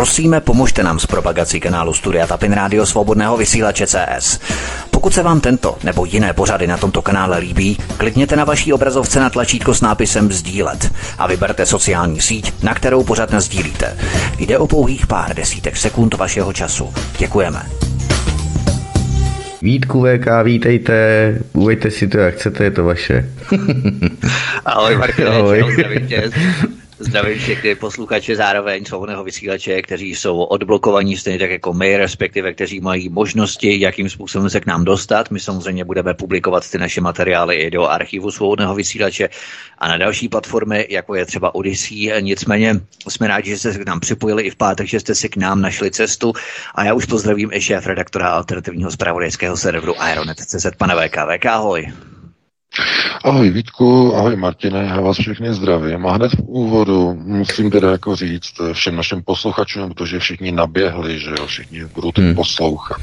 Prosíme, pomožte nám s propagací kanálu Studia Tapin Rádio Svobodného vysílače CS. Pokud se vám tento nebo jiné pořady na tomto kanále líbí, klikněte na vaší obrazovce na tlačítko s nápisem Sdílet a vyberte sociální síť, na kterou pořád sdílíte. Jde o pouhých pár desítek sekund vašeho času. Děkujeme. Vítku VK, vítejte, uvejte si to, jak chcete, je to vaše. Ahoj Martin, Ahoj. Zdravím všechny posluchače zároveň svobodného vysílače, kteří jsou odblokovaní stejně tak jako my, respektive kteří mají možnosti, jakým způsobem se k nám dostat. My samozřejmě budeme publikovat ty naše materiály i do archivu svobodného vysílače a na další platformy, jako je třeba Odyssey. Nicméně jsme rádi, že jste se k nám připojili i v pátek, že jste si k nám našli cestu. A já už pozdravím i šéf redaktora alternativního zpravodajského serveru Ironet.cz, pane VK. VK, ahoj. Ahoj Vítku, ahoj Martine, já vás všechny zdravím. A hned v úvodu musím teda jako říct všem našim posluchačům, protože všichni naběhli, že jo, všichni budou teď hmm. poslouchat.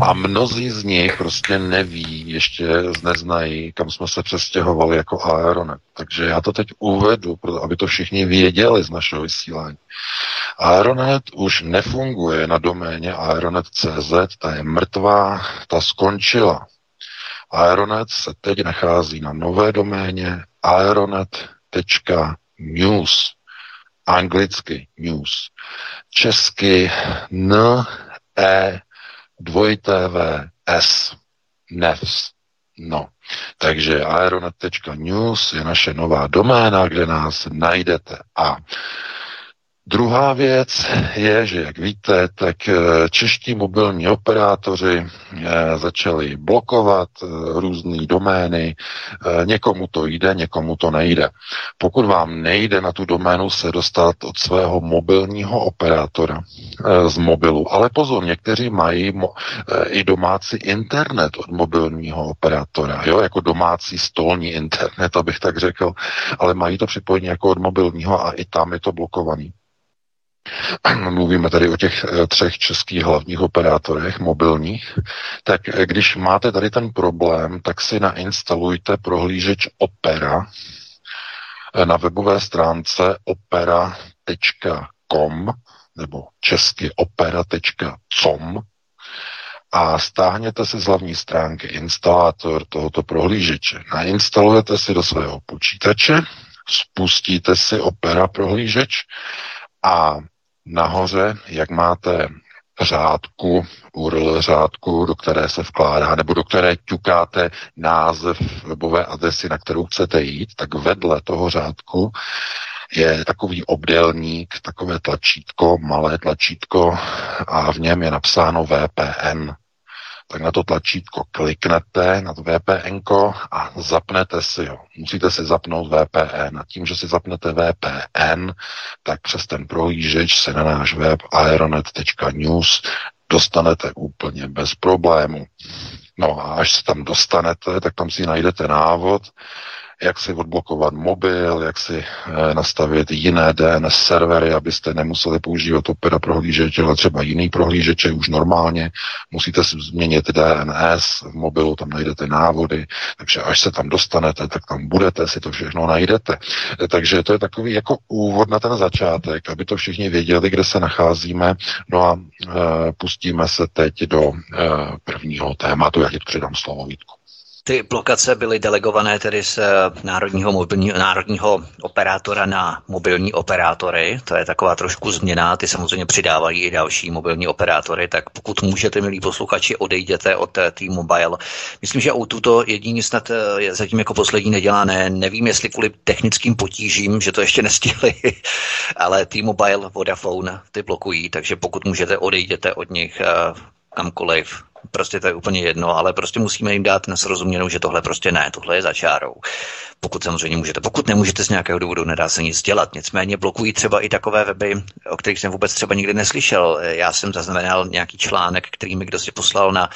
A mnozí z nich prostě neví, ještě neznají, kam jsme se přestěhovali jako Aeronet. Takže já to teď uvedu, aby to všichni věděli z našeho vysílání. Aeronet už nefunguje na doméně aeronet.cz, ta je mrtvá, ta skončila. Aeronet se teď nachází na nové doméně aeronet.news. Anglicky news. Česky n e dvojité v s. Nevs. No, takže aeronet.news je naše nová doména, kde nás najdete. A Druhá věc je, že jak víte, tak eh, čeští mobilní operátoři eh, začali blokovat eh, různé domény. Někomu to jde, někomu to nejde. Pokud vám nejde na tu doménu se dostat od svého mobilního operátora z mobilu, ale pozor, někteří mají i domácí internet od mobilního operátora, jo, jako domácí stolní internet, abych tak řekl, ale mají to připojení jako od mobilního a i tam je to blokovaný. Mluvíme tady o těch eh, třech českých hlavních operátorech mobilních. Tak eh, když máte tady ten problém, tak si nainstalujte prohlížeč Opera eh, na webové stránce opera.com nebo česky opera.com a stáhněte si z hlavní stránky instalátor tohoto prohlížeče. Nainstalujete si do svého počítače, spustíte si Opera prohlížeč a nahoře, jak máte řádku, URL řádku, do které se vkládá, nebo do které ťukáte název webové adresy, na kterou chcete jít, tak vedle toho řádku je takový obdélník, takové tlačítko, malé tlačítko a v něm je napsáno VPN tak na to tlačítko kliknete, na to VPN a zapnete si ho. Musíte si zapnout VPN a tím, že si zapnete VPN, tak přes ten prohlížeč se na náš web aeronet.news dostanete úplně bez problému. No a až se tam dostanete, tak tam si najdete návod, jak si odblokovat mobil, jak si e, nastavit jiné DNS servery, abyste nemuseli používat Opera prohlížeče, ale třeba jiný prohlížeče už normálně. Musíte si změnit DNS v mobilu, tam najdete návody, takže až se tam dostanete, tak tam budete, si to všechno najdete. E, takže to je takový jako úvod na ten začátek, aby to všichni věděli, kde se nacházíme. No a e, pustíme se teď do e, prvního tématu. Já ti předám slovo, Vítku. Ty blokace byly delegované tedy z eh, národního, mobilního, národního operátora na mobilní operátory. To je taková trošku změna. Ty samozřejmě přidávají i další mobilní operátory, tak pokud můžete, milí posluchači, odejděte od eh, T-Mobile. Myslím, že o tuto jediní snad eh, je zatím jako poslední nedělané. Nevím, jestli kvůli technickým potížím, že to ještě nestihli, ale T-Mobile, Vodafone ty blokují, takže pokud můžete, odejděte od nich kamkoliv prostě to je úplně jedno, ale prostě musíme jim dát na srozuměnou, že tohle prostě ne, tohle je za čárou. Pokud samozřejmě můžete. Pokud nemůžete z nějakého důvodu, nedá se nic dělat. Nicméně blokují třeba i takové weby, o kterých jsem vůbec třeba nikdy neslyšel. Já jsem zaznamenal nějaký článek, který mi kdo si poslal na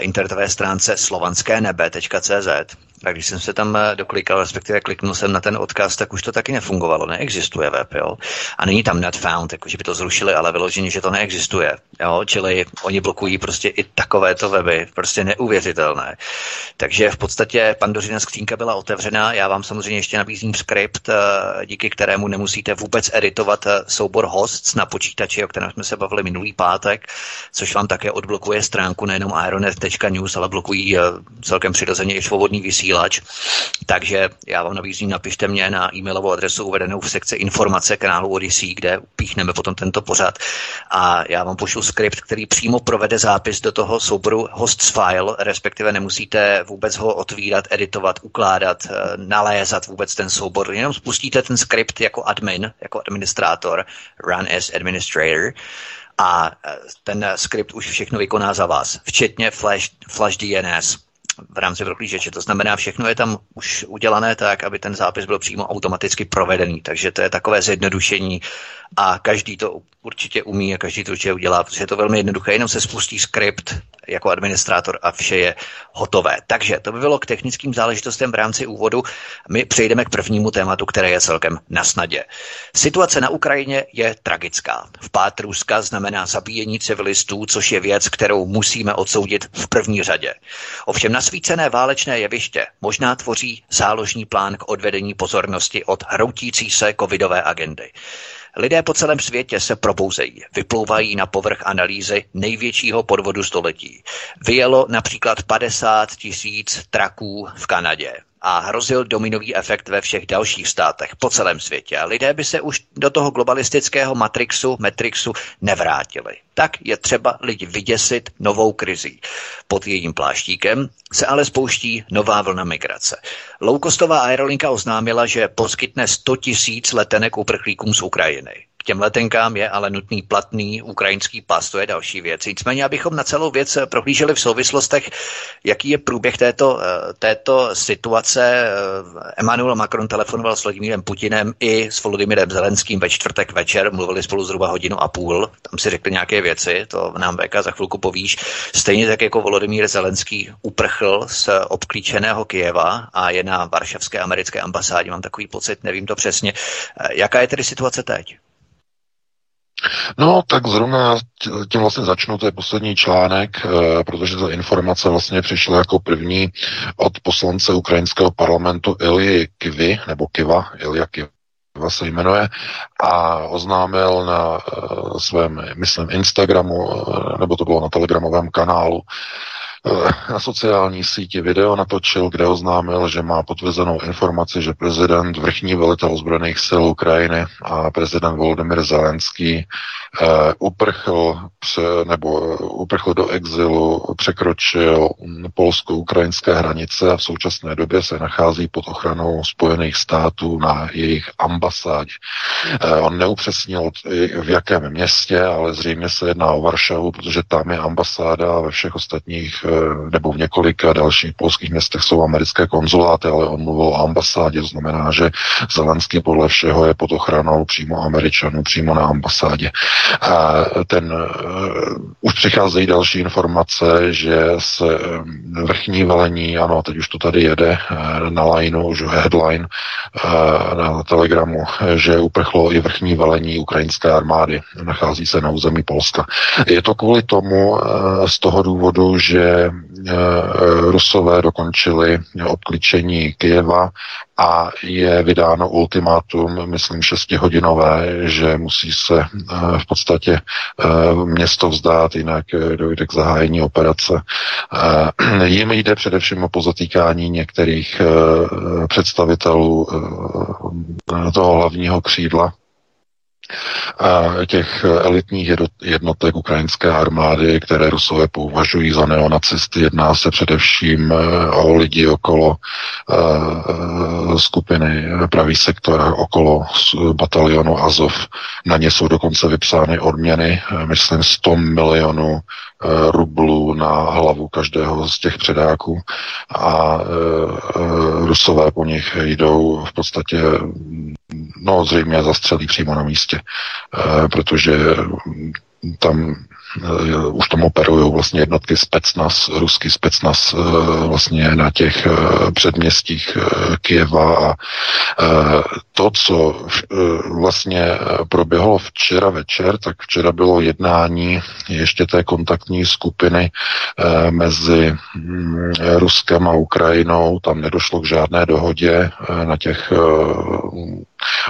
internetové stránce slovanské-nebe.cz a když jsem se tam eh, doklikal, respektive kliknul jsem na ten odkaz, tak už to taky nefungovalo, neexistuje web, jo. A není tam net found, jako že by to zrušili, ale vyloženě, že to neexistuje, jo. Čili oni blokují prostě i takovéto weby, prostě neuvěřitelné. Takže v podstatě pandořina skřínka byla otevřená, já vám samozřejmě ještě nabízím skript, eh, díky kterému nemusíte vůbec editovat eh, soubor hosts na počítači, o kterém jsme se bavili minulý pátek, což vám také odblokuje stránku nejenom aeronet.news, ale blokují celkem přirozeně i svobodný vysílání vysílač. Takže já vám nabízím, napište mě na e-mailovou adresu uvedenou v sekci informace kanálu Odyssey, kde upíchneme potom tento pořad. A já vám pošlu skript, který přímo provede zápis do toho souboru hosts file, respektive nemusíte vůbec ho otvírat, editovat, ukládat, eh, nalézat vůbec ten soubor, jenom spustíte ten skript jako admin, jako administrátor, run as administrator a eh, ten skript už všechno vykoná za vás, včetně Flash, Flash DNS v rámci prohlížeče. To znamená, všechno je tam už udělané tak, aby ten zápis byl přímo automaticky provedený. Takže to je takové zjednodušení a každý to určitě umí a každý to určitě udělá, protože je to velmi jednoduché, jenom se spustí skript jako administrátor a vše je hotové. Takže to by bylo k technickým záležitostem v rámci úvodu. My přejdeme k prvnímu tématu, které je celkem na snadě. Situace na Ukrajině je tragická. Vpád Ruska znamená zabíjení civilistů, což je věc, kterou musíme odsoudit v první řadě. Ovšem nasvícené válečné jeviště možná tvoří záložní plán k odvedení pozornosti od hroutící se covidové agendy. Lidé po celém světě se probouzejí, vyplouvají na povrch analýzy největšího podvodu století. Vyjelo například 50 tisíc traků v Kanadě a hrozil dominový efekt ve všech dalších státech po celém světě. A lidé by se už do toho globalistického matrixu, metrixu nevrátili. Tak je třeba lidi vyděsit novou krizí. Pod jejím pláštíkem se ale spouští nová vlna migrace. Loukostová aerolinka oznámila, že poskytne 100 tisíc letenek uprchlíkům z Ukrajiny. Těm letenkám je ale nutný platný ukrajinský pas, to je další věc. Nicméně, abychom na celou věc prohlíželi v souvislostech, jaký je průběh této, eh, této situace. Eh, Emmanuel Macron telefonoval s Vladimírem Putinem i s Volodymyrem Zelenským ve čtvrtek večer, mluvili spolu zhruba hodinu a půl, tam si řekli nějaké věci, to nám Beka za chvilku povíš. Stejně tak jako Volodymyr Zelenský uprchl z obklíčeného Kijeva a je na varšavské americké ambasádě, mám takový pocit, nevím to přesně. Eh, jaká je tedy situace teď? No, tak zrovna tím vlastně začnu, to je poslední článek, eh, protože ta informace vlastně přišla jako první od poslance ukrajinského parlamentu Ilji Kivy, nebo Kiva, Ilja Kiva se jmenuje, a oznámil na uh, svém, myslím, Instagramu, uh, nebo to bylo na telegramovém kanálu, na sociální síti video natočil, kde oznámil, že má potvrzenou informaci, že prezident, vrchní velitel zbrojných sil Ukrajiny a prezident Volodymyr Zelenský Eh, uprchl nebo eh, uprchl do exilu, překročil polsko-ukrajinské hranice a v současné době se nachází pod ochranou Spojených států na jejich ambasádě. Eh, on neupřesnil, v jakém městě, ale zřejmě se jedná o Varšavu, protože tam je ambasáda a ve všech ostatních nebo v několika dalších polských městech jsou americké konzuláty, ale on mluvil o ambasádě, to znamená, že Zelenský podle všeho je pod ochranou přímo Američanů, přímo na ambasádě. A ten, uh, už přicházejí další informace, že se um, vrchní velení, ano, teď už to tady jede na lineu, už headline na telegramu, že uprchlo i vrchní velení ukrajinské armády. Nachází se na území Polska. Je to kvůli tomu z toho důvodu, že Rusové dokončili obklíčení Kyjeva a je vydáno ultimátum, myslím, šestihodinové, že musí se eh, v podstatě eh, město vzdát, jinak eh, dojde k zahájení operace. Jim jde především o pozatýkání některých představitelů toho hlavního křídla těch elitních jednotek ukrajinské armády, které Rusové považují za neonacisty. Jedná se především eh, o lidi okolo eh, skupiny pravý sektor, okolo batalionu Azov. Na ně jsou dokonce vypsány odměny, eh, myslím 100 milionů rublů na hlavu každého z těch předáků a Rusové po nich jdou v podstatě no zřejmě zastřelí přímo na místě, protože tam už tam operují vlastně jednotky specnas, ruský specnas uh, vlastně na těch uh, předměstích Kijeva a to, co vlastně proběhlo včera večer, tak včera bylo jednání ještě té kontaktní skupiny mezi um, Ruskem a Ukrajinou, tam nedošlo k žádné dohodě na těch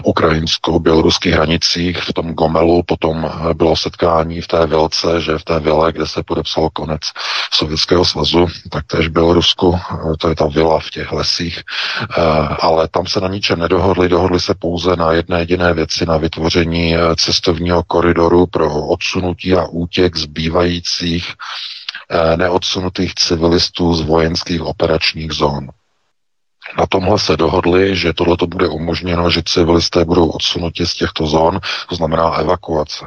ukrajinsko-běloruských hranicích v tom Gomelu, potom bylo setkání v té Vilce, že v té Vile, kde se podepsal konec Sovětského svazu, tak též Bělorusku, to je ta vila v těch lesích, eh, ale tam se na ničem nedohodli, dohodli se pouze na jedné jediné věci, na vytvoření eh, cestovního koridoru pro odsunutí a útěk zbývajících eh, neodsunutých civilistů z vojenských operačních zón. Na tomhle se dohodli, že tohle to bude umožněno, že civilisté budou odsunuti z těchto zón, to znamená evakuace.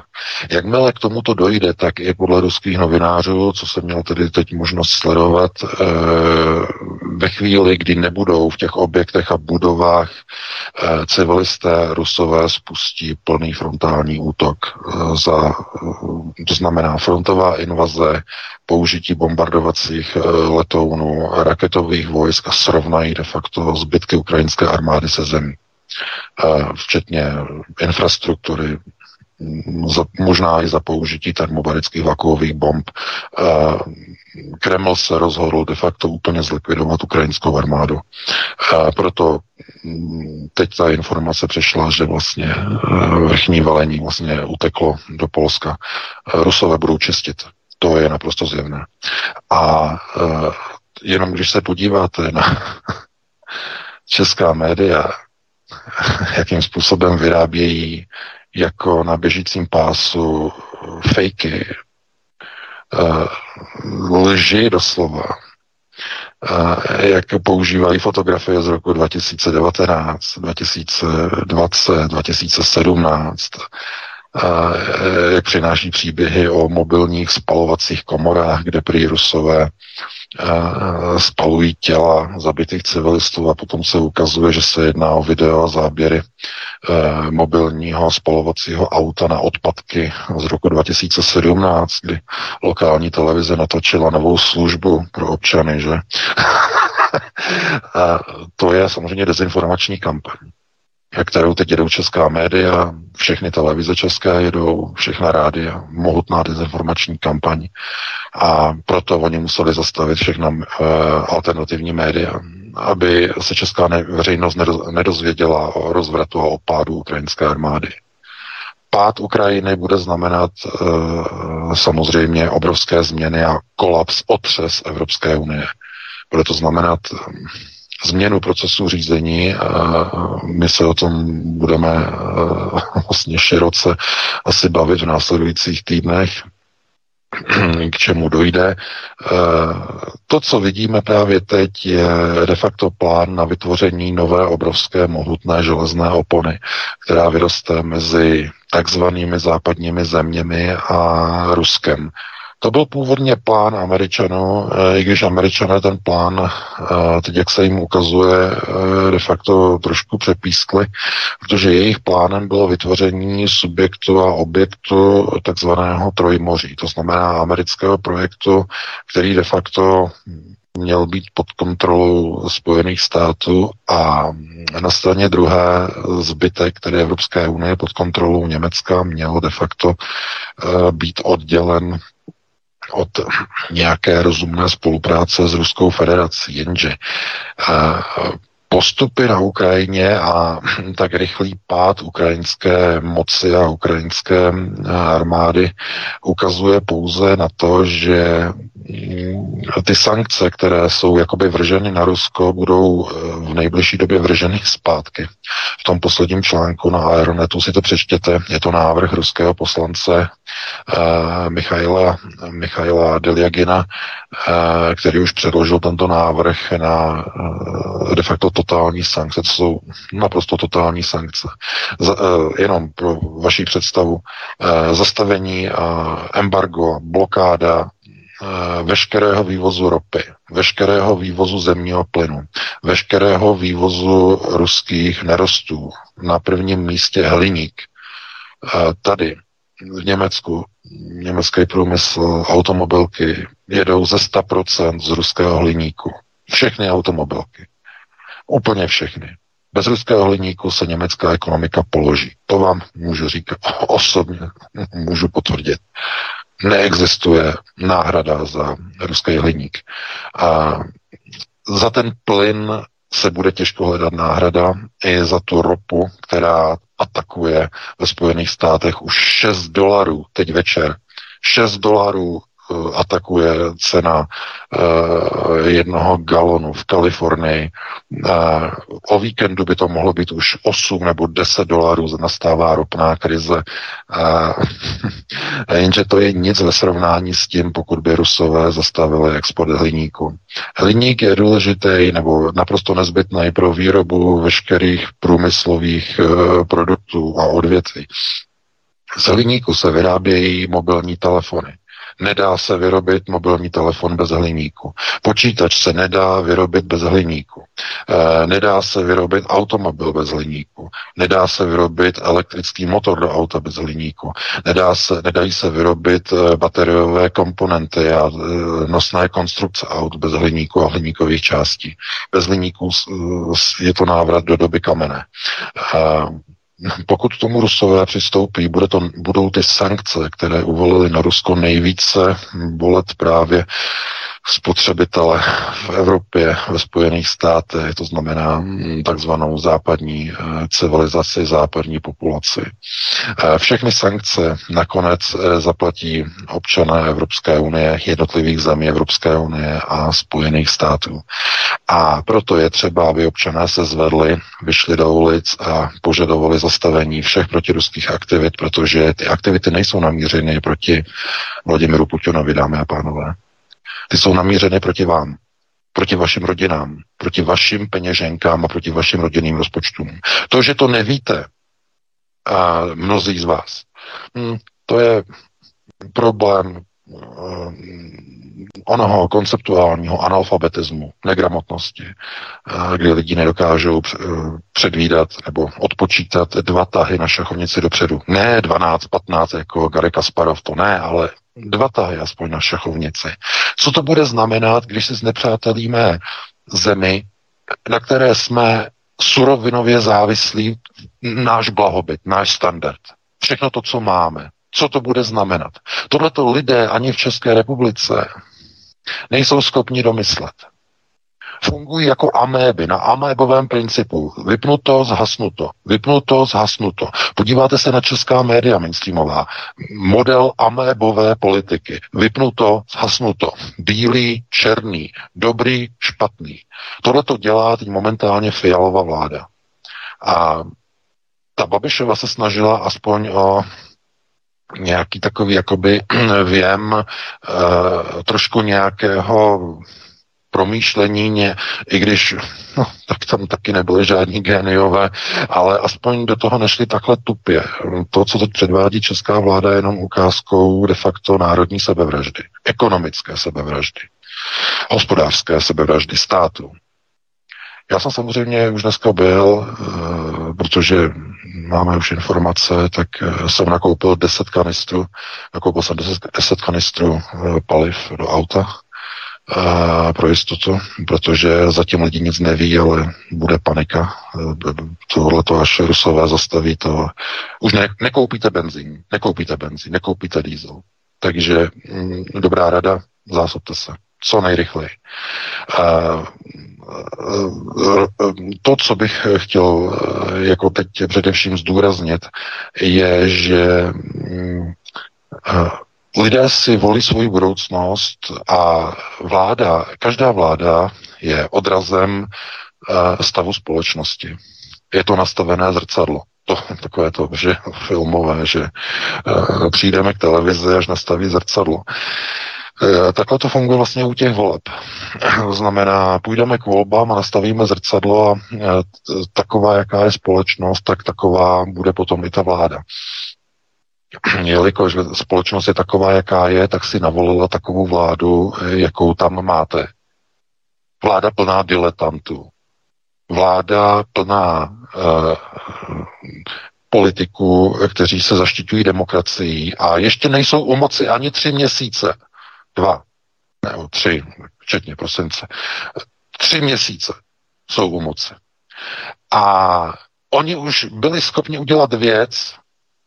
Jakmile k tomuto dojde, tak i podle ruských novinářů, co jsem měl tedy teď možnost sledovat, e, ve chvíli, kdy nebudou v těch objektech a budovách e, civilisté rusové spustí plný frontální útok. E, za, to znamená frontová invaze, použití bombardovacích letounů, raketových vojsk a srovnají de facto to zbytky ukrajinské armády se zemí, včetně infrastruktury, za, možná i za použití termobarických vakuových bomb. Kreml se rozhodl de facto úplně zlikvidovat ukrajinskou armádu. Proto teď ta informace přešla, že vlastně vrchní velení vlastně uteklo do Polska. Rusové budou čistit. To je naprosto zjevné. A jenom když se podíváte na česká média, jakým způsobem vyrábějí jako na běžícím pásu fejky, eh, lži doslova, eh, jak používají fotografie z roku 2019, 2020, 2017, jak přináší příběhy o mobilních spalovacích komorách, kde prý Rusové spalují těla zabitých civilistů a potom se ukazuje, že se jedná o video a záběry e, mobilního spalovacího auta na odpadky z roku 2017, kdy lokální televize natočila novou službu pro občany, že? to je samozřejmě dezinformační kampaň kterou teď jedou česká média, všechny televize české jedou, všechna rádia, mohutná dezinformační kampaň. A proto oni museli zastavit všechna uh, alternativní média, aby se česká ne- veřejnost nedozvěděla o rozvratu a opádu ukrajinské armády. Pád Ukrajiny bude znamenat uh, samozřejmě obrovské změny a kolaps, otřes Evropské unie. Bude to znamenat změnu procesu řízení. My se o tom budeme vlastně široce asi bavit v následujících týdnech k čemu dojde. To, co vidíme právě teď, je de facto plán na vytvoření nové obrovské mohutné železné opony, která vyroste mezi takzvanými západními zeměmi a Ruskem. To byl původně plán Američanů, eh, i když Američané ten plán, eh, teď jak se jim ukazuje, eh, de facto trošku přepískli, protože jejich plánem bylo vytvoření subjektu a objektu takzvaného trojmoří, to znamená amerického projektu, který de facto měl být pod kontrolou Spojených států a na straně druhé zbytek, tedy Evropské unie pod kontrolou Německa, měl de facto být oddělen od nějaké rozumné spolupráce s Ruskou federací, jenže postupy na Ukrajině a tak rychlý pád ukrajinské moci a ukrajinské armády ukazuje pouze na to, že ty sankce, které jsou jakoby vrženy na Rusko, budou eh, v nejbližší době vrženy zpátky. V tom posledním článku na Aeronetu si to přečtěte. Je to návrh ruského poslance uh, Michaila, Michaila Deliagina, uh, který už předložil tento návrh na uh, de facto totální sankce. To jsou naprosto totální sankce. Z, uh, jenom pro vaši představu. Uh, zastavení uh, embargo, blokáda veškerého vývozu ropy, veškerého vývozu zemního plynu, veškerého vývozu ruských nerostů, na prvním místě hliník. Eh, tady v Německu, německý průmysl, automobilky jedou ze 100% z ruského hliníku. Všechny automobilky. Úplně všechny. Bez ruského hliníku se německá ekonomika položí. To vám můžu říkat osobně, můžu potvrdit. Neexistuje náhrada za ruský hliník. A za ten plyn se bude těžko hledat náhrada i za tu ropu, která atakuje ve Spojených státech už 6 dolarů teď večer. 6 dolarů atakuje cena uh, jednoho galonu v Kalifornii. Uh, o víkendu by to mohlo být už 8 nebo 10 dolarů, nastává ropná krize. Jenže to je nic ve srovnání s tím, pokud by Rusové zastavili export hliníku. Hliník je důležitý nebo naprosto nezbytný pro výrobu veškerých průmyslových produktů a odvětví. Z hliníku se vyrábějí mobilní telefony. Nedá se vyrobit mobilní telefon bez hliníku. Počítač se nedá vyrobit bez hliníku. E, nedá se vyrobit automobil bez hliníku. Nedá se vyrobit elektrický motor do auta bez hliníku. Nedá se, nedají se vyrobit e, bateriové komponenty a e, nosné konstrukce aut bez hliníku a hliníkových částí. Bez hliníku je to návrat do doby kamene. E, pokud tomu Rusové přistoupí, bude to, budou ty sankce, které uvolili na Rusko nejvíce bolet právě spotřebitele v Evropě, ve Spojených státech, to znamená mm, takzvanou západní eh, civilizaci, západní populaci. Eh, všechny sankce nakonec eh, zaplatí občané Evropské unie, jednotlivých zemí Evropské unie a Spojených států. A proto je třeba, aby občané se zvedli, vyšli do ulic a požadovali zastavení všech protiruských aktivit, protože ty aktivity nejsou namířeny proti Vladimiru Putinovi, dámy a pánové. Ty jsou namířeny proti vám, proti vašim rodinám, proti vašim peněženkám a proti vašim rodinným rozpočtům. To, že to nevíte, a mnozí z vás, hm, to je problém onoho konceptuálního analfabetismu, negramotnosti, uh, kdy lidi nedokážou uh, předvídat nebo odpočítat dva tahy na šachovnici dopředu. Ne 12, 15 jako Gary Kasparov, to ne, ale dva tahy aspoň na šachovnici. Co to bude znamenat, když si znepřátelíme zemi, na které jsme surovinově závislí, náš blahobyt, náš standard. Všechno to, co máme. Co to bude znamenat? Tohle to lidé ani v České republice nejsou schopni domyslet fungují jako améby, na amébovém principu. Vypnuto, zhasnuto. Vypnuto, zhasnuto. Podíváte se na česká média mainstreamová. Model amébové politiky. Vypnuto, zhasnuto. Bílý, černý. Dobrý, špatný. Tohle to dělá teď momentálně Fialová vláda. A ta Babišova se snažila aspoň o nějaký takový jakoby věm e, trošku nějakého promýšlení, ně, i když no, tak tam taky nebyly žádní géniové, ale aspoň do toho nešli takhle tupě. To, co teď předvádí česká vláda, je jenom ukázkou de facto národní sebevraždy, ekonomické sebevraždy, hospodářské sebevraždy státu. Já jsem samozřejmě už dneska byl, eh, protože máme už informace, tak eh, jsem nakoupil 10 kanistrů, nakoupil jsem 10, 10 kanistrů eh, paliv do auta, a pro jistotu, protože zatím lidi nic neví, ale bude panika. Tohle to až Rusové zastaví, to už ne, nekoupíte benzín, nekoupíte benzín, nekoupíte diesel. Takže mm, dobrá rada, zásobte se co nejrychleji. To, co bych chtěl jako teď především zdůraznit, je, že mm, lidé si volí svoji budoucnost a vláda, každá vláda je odrazem eh, stavu společnosti. Je to nastavené zrcadlo. To, takové to, že filmové, že přijdeme k televizi, až nastaví zrcadlo. Uh, takhle to funguje vlastně u těch voleb. To znamená, půjdeme k volbám a nastavíme zrcadlo a uh, taková, jaká je společnost, tak taková bude potom i ta vláda jelikož společnost je taková, jaká je, tak si navolila takovou vládu, jakou tam máte. Vláda plná diletantů. Vláda plná uh, politiků, kteří se zaštiťují demokracií a ještě nejsou u moci ani tři měsíce. Dva, nebo tři, včetně prosince. Tři měsíce jsou u moci. A oni už byli schopni udělat věc,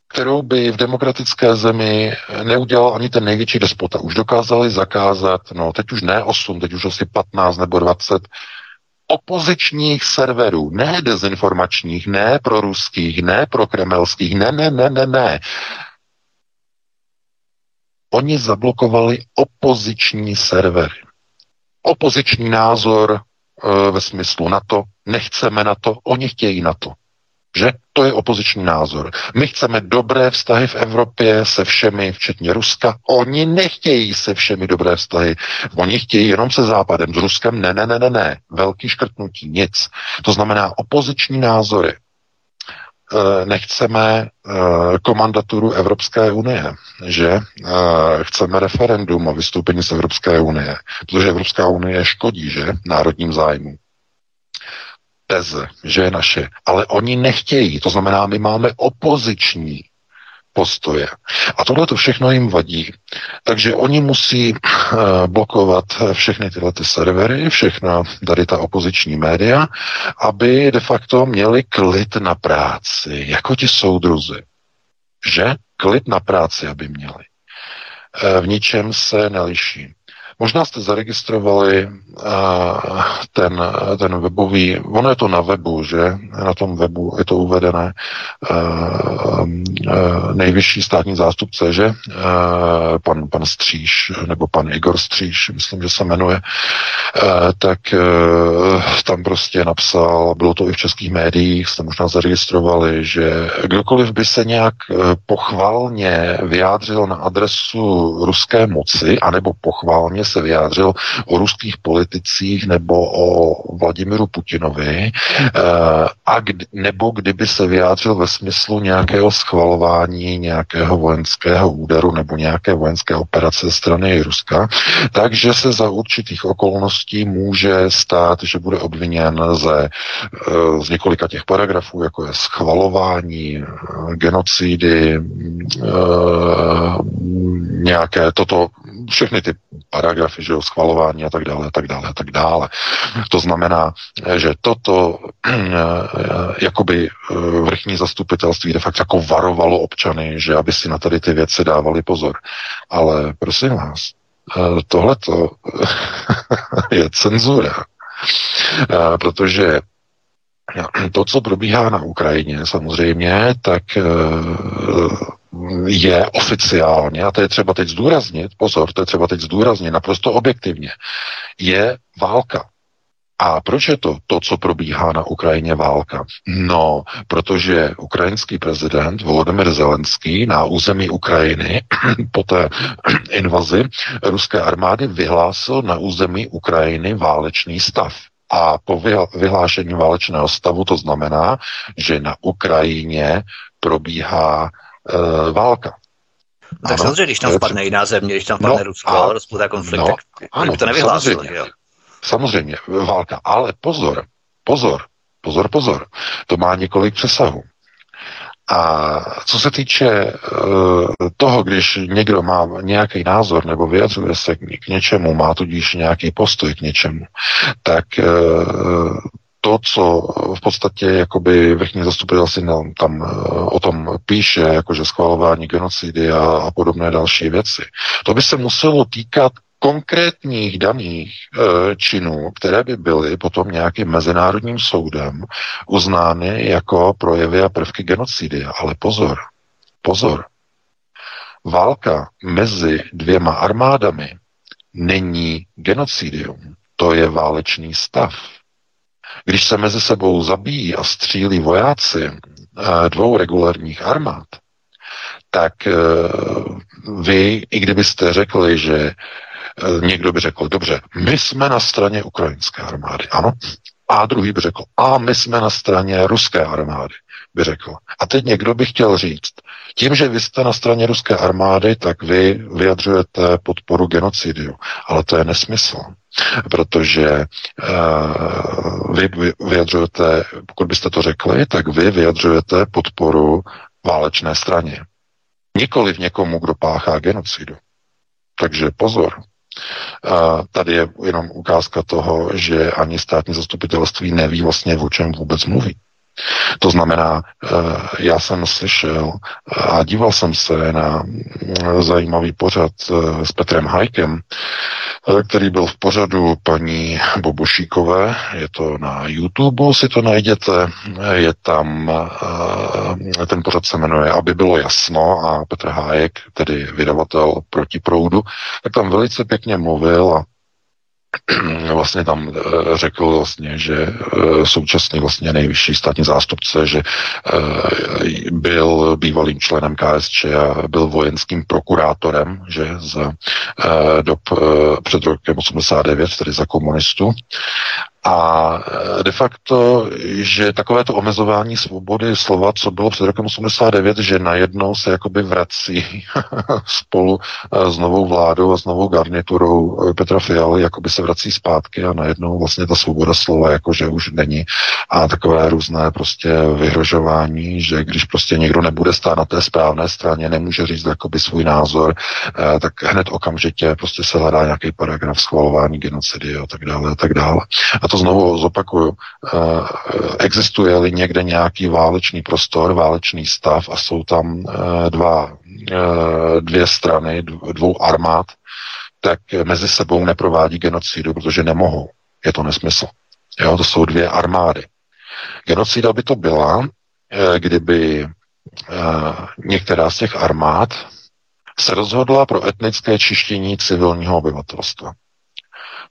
kterou by v demokratické zemi neudělal ani ten největší despota. Už dokázali zakázat, no teď už ne 8, teď už asi 15 nebo 20 opozičních serverů, ne dezinformačních, ne pro ruských, ne pro kremelských, ne, ne, ne, ne, ne. Oni zablokovali opoziční servery. Opoziční názor e, ve smyslu na to, nechceme na to, oni chtějí na to. Že? To je opoziční názor. My chceme dobré vztahy v Evropě se všemi, včetně Ruska. Oni nechtějí se všemi dobré vztahy. Oni chtějí jenom se Západem. S Ruskem ne, ne, ne, ne, ne. Velký škrtnutí, nic. To znamená opoziční názory. Eh, nechceme eh, komandaturu Evropské unie, že? Eh, chceme referendum o vystoupení z Evropské unie, protože Evropská unie škodí, že, národním zájmu teze, že je naše, ale oni nechtějí. To znamená, my máme opoziční postoje. A tohle to všechno jim vadí. Takže oni musí uh, blokovat všechny tyhle ty servery, všechna tady ta opoziční média, aby de facto měli klid na práci, jako ti soudruzi. Že? Klid na práci, aby měli. Uh, v ničem se neliší. Možná jste zaregistrovali uh, ten, ten webový, ono je to na webu, že? Na tom webu je to uvedené. Uh, uh, nejvyšší státní zástupce, že? Pan, pan Stříž, nebo pan Igor Stříž, myslím, že se jmenuje, tak tam prostě napsal, bylo to i v českých médiích, jste možná zaregistrovali, že kdokoliv by se nějak pochvalně vyjádřil na adresu ruské moci, anebo pochvalně se vyjádřil o ruských politicích nebo o Vladimiru Putinovi, eh, a kdy, nebo kdyby se vyjádřil ve smyslu nějakého schvalování nějakého vojenského úderu nebo nějaké vojenské operace ze strany Ruska, takže se za určitých okolností může stát, že bude obviněn ze, eh, z několika těch paragrafů, jako je schvalování, eh, genocidy, nějaké toto, všechny ty paragrafy, že jo, schvalování a tak dále, a tak dále, a tak dále. To znamená, že toto jakoby eh, vrchní zastupitelství de facto jako varovalo občany, že aby si na tady ty věci dávali pozor. Ale prosím vás, eh, tohleto je cenzura. Eh, protože to, co probíhá na Ukrajině, samozřejmě, tak je oficiálně, a to je třeba teď zdůraznit, pozor, to je třeba teď zdůraznit naprosto objektivně, je válka. A proč je to to, co probíhá na Ukrajině válka? No, protože ukrajinský prezident Volodymyr Zelenský na území Ukrajiny po té invazi ruské armády vyhlásil na území Ukrajiny válečný stav. A po vyhlášení válečného stavu to znamená, že na Ukrajině probíhá uh, válka. Tak ano, samozřejmě, když tam vpadne jiná země, když tam vpadne no, Rusko, a, rozputá konflikt, no, tak ano, to nevyhlásil. Samozřejmě, samozřejmě, válka. Ale pozor, pozor, pozor, pozor. To má několik přesahů. A co se týče uh, toho, když někdo má nějaký názor nebo vyjadřuje se k, k něčemu, má tudíž nějaký postoj k něčemu, tak uh, to, co v podstatě jakoby vrchní zastupitelství tam eh, o tom píše, jakože schvalování genocidy a, a podobné další věci, to by se muselo týkat konkrétních daných e, činů, které by byly potom nějakým mezinárodním soudem uznány jako projevy a prvky genocidy. Ale pozor, pozor, válka mezi dvěma armádami není genocidium, to je válečný stav. Když se mezi sebou zabíjí a střílí vojáci eh, dvou regulárních armád, tak eh, vy, i kdybyste řekli, že eh, někdo by řekl, dobře, my jsme na straně ukrajinské armády, ano, a druhý by řekl, a my jsme na straně ruské armády. By řekl. A teď někdo by chtěl říct, tím, že vy jste na straně ruské armády, tak vy vyjadřujete podporu genocidiu. Ale to je nesmysl. Protože uh, vy vyjadřujete, pokud byste to řekli, tak vy vyjadřujete podporu válečné straně. Nikoli v někomu, kdo páchá genocidu. Takže pozor. Uh, tady je jenom ukázka toho, že ani státní zastupitelství neví vlastně, o čem vůbec mluví. To znamená, eh, já jsem slyšel a díval jsem se na mm, zajímavý pořad eh, s Petrem Hajkem, eh, který byl v pořadu paní Bobošíkové. Je to na YouTube, si to najděte. Je tam, ten pořad se jmenuje Aby bylo jasno a Petr Hájek, tedy vydavatel proti proudu, tak tam velice pěkně mluvil a vlastně tam eh, řekl vlastně, že eh, současný vlastně nejvyšší státní zástupce, že eh, byl bývalým členem KSČ a byl vojenským prokurátorem, že za dob před rokem 89, tedy za komunistu a e, de facto, že takovéto omezování svobody slova, co bylo před rokem 89, že najednou se jakoby vrací spolu e, s novou vládou a s novou garniturou e, Petra Fialy, jakoby se vrací zpátky a najednou vlastně ta svoboda slova jakože už není. A takové různé prostě vyhrožování, že když prostě někdo nebude stát na té správné straně, nemůže říct jakoby svůj názor, tak hned okamžitě prostě se hledá nějaký paragraf schvalování genocidy a tak dále a tak dále. A to znovu zopakuju, eh, existuje-li někde nějaký válečný prostor, válečný stav a jsou tam eh, dva, eh, dvě strany, dvou armád, tak mezi sebou neprovádí genocidu, protože nemohou. Je to nesmysl. Jo, to jsou dvě armády. Genocida by to byla, kdyby některá z těch armád se rozhodla pro etnické čištění civilního obyvatelstva.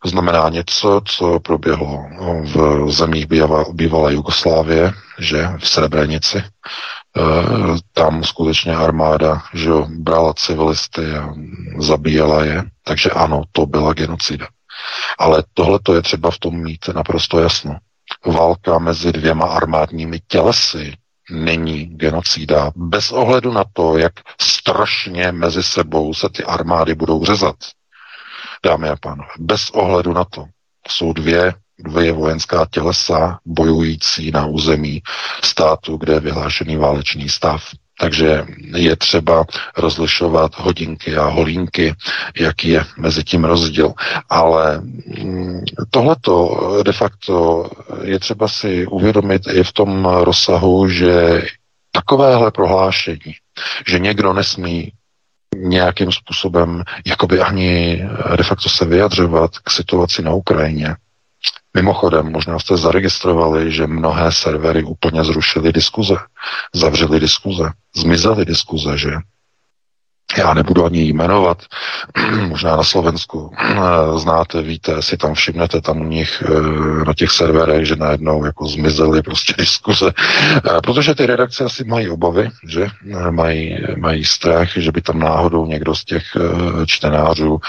To znamená něco, co proběhlo v zemích bývalé Jugoslávie, že v Srebrenici. E, tam skutečně armáda že brala civilisty a zabíjela je. Takže ano, to byla genocida. Ale tohle je třeba v tom mít naprosto jasno. Válka mezi dvěma armádními tělesy není genocída bez ohledu na to, jak strašně mezi sebou se ty armády budou řezat dámy a pánové, bez ohledu na to, jsou dvě, dvě vojenská tělesa bojující na území státu, kde je vyhlášený válečný stav. Takže je třeba rozlišovat hodinky a holínky, jaký je mezi tím rozdíl. Ale mm, tohleto de facto je třeba si uvědomit i v tom rozsahu, že takovéhle prohlášení, že někdo nesmí nějakým způsobem jakoby ani de facto se vyjadřovat k situaci na Ukrajině. Mimochodem, možná jste zaregistrovali, že mnohé servery úplně zrušily diskuze, zavřely diskuze, zmizely diskuze, že já nebudu ani jmenovat, možná na Slovensku eh, znáte, víte, si tam všimnete tam u nich eh, na těch serverech, že najednou jako zmizely prostě diskuze, eh, protože ty redakce asi mají obavy, že mají, mají strach, že by tam náhodou někdo z těch čtenářů,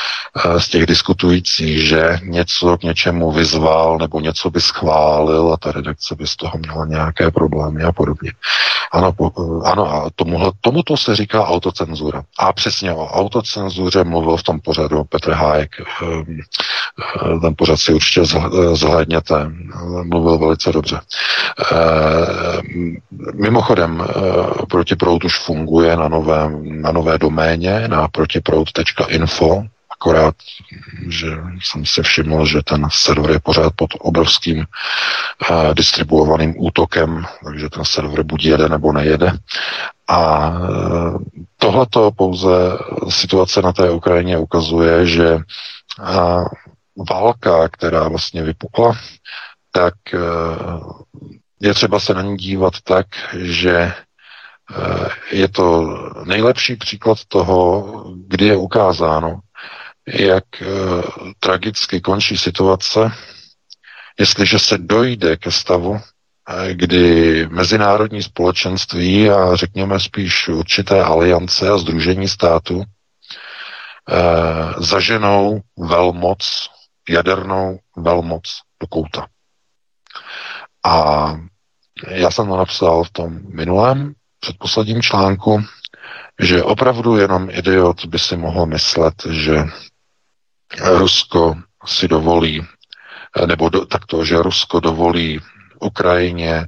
z těch diskutujících, že něco k něčemu vyzval nebo něco by schválil a ta redakce by z toho měla nějaké problémy a podobně. Ano, ano a tomuhle, tomuto se říká autocenzura. A přesně o autocenzuře mluvil v tom pořadu Petr Hájek. Ehm, eh, ten pořad si určitě zhlédněte. Mluvil velice dobře. Ehm, mimochodem, eh, protiprout už funguje na, novém, na nové doméně, na protiprout.info, akorát, že jsem si všiml, že ten server je pořád pod obrovským uh, distribuovaným útokem, takže ten server buď jede nebo nejede. A uh, tohleto pouze situace na té Ukrajině ukazuje, že uh, válka, která vlastně vypukla, tak uh, je třeba se na ní dívat tak, že je to nejlepší příklad toho, kdy je ukázáno, jak e, tragicky končí situace, jestliže se dojde ke stavu, e, kdy mezinárodní společenství a řekněme spíš určité aliance a združení států e, zaženou velmoc, jadernou velmoc do kouta. A já jsem to napsal v tom minulém, předposledním článku, že opravdu jenom idiot by si mohl myslet, že Rusko si dovolí, nebo do, takto, že Rusko dovolí Ukrajině e,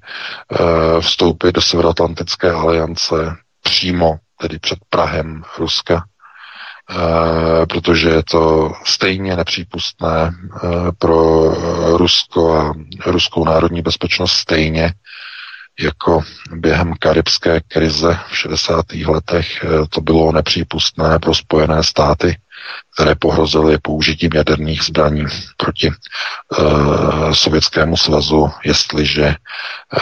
vstoupit do Severoatlantické aliance přímo, tedy před Prahem Ruska, e, protože je to stejně nepřípustné e, pro Rusko a ruskou národní bezpečnost stejně, jako během karibské krize v 60. letech to bylo nepřípustné pro Spojené státy, které pohrozily použitím jaderných zbraní proti uh, Sovětskému svazu, jestliže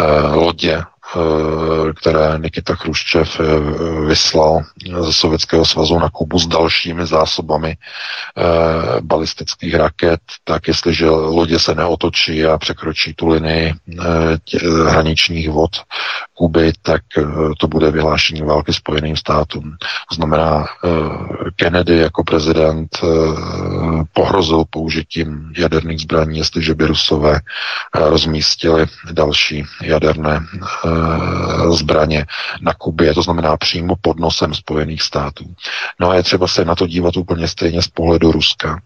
uh, lodě Eh, které Nikita Chruščev vyslal ze Sovětského svazu na Kubu s dalšími zásobami eh, balistických raket, tak jestliže lodě se neotočí a překročí tu linii hraničních vod Kuby, tak to bude vyhlášení války Spojeným státům. To znamená, Kennedy jako prezident pohrozil použitím jaderných zbraní, jestliže by Rusové rozmístili další jaderné Eh, zbraně na Kubě, to znamená přímo pod nosem Spojených států. No a je třeba se na to dívat úplně stejně z pohledu Ruska.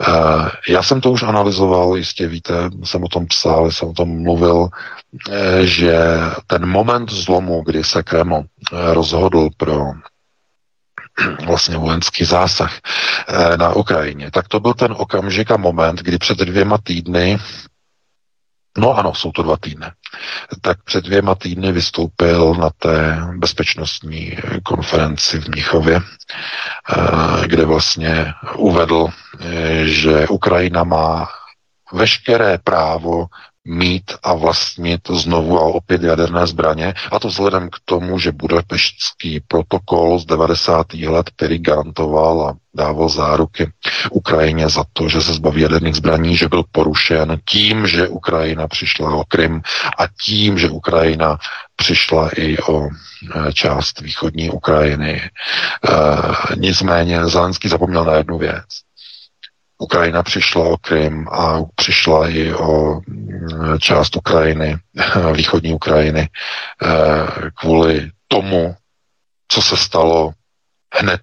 Eh, já jsem to už analyzoval, jistě víte, jsem o tom psal, jsem o tom mluvil, eh, že ten moment zlomu, kdy se Kreml rozhodl pro vlastně vojenský zásah na Ukrajině, tak to byl ten okamžik a moment, kdy před dvěma týdny No ano, jsou to dva týdny. Tak před dvěma týdny vystoupil na té bezpečnostní konferenci v Mnichově, eh, kde vlastně uvedl, eh, že Ukrajina má veškeré právo mít a vlastnit znovu a opět jaderné zbraně, a to vzhledem k tomu, že budapeštský protokol z 90. let, který garantoval a dával záruky Ukrajině za to, že se zbaví jaderných zbraní, že byl porušen tím, že Ukrajina přišla o Krym a tím, že Ukrajina přišla i o e, část východní Ukrajiny. E, nicméně Zelenský zapomněl na jednu věc. Ukrajina přišla o Krym a přišla i o mm, část Ukrajiny, východní Ukrajiny, eh, kvůli tomu, co se stalo hned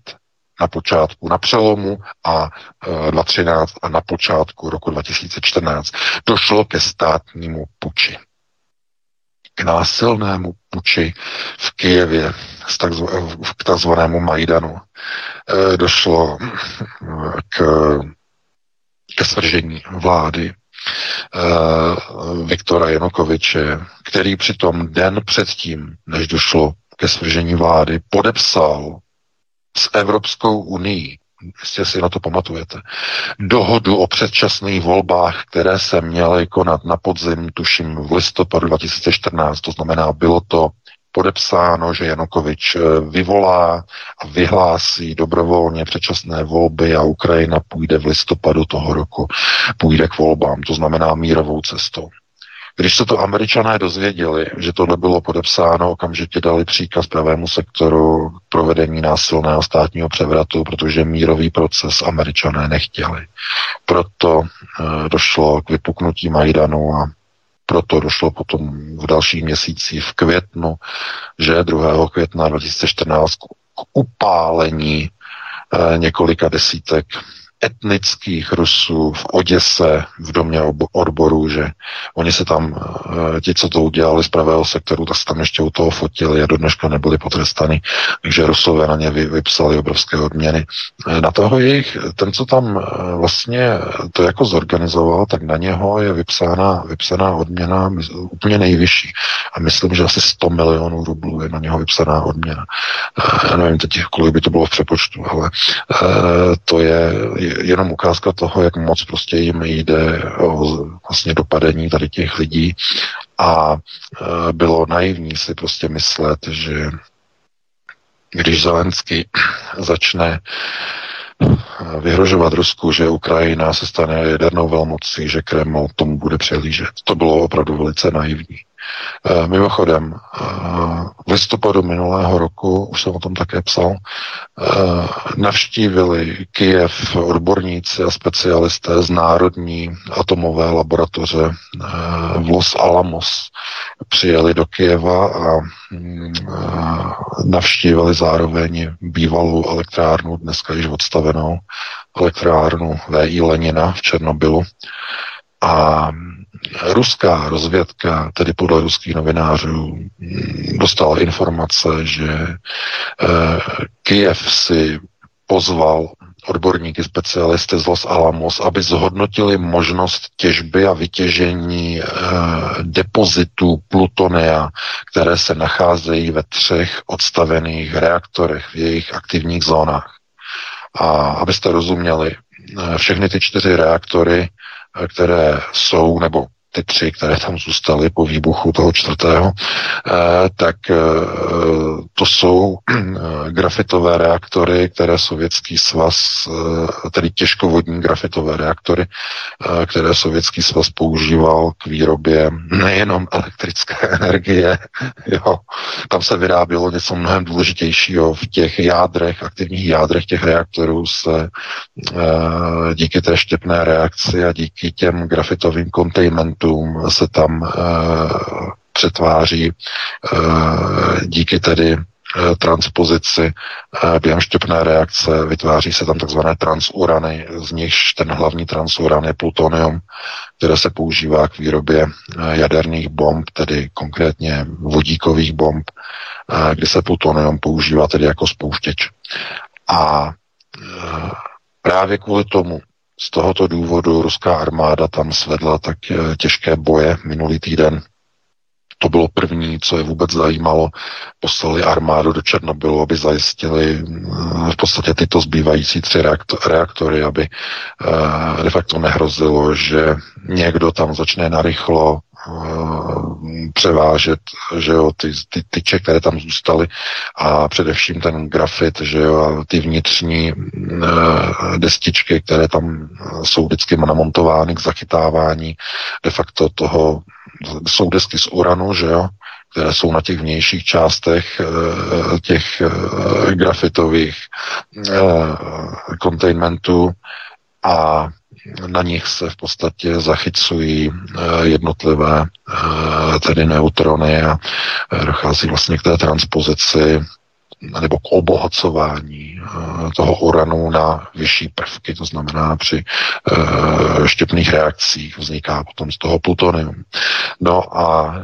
na počátku, na přelomu a 2013 eh, a na počátku roku 2014. Došlo ke státnímu puči. K násilnému puči v Kijevě k takzvanému Majdanu. Eh, došlo k ke vlády uh, Viktora Janukoviče, který přitom den předtím, než došlo ke svržení vlády, podepsal s Evropskou unii, jestli si na to pamatujete, dohodu o předčasných volbách, které se měly konat na podzim, tuším v listopadu 2014, to znamená, bylo to podepsáno, že Janukovič eh, vyvolá a vyhlásí dobrovolně předčasné volby a Ukrajina půjde v listopadu toho roku, půjde k volbám, to znamená mírovou cestou. Když se to američané dozvěděli, že tohle bylo podepsáno, okamžitě dali příkaz pravému sektoru k provedení násilného státního převratu, protože mírový proces američané nechtěli. Proto e, došlo k vypuknutí Majdanu a proto došlo potom v dalších měsících v květnu, že 2. května 2014 k upálení eh, několika desítek etnických Rusů v Oděse, v domě odborů, že oni se tam, eh, ti, co to udělali z pravého sektoru, tak se tam ještě u toho fotili a do dneška nebyli potrestani, takže Rusové na ně vypsali obrovské odměny. Eh, na toho jejich, ten, co tam eh, vlastně to jako zorganizoval, tak na něho je vypsána, vypsaná odměna úplně nejvyšší. A myslím, že asi 100 milionů rublů je na něho vypsaná odměna. Já nevím teď, kolik by to bylo v přepočtu, ale to je jenom ukázka toho, jak moc prostě jim jde o vlastně dopadení tady těch lidí a e, bylo naivní si prostě myslet, že když Zelenský začne vyhrožovat Rusku, že Ukrajina se stane jadernou velmocí, že Kreml tomu bude přehlížet. To bylo opravdu velice naivní. E, mimochodem, v listopadu minulého roku, už jsem o tom také psal, e, navštívili Kijev odborníci a specialisté z Národní atomové laboratoře v Los Alamos. Přijeli do Kijeva a mm, navštívili zároveň bývalou elektrárnu, dneska již odstavenou, elektrárnu V.I. Lenina v Černobylu. A ruská rozvědka, tedy podle ruských novinářů, dostala informace, že eh, Kiev si pozval odborníky, specialisty z Los Alamos, aby zhodnotili možnost těžby a vytěžení eh, depozitů plutonia, které se nacházejí ve třech odstavených reaktorech v jejich aktivních zónách. A abyste rozuměli, eh, všechny ty čtyři reaktory které jsou, nebo ty tři, které tam zůstaly po výbuchu toho čtvrtého, eh, tak eh, to jsou eh, grafitové reaktory, které Sovětský svaz, tedy těžkovodní grafitové reaktory, které Sovětský svaz používal k výrobě nejenom elektrické energie, jo, tam se vyrábělo něco mnohem důležitějšího. V těch jádrech, aktivních jádrech těch reaktorů se díky té štěpné reakci a díky těm grafitovým kontejmentům produktům se tam uh, přetváří uh, díky tedy uh, transpozici během štěpné reakce, vytváří se tam takzvané transurany, z nichž ten hlavní transuran je plutonium, které se používá k výrobě jaderných bomb, tedy konkrétně vodíkových bomb, kdy se plutonium používá tedy jako spouštěč. A právě kvůli tomu z tohoto důvodu ruská armáda tam svedla tak eh, těžké boje minulý týden. To bylo první, co je vůbec zajímalo. Poslali armádu do Černobylu, aby zajistili eh, v podstatě tyto zbývající tři reaktory, aby eh, de facto nehrozilo, že někdo tam začne narychlo převážet, že jo, ty, ty tyče, které tam zůstaly a především ten grafit, že jo, a ty vnitřní uh, destičky, které tam jsou vždycky namontovány k zachytávání de facto toho, jsou desky z uranu, že jo, které jsou na těch vnějších částech uh, těch uh, grafitových kontejnmentů a na nich se v podstatě zachycují eh, jednotlivé eh, tedy neutrony a eh, dochází vlastně k té transpozici nebo k obohacování toho uranu na vyšší prvky, to znamená při štěpných reakcích vzniká potom z toho plutonium. No a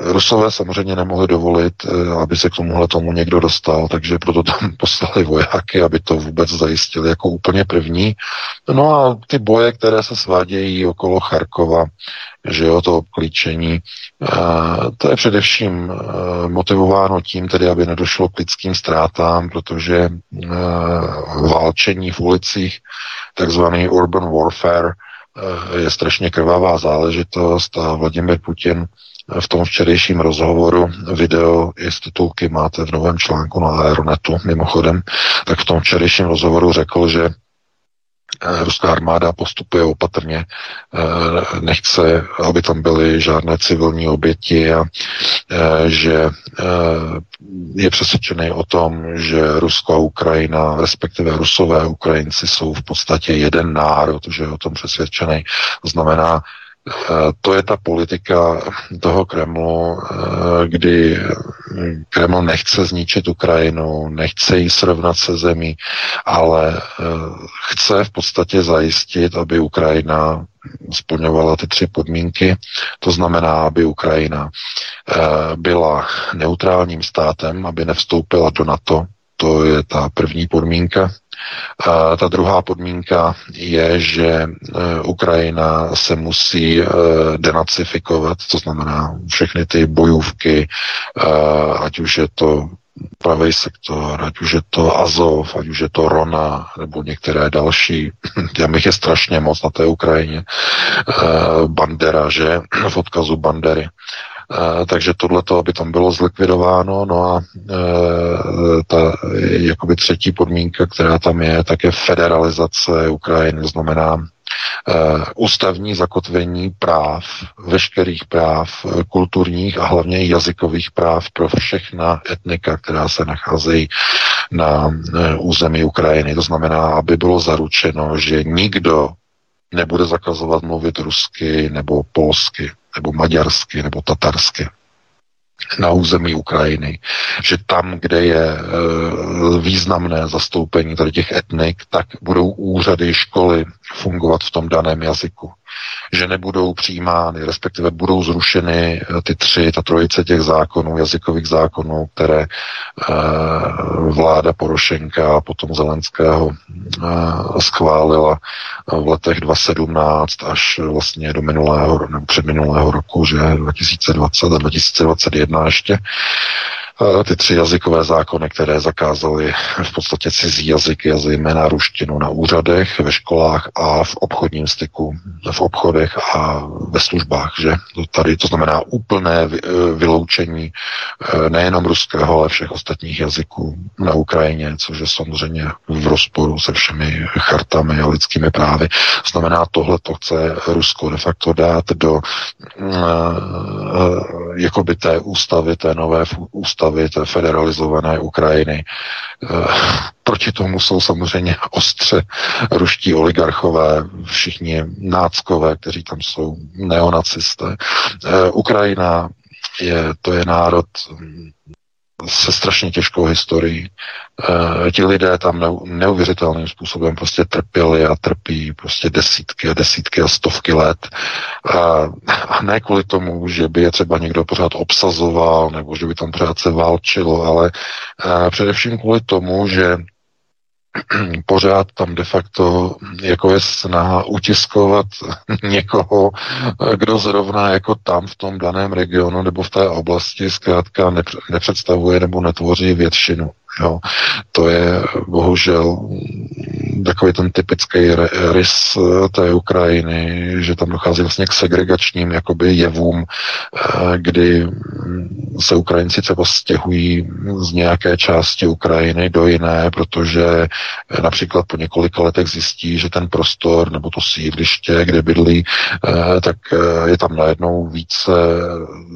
Rusové samozřejmě nemohli dovolit, aby se k tomuhle tomu někdo dostal, takže proto tam poslali vojáky, aby to vůbec zajistili jako úplně první. No a ty boje, které se svádějí okolo Charkova, že jo, to obklíčení, to je především motivováno tím, tedy, aby nedošlo k lidským ztrátám, protože válčení v ulicích, takzvaný urban warfare, je strašně krvavá záležitost a Vladimir Putin v tom včerejším rozhovoru, video i z titulky máte v novém článku na Aeronetu mimochodem, tak v tom včerejším rozhovoru řekl, že Eh, ruská armáda postupuje opatrně, eh, nechce, aby tam byly žádné civilní oběti a eh, že je přesvědčený o tom, že Rusko a Ukrajina, respektive Rusové a Ukrajinci jsou v podstatě jeden národ, že je o tom přesvědčený. To znamená, Eh, to je ta politika toho Kremlu, eh, kdy Kreml nechce zničit Ukrajinu, nechce ji srovnat se zemí, ale eh, chce v podstatě zajistit, aby Ukrajina splňovala ty tři podmínky. To znamená, aby Ukrajina byla neutrálním státem, aby nevstoupila do NATO, to je ta první podmínka. A ta druhá podmínka je, že e, Ukrajina se musí e, denacifikovat, to znamená všechny ty bojůvky, e, ať už je to pravý sektor, ať už je to Azov, ať už je to Rona, nebo některé další. Těm je strašně moc na té Ukrajině. Bandera, že? V odkazu Bandery. Takže tohleto, aby tam bylo zlikvidováno. No a e, ta jakoby třetí podmínka, která tam je, tak je federalizace Ukrajiny. To znamená ústavní zakotvení práv, veškerých práv kulturních a hlavně jazykových práv pro všechna etnika, která se nacházejí na území Ukrajiny. To znamená, aby bylo zaručeno, že nikdo nebude zakazovat mluvit rusky nebo polsky nebo maďarsky nebo tatarsky na území Ukrajiny, že tam, kde je e, významné zastoupení tady těch etnik, tak budou úřady, školy fungovat v tom daném jazyku že nebudou přijímány, respektive budou zrušeny eh, ty tři, ta trojice těch zákonů, jazykových zákonů, které e, vláda Porošenka a potom Zelenského e, schválila v letech 2017 až vlastně do minulého nebo předminulého roku, že 2020 a 2021 ještě ty tři jazykové zákony, které zakázaly v podstatě cizí jazyky zejména ruštinu na úřadech, ve školách a v obchodním styku, v obchodech a ve službách, že tady to znamená úplné e, vyloučení e, nejenom ruského, ale všech ostatních jazyků na Ukrajině, což je samozřejmě v rozporu se všemi chartami a lidskými právy. Znamená, tohle to chce Rusko de facto dát do jakoby té ústavy, té nové ústavy postavit federalizované Ukrajiny. Eh, proti tomu jsou samozřejmě ostře ruští oligarchové, všichni náckové, kteří tam jsou neonacisté. Eh, Ukrajina je, to je národ se strašně těžkou historií. E, ti lidé tam ne, neuvěřitelným způsobem prostě trpěli a trpí prostě desítky a desítky a stovky let. E, a ne kvůli tomu, že by je třeba někdo pořád obsazoval nebo že by tam pořád se válčilo, ale e, především kvůli tomu, že pořád tam de facto jako je snaha utiskovat někoho, kdo zrovna jako tam v tom daném regionu nebo v té oblasti zkrátka nepředstavuje nebo netvoří většinu. Jo. To je bohužel takový ten typický rys eh, té Ukrajiny, že tam dochází vlastně k segregačním jakoby jevům, eh, kdy mm, se Ukrajinci třeba stěhují z nějaké části Ukrajiny do jiné, protože eh, například po několika letech zjistí, že ten prostor nebo to sídliště, kde bydlí, tak je tam najednou více,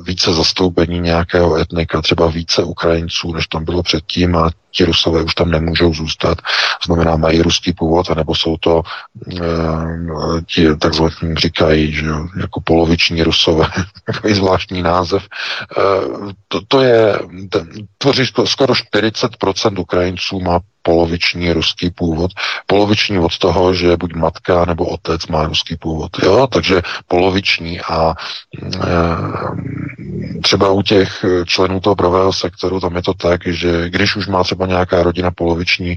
více zastoupení nějakého etnika, třeba více Ukrajinců, než tam bylo předtím a ti rusové už tam nemůžou zůstat, znamená mají ruský původ, anebo jsou to e, ti takzvaní říkají, že jo, jako poloviční rusové, takový zvláštní název. E, to, to je, tvoří skoro 40% Ukrajinců má poloviční ruský původ. Poloviční od toho, že buď matka nebo otec má ruský původ. Jo? Takže poloviční a e, třeba u těch členů toho pravého sektoru tam je to tak, že když už má třeba nějaká rodina poloviční e,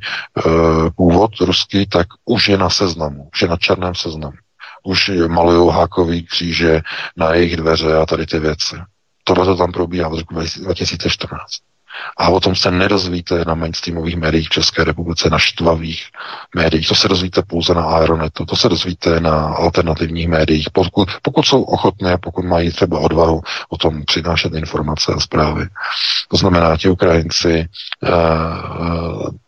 původ ruský, tak už je na seznamu, už je na černém seznamu. Už malují hákový kříže na jejich dveře a tady ty věci. Tohle to tam probíhá v roku 2014. A o tom se nedozvíte na mainstreamových médiích v České republice, na štvavých médiích. To se dozvíte pouze na Aeronetu, to se dozvíte na alternativních médiích, pokud, pokud jsou ochotné, pokud mají třeba odvahu o tom přinášet informace a zprávy. To znamená, ti Ukrajinci, eh,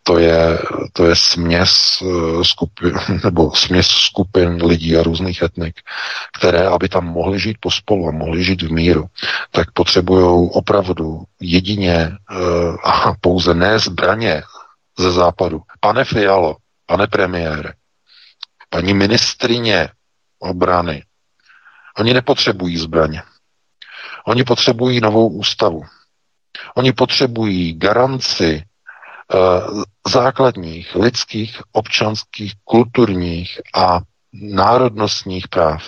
to je, to je směs eh, skupin, nebo směs skupin lidí a různých etnik, které, aby tam mohli žít pospolu a mohli žít v míru, tak potřebují opravdu jedině a pouze ne zbraně ze západu. Pane Fialo, pane premiére, paní ministrině obrany, oni nepotřebují zbraně. Oni potřebují novou ústavu. Oni potřebují garanci uh, základních lidských, občanských, kulturních a národnostních práv,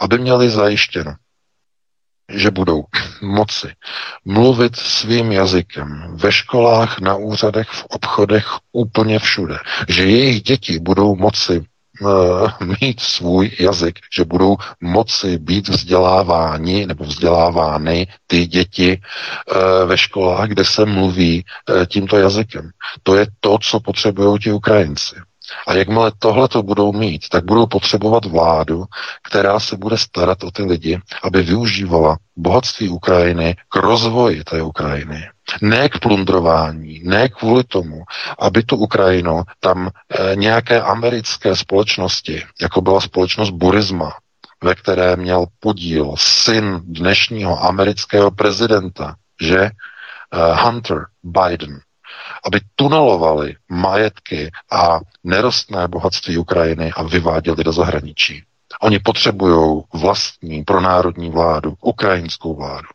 aby měli zajištěno že budou moci mluvit svým jazykem ve školách, na úřadech, v obchodech, úplně všude. Že jejich děti budou moci uh, mít svůj jazyk, že budou moci být vzděláváni nebo vzdělávány ty děti uh, ve školách, kde se mluví uh, tímto jazykem. To je to, co potřebují ti Ukrajinci. A jakmile tohle to budou mít, tak budou potřebovat vládu, která se bude starat o ty lidi, aby využívala bohatství Ukrajiny k rozvoji té Ukrajiny. Ne k plundrování, ne kvůli tomu, aby tu Ukrajinu tam e, nějaké americké společnosti, jako byla společnost Burisma, ve které měl podíl syn dnešního amerického prezidenta, že e, Hunter Biden, aby tunelovali majetky a nerostné bohatství Ukrajiny a vyváděli do zahraničí. Oni potřebují vlastní pronárodní vládu, ukrajinskou vládu.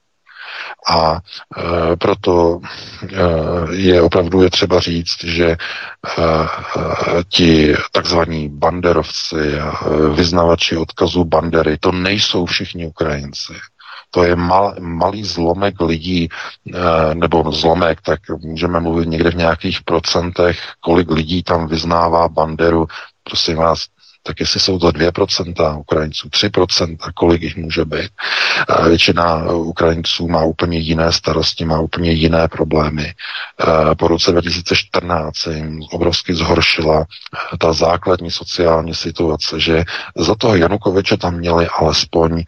A e, proto e, je opravdu je třeba říct, že e, e, ti takzvaní banderovci a e, vyznavači odkazu bandery, to nejsou všichni Ukrajinci. To je mal, malý zlomek lidí, e, nebo zlomek, tak můžeme mluvit někde v nějakých procentech, kolik lidí tam vyznává banderu. Prosím vás, tak jestli jsou to 2% Ukrajinců, 3%, kolik jich může být. Většina Ukrajinců má úplně jiné starosti, má úplně jiné problémy. Po roce 2014 se jim obrovsky zhoršila ta základní sociální situace, že za toho Janukoviče tam měli alespoň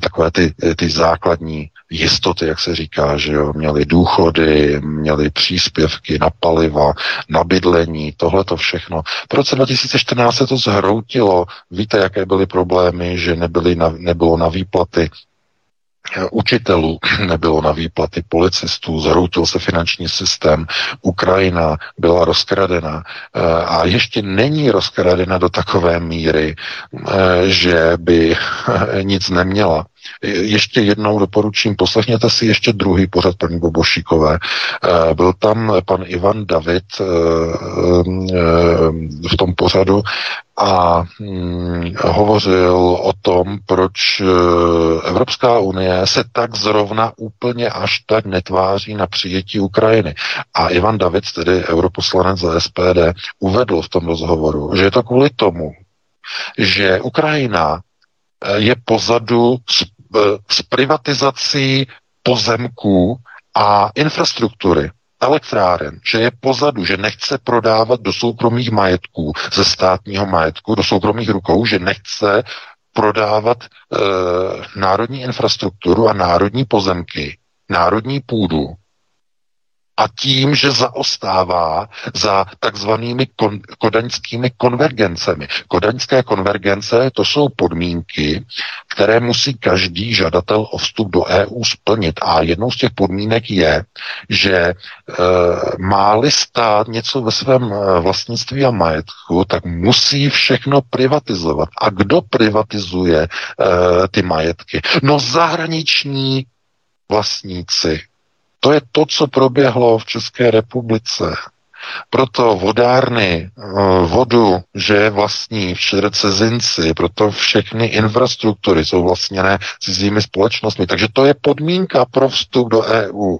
takové ty, ty základní jistoty, jak se říká, že jo, měli důchody, měli příspěvky na paliva, na bydlení, tohle to všechno. V roce 2014 se to zhroutilo. Víte, jaké byly problémy, že nebyly na, nebylo na výplaty učitelů, nebylo na výplaty policistů, zhroutil se finanční systém, Ukrajina byla rozkradena eh, a ještě není rozkradena do takové míry, eh, že by nic neměla. Ještě jednou doporučím, poslechněte si ještě druhý pořad paní Bobošíkové. Eh, byl tam pan Ivan David eh, eh, v tom pořadu a hm, hovořil o tom, proč Evropská unie se tak zrovna úplně až tak netváří na přijetí Ukrajiny. A Ivan David, tedy europoslanec za SPD, uvedl v tom rozhovoru, že je to kvůli tomu, že Ukrajina je pozadu s, s privatizací pozemků a infrastruktury elektráren, že je pozadu, že nechce prodávat do soukromých majetků, ze státního majetku, do soukromých rukou, že nechce prodávat e, národní infrastrukturu a národní pozemky, národní půdu, a tím, že zaostává za takzvanými kon, kodaňskými konvergencemi. Kodaňské konvergence to jsou podmínky, které musí každý žadatel o vstup do EU splnit. A jednou z těch podmínek je, že e, má-li stát něco ve svém e, vlastnictví a majetku, tak musí všechno privatizovat. A kdo privatizuje e, ty majetky? No zahraniční vlastníci, to je to, co proběhlo v České republice. Proto vodárny, eh, vodu, že je vlastní všude cizinci, proto všechny infrastruktury jsou vlastněné cizími společnostmi. Takže to je podmínka pro vstup do EU.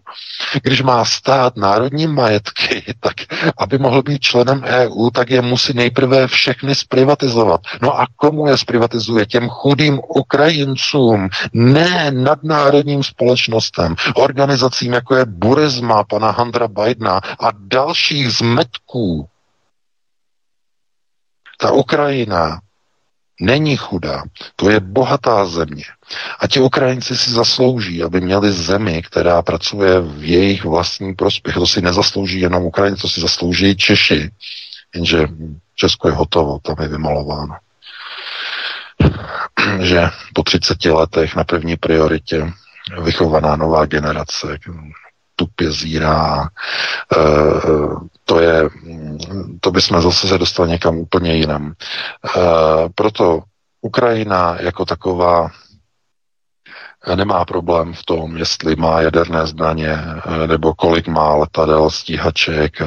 Když má stát národní majetky, tak aby mohl být členem EU, tak je musí nejprve všechny zprivatizovat. No a komu je zprivatizuje? Těm chudým Ukrajincům, ne nadnárodním společnostem, organizacím jako je Burisma, pana Handra Bidena a dalších zmetků. Ta Ukrajina není chudá, to je bohatá země. A ti Ukrajinci si zaslouží, aby měli zemi, která pracuje v jejich vlastní prospěch. To si nezaslouží jenom Ukrajinci, to si zaslouží Češi. Jenže Česko je hotovo, tam je vymalováno. Že po 30 letech na první prioritě vychovaná nová generace, tupě zírá. E, to je, to bychom zase se dostali někam úplně jinam. E, proto Ukrajina jako taková nemá problém v tom, jestli má jaderné zbraně, nebo kolik má letadel, stíhaček,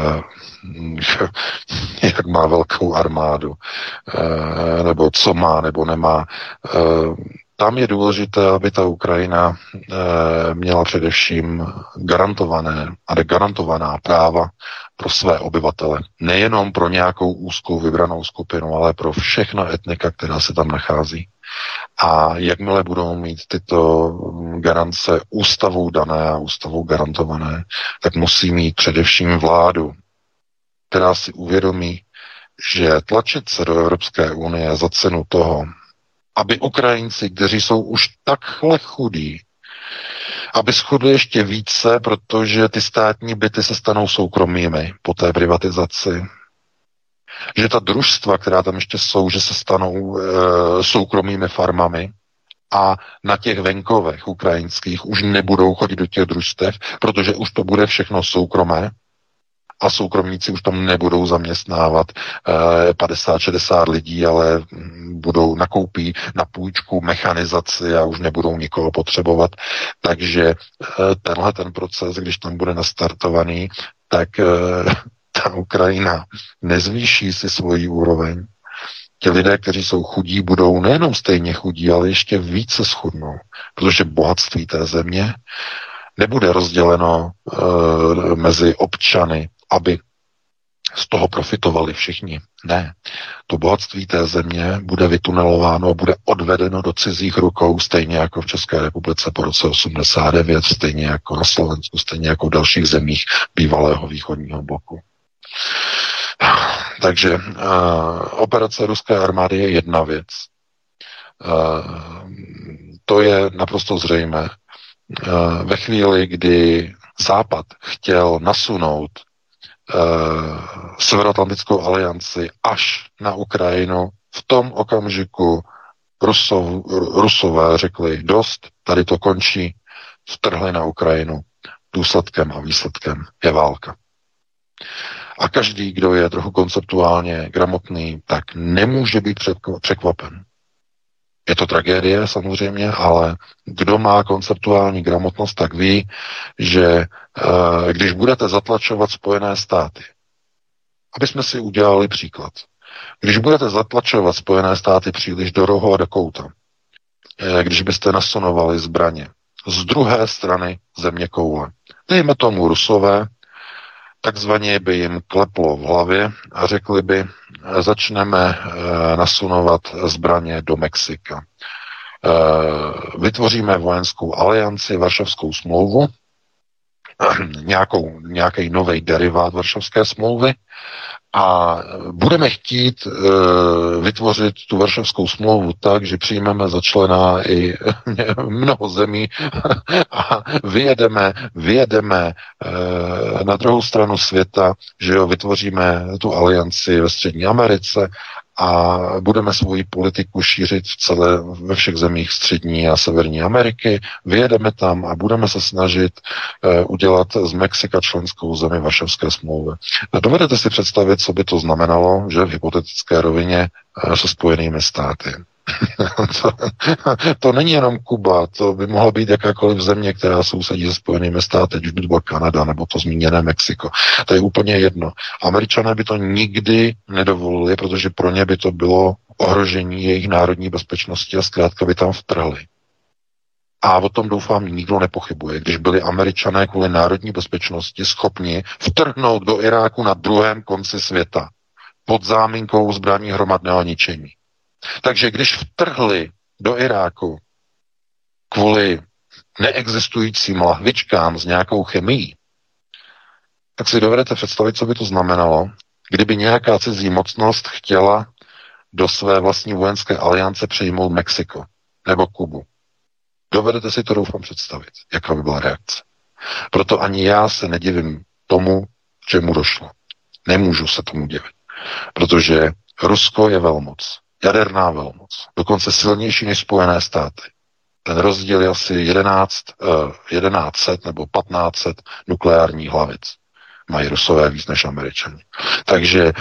jak má velkou armádu, nebo co má nebo nemá tam je důležité, aby ta Ukrajina e, měla především garantované a garantovaná práva pro své obyvatele. Nejenom pro nějakou úzkou vybranou skupinu, ale pro všechna etnika, která se tam nachází. A jakmile budou mít tyto garance ústavou dané a ústavou garantované, tak musí mít především vládu, která si uvědomí, že tlačit se do Evropské unie za cenu toho, aby Ukrajinci, kteří jsou už takhle chudí, aby schodli ještě více, protože ty státní byty se stanou soukromými po té privatizaci. Že ta družstva, která tam ještě jsou, že se stanou e, soukromými farmami a na těch venkovech ukrajinských už nebudou chodit do těch družstev, protože už to bude všechno soukromé a soukromníci už tam nebudou zaměstnávat 50-60 eh, lidí, ale budou nakoupí na půjčku mechanizaci a už nebudou nikoho potřebovat. Takže eh, tenhle ten proces, když tam bude nastartovaný, tak eh, ta Ukrajina nezvýší si svoji úroveň. Ti lidé, kteří jsou chudí, budou nejenom stejně chudí, ale ještě více schudnou, protože bohatství té země nebude rozděleno e, mezi občany aby z toho profitovali všichni. Ne. To bohatství té země bude vytunelováno, bude odvedeno do cizích rukou, stejně jako v České republice po roce 89, stejně jako na Slovensku, stejně jako v dalších zemích bývalého východního bloku. Takže uh, operace ruské armády je jedna věc. Uh, to je naprosto zřejmé. Uh, ve chvíli, kdy Západ chtěl nasunout uh, Severoatlantickou alianci až na Ukrajinu, v tom okamžiku Rusov, Rusové řekli dost, tady to končí, vtrhli na Ukrajinu. Důsledkem a výsledkem je válka. A každý, kdo je trochu konceptuálně gramotný, tak nemůže být překvapen. Je to tragédie samozřejmě, ale kdo má konceptuální gramotnost, tak ví, že e, když budete zatlačovat Spojené státy, aby jsme si udělali příklad, když budete zatlačovat Spojené státy příliš do rohu a do kouta, e, když byste nasunovali zbraně z druhé strany země koule, dejme tomu Rusové, takzvaně by jim kleplo v hlavě a řekli by, začneme eh, nasunovat zbraně do Mexika. Eh, vytvoříme vojenskou alianci, Varšavskou smlouvu, nějakou, nějaký nový derivát Varšavské smlouvy a budeme chtít e, vytvořit tu Varšavskou smlouvu tak, že přijmeme za člena i mnoho zemí a vyjedeme, vyjedeme e, na druhou stranu světa, že jo, vytvoříme tu alianci ve Střední Americe a budeme svoji politiku šířit v celé, ve všech zemích Střední a Severní Ameriky. Vyjedeme tam a budeme se snažit uh, udělat z Mexika členskou zemi Varšavské smlouvy. Dovedete si představit, co by to znamenalo, že v hypotetické rovině uh, se spojenými státy. To, to není jenom Kuba, to by mohla být jakákoliv země, která sousedí se Spojenými státy, už by to byla Kanada nebo to zmíněné Mexiko. To je úplně jedno. Američané by to nikdy nedovolili, protože pro ně by to bylo ohrožení jejich národní bezpečnosti a zkrátka by tam vtrhli. A o tom doufám nikdo nepochybuje. Když byli američané kvůli národní bezpečnosti schopni vtrhnout do Iráku na druhém konci světa pod záminkou zbraní hromadného ničení takže když vtrhli do Iráku kvůli neexistujícím lahvičkám s nějakou chemií, tak si dovedete představit, co by to znamenalo, kdyby nějaká cizí mocnost chtěla do své vlastní vojenské aliance přejmout Mexiko nebo Kubu. Dovedete si to doufám představit, jaká by byla reakce. Proto ani já se nedivím tomu, čemu došlo. Nemůžu se tomu divit. Protože Rusko je velmoc jaderná velmoc, dokonce silnější než Spojené státy. Ten rozdíl je asi 11, uh, 1100 nebo 1500 nukleárních hlavic. Mají Rusové víc než Američani. Takže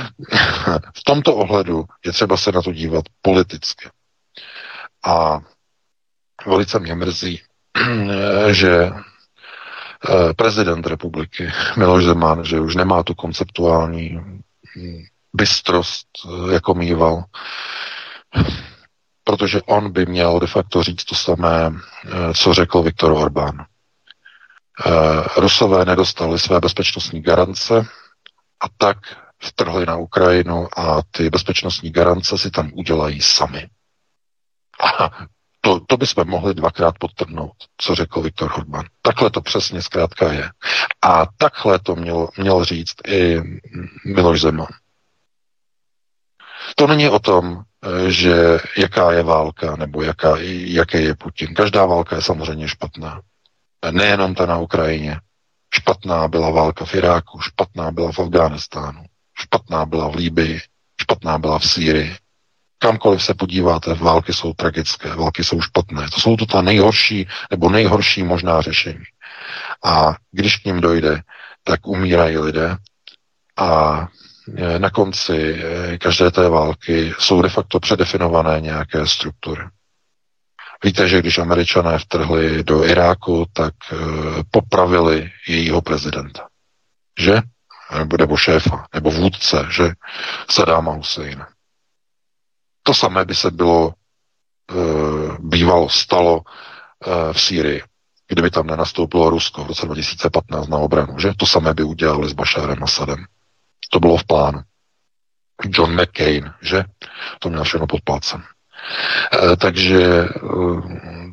v tomto ohledu je třeba se na to dívat politicky. A velice mě mrzí, že eh, prezident republiky Miloš Zeman, že už nemá tu konceptuální hm, bystrost, eh, jako mýval, protože on by měl de facto říct to samé, eh, co řekl Viktor Orbán. Eh, Rusové nedostali své bezpečnostní garance a tak vtrhli na Ukrajinu a ty bezpečnostní garance si tam udělají sami. A to, to bychom mohli dvakrát podtrhnout, co řekl Viktor Orbán. Takhle to přesně zkrátka je. A takhle to měl, měl říct i Miloš Zeman. To není o tom, že jaká je válka nebo jaká, jaký je Putin. Každá válka je samozřejmě špatná. Nejenom ta na Ukrajině. Špatná byla válka v Iráku, špatná byla v Afghánistánu, špatná byla v Líbii, špatná byla v Sýrii. Kamkoliv se podíváte, války jsou tragické, války jsou špatné. To jsou to ta nejhorší nebo nejhorší možná řešení. A když k ním dojde, tak umírají lidé a na konci e, každé té války jsou de facto předefinované nějaké struktury. Víte, že když američané vtrhli do Iráku, tak e, popravili jejího prezidenta. Že? Nebo, nebo šéfa, nebo vůdce, že? Sadáma Husseina. To samé by se bylo bývalo stalo v Sýrii, kdyby tam nenastoupilo Rusko v roce 2015 na obranu, že? To samé by udělali s Bašárem Asadem. To bylo v plánu. John McCain, že? To měl všechno pod palcem. E, takže e,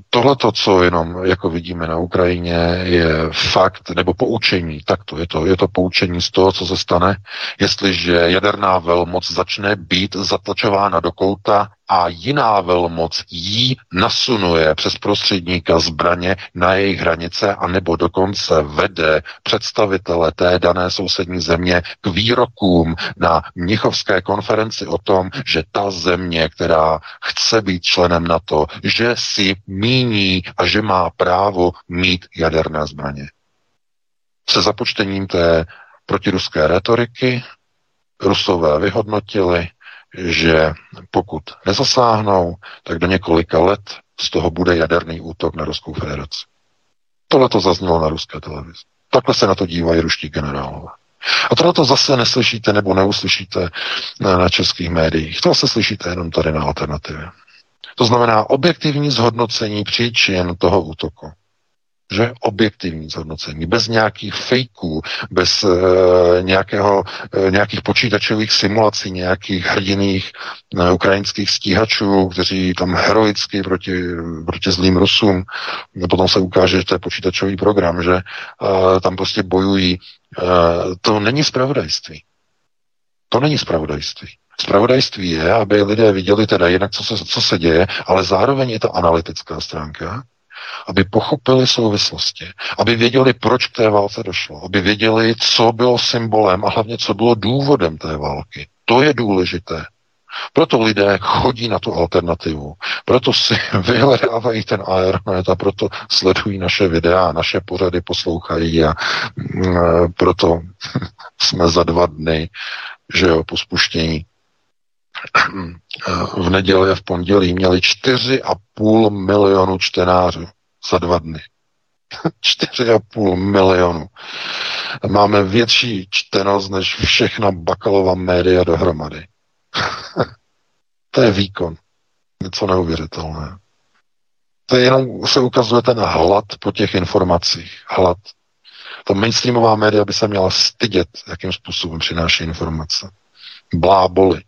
tohle, co jenom jako vidíme na Ukrajině, je fakt nebo poučení. Tak to je to. Je to poučení z toho, co se stane, jestliže jaderná velmoc začne být zatlačována do kouta a jiná velmoc jí nasunuje přes prostředníka zbraně na jejich hranice a nebo dokonce vede představitele té dané sousední země k výrokům na Mnichovské konferenci o tom, že ta země, která chce být členem NATO, že si míní a že má právo mít jaderné zbraně. Se započtením té protiruské retoriky Rusové vyhodnotili, že pokud nezasáhnou, tak do několika let z toho bude jaderný útok na Ruskou federaci. Tohle to zaznělo na ruské televizi. Takhle se na to dívají ruští generálové. A tohle to zase neslyšíte nebo neuslyšíte na, na českých médiích. To zase slyšíte jenom tady na alternativě. To znamená objektivní zhodnocení příčin toho útoku že objektivní zhodnocení, bez nějakých fejků, bez uh, nějakého, uh, nějakých počítačových simulací, nějakých hrdiných uh, ukrajinských stíhačů, kteří tam heroicky proti, proti zlým Rusům, potom se ukáže, že to je počítačový program, že uh, tam prostě bojují. Uh, to není spravodajství. To není spravodajství. Spravodajství je, aby lidé viděli teda jinak, co se, co se děje, ale zároveň je to analytická stránka, aby pochopili souvislosti, aby věděli, proč k té válce došlo, aby věděli, co bylo symbolem a hlavně, co bylo důvodem té války. To je důležité. Proto lidé chodí na tu alternativu. Proto si vyhledávají ten Aeronet a proto sledují naše videa, naše pořady poslouchají a mm, proto jsme za dva dny, že jo, po spuštění v neděli a v pondělí měli 4,5 milionu čtenářů za dva dny. 4,5 milionu. Máme větší čtenost než všechna bakalová média dohromady. to je výkon. Něco neuvěřitelné. To je jenom, se ukazuje ten hlad po těch informacích. Hlad. To mainstreamová média by se měla stydět, jakým způsobem přináší informace. Bláboli.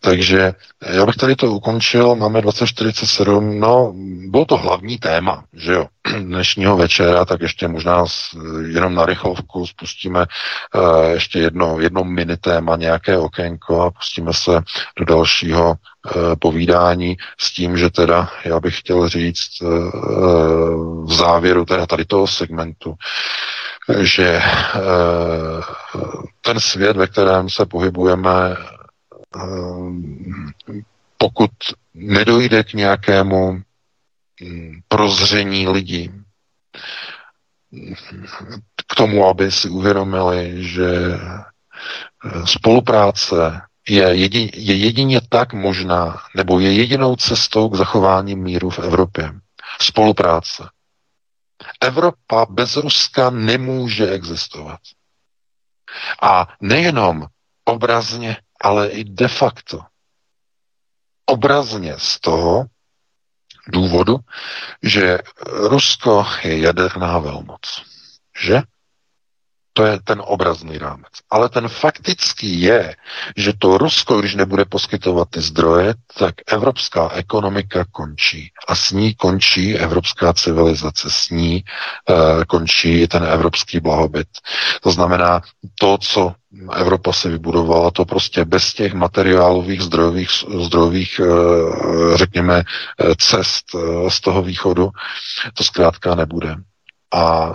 Takže já bych tady to ukončil, máme 2047, no, bylo to hlavní téma, že jo, dnešního večera, tak ještě možná jenom na rychlovku spustíme uh, ještě jedno, jedno mini téma, nějaké okénko a pustíme se do dalšího uh, povídání s tím, že teda já bych chtěl říct uh, v závěru teda tady toho segmentu, že ten svět, ve kterém se pohybujeme, pokud nedojde k nějakému hm, prozření lidí, k tomu, aby si uvědomili, že eh, spolupráce je, jedin, je jedině tak možná, nebo je jedinou cestou k zachování míru v Evropě. Spolupráce. Evropa bez Ruska nemůže existovat. A nejenom obrazně ale i de facto. Obrazně z toho důvodu, že Rusko je jaderná velmoc. Že? To je ten obrazný rámec. Ale ten faktický je, že to Rusko, když nebude poskytovat ty zdroje, tak evropská ekonomika končí. A s ní končí evropská civilizace, s ní uh, končí ten evropský blahobyt. To znamená, to, co Evropa si vybudovala, to prostě bez těch materiálových zdrojových, zdrojových řekněme, cest z toho východu, to zkrátka nebude. A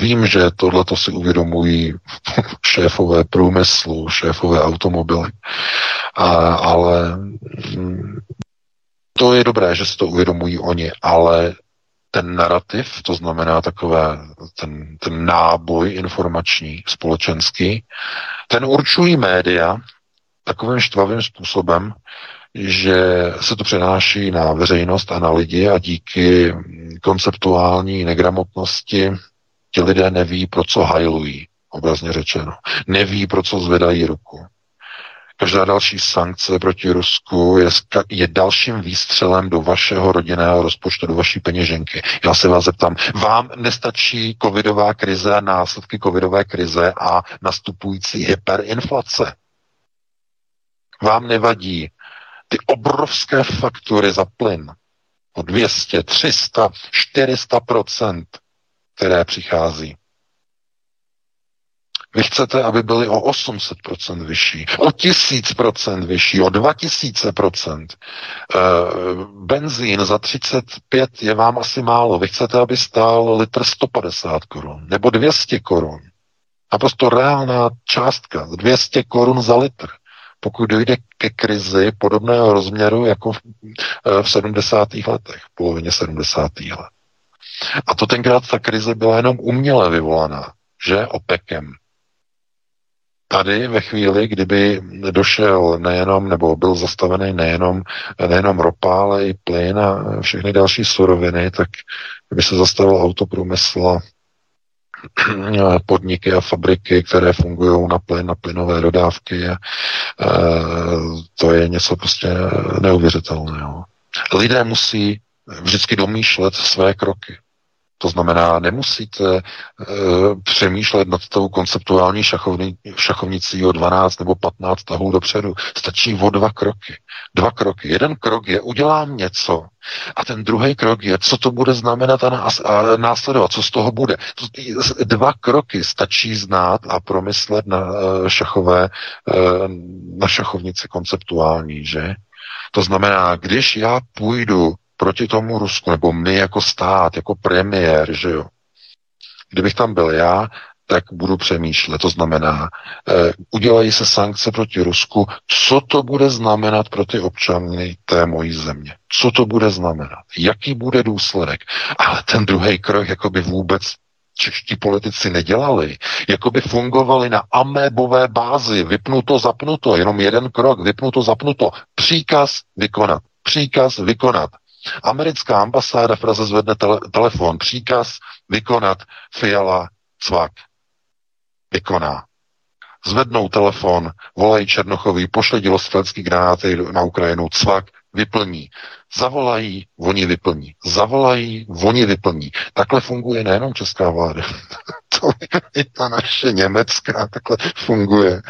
Vím, že tohle si uvědomují šéfové průmyslu, šéfové automobily, a, ale mm, to je dobré, že si to uvědomují oni, ale ten narrativ, to znamená takové, ten, ten náboj informační, společenský, ten určují média takovým štvavým způsobem, že se to přenáší na veřejnost a na lidi a díky konceptuální negramotnosti ti lidé neví, pro co hajlují, obrazně řečeno. Neví, pro co zvedají ruku. Každá další sankce proti Rusku je, je dalším výstřelem do vašeho rodinného rozpočtu, do vaší peněženky. Já se vás zeptám, vám nestačí covidová krize následky covidové krize a nastupující hyperinflace? Vám nevadí ty obrovské faktury za plyn o 200, 300, 400% které přichází. Vy chcete, aby byly o 800% vyšší, o 1000% vyšší, o 2000%. E, benzín za 35 je vám asi málo. Vy chcete, aby stál litr 150 korun nebo 200 korun. A prostě reálná částka, 200 korun za litr. Pokud dojde ke krizi podobného rozměru jako v, eh, v 70. letech, v polovině 70. let. A to tenkrát ta krize byla jenom uměle vyvolaná, že OPEKem. Tady ve chvíli, kdyby došel nejenom, nebo byl zastavený nejenom, nejenom ropa, ale i plyn a všechny další suroviny, tak by se zastavil autoprůmysl podniky a fabriky, které fungují na plyn, na plynové dodávky. A, to je něco prostě neuvěřitelného. Lidé musí vždycky domýšlet své kroky. To znamená, nemusíte e, přemýšlet nad tou konceptuální šachovní, šachovnicí o 12 nebo 15 tahů dopředu. Stačí o dva kroky. Dva kroky. Jeden krok je, udělám něco. A ten druhý krok je, co to bude znamenat a, nás, a následovat, co z toho bude. Dva kroky stačí znát a promyslet na e, šachové, e, na šachovnici konceptuální, že? To znamená, když já půjdu proti tomu Rusku, nebo my jako stát, jako premiér, že jo. Kdybych tam byl já, tak budu přemýšlet. To znamená, eh, udělají se sankce proti Rusku, co to bude znamenat pro ty občany té mojí země? Co to bude znamenat? Jaký bude důsledek? Ale ten druhý krok jako by vůbec čeští politici nedělali, jako by fungovali na amébové bázi, vypnuto, zapnuto, jenom jeden krok, vypnuto, zapnuto, příkaz vykonat, příkaz vykonat. Americká ambasáda v Praze zvedne tele, telefon, příkaz vykonat Fiala cvak. Vykoná. Zvednou telefon, volají Černochový, pošle dělostřelecký granáty na Ukrajinu, cvak, vyplní. Zavolají, oni vyplní. Zavolají, oni vyplní. Takhle funguje nejenom česká vláda. to je i ta naše německá, takhle funguje.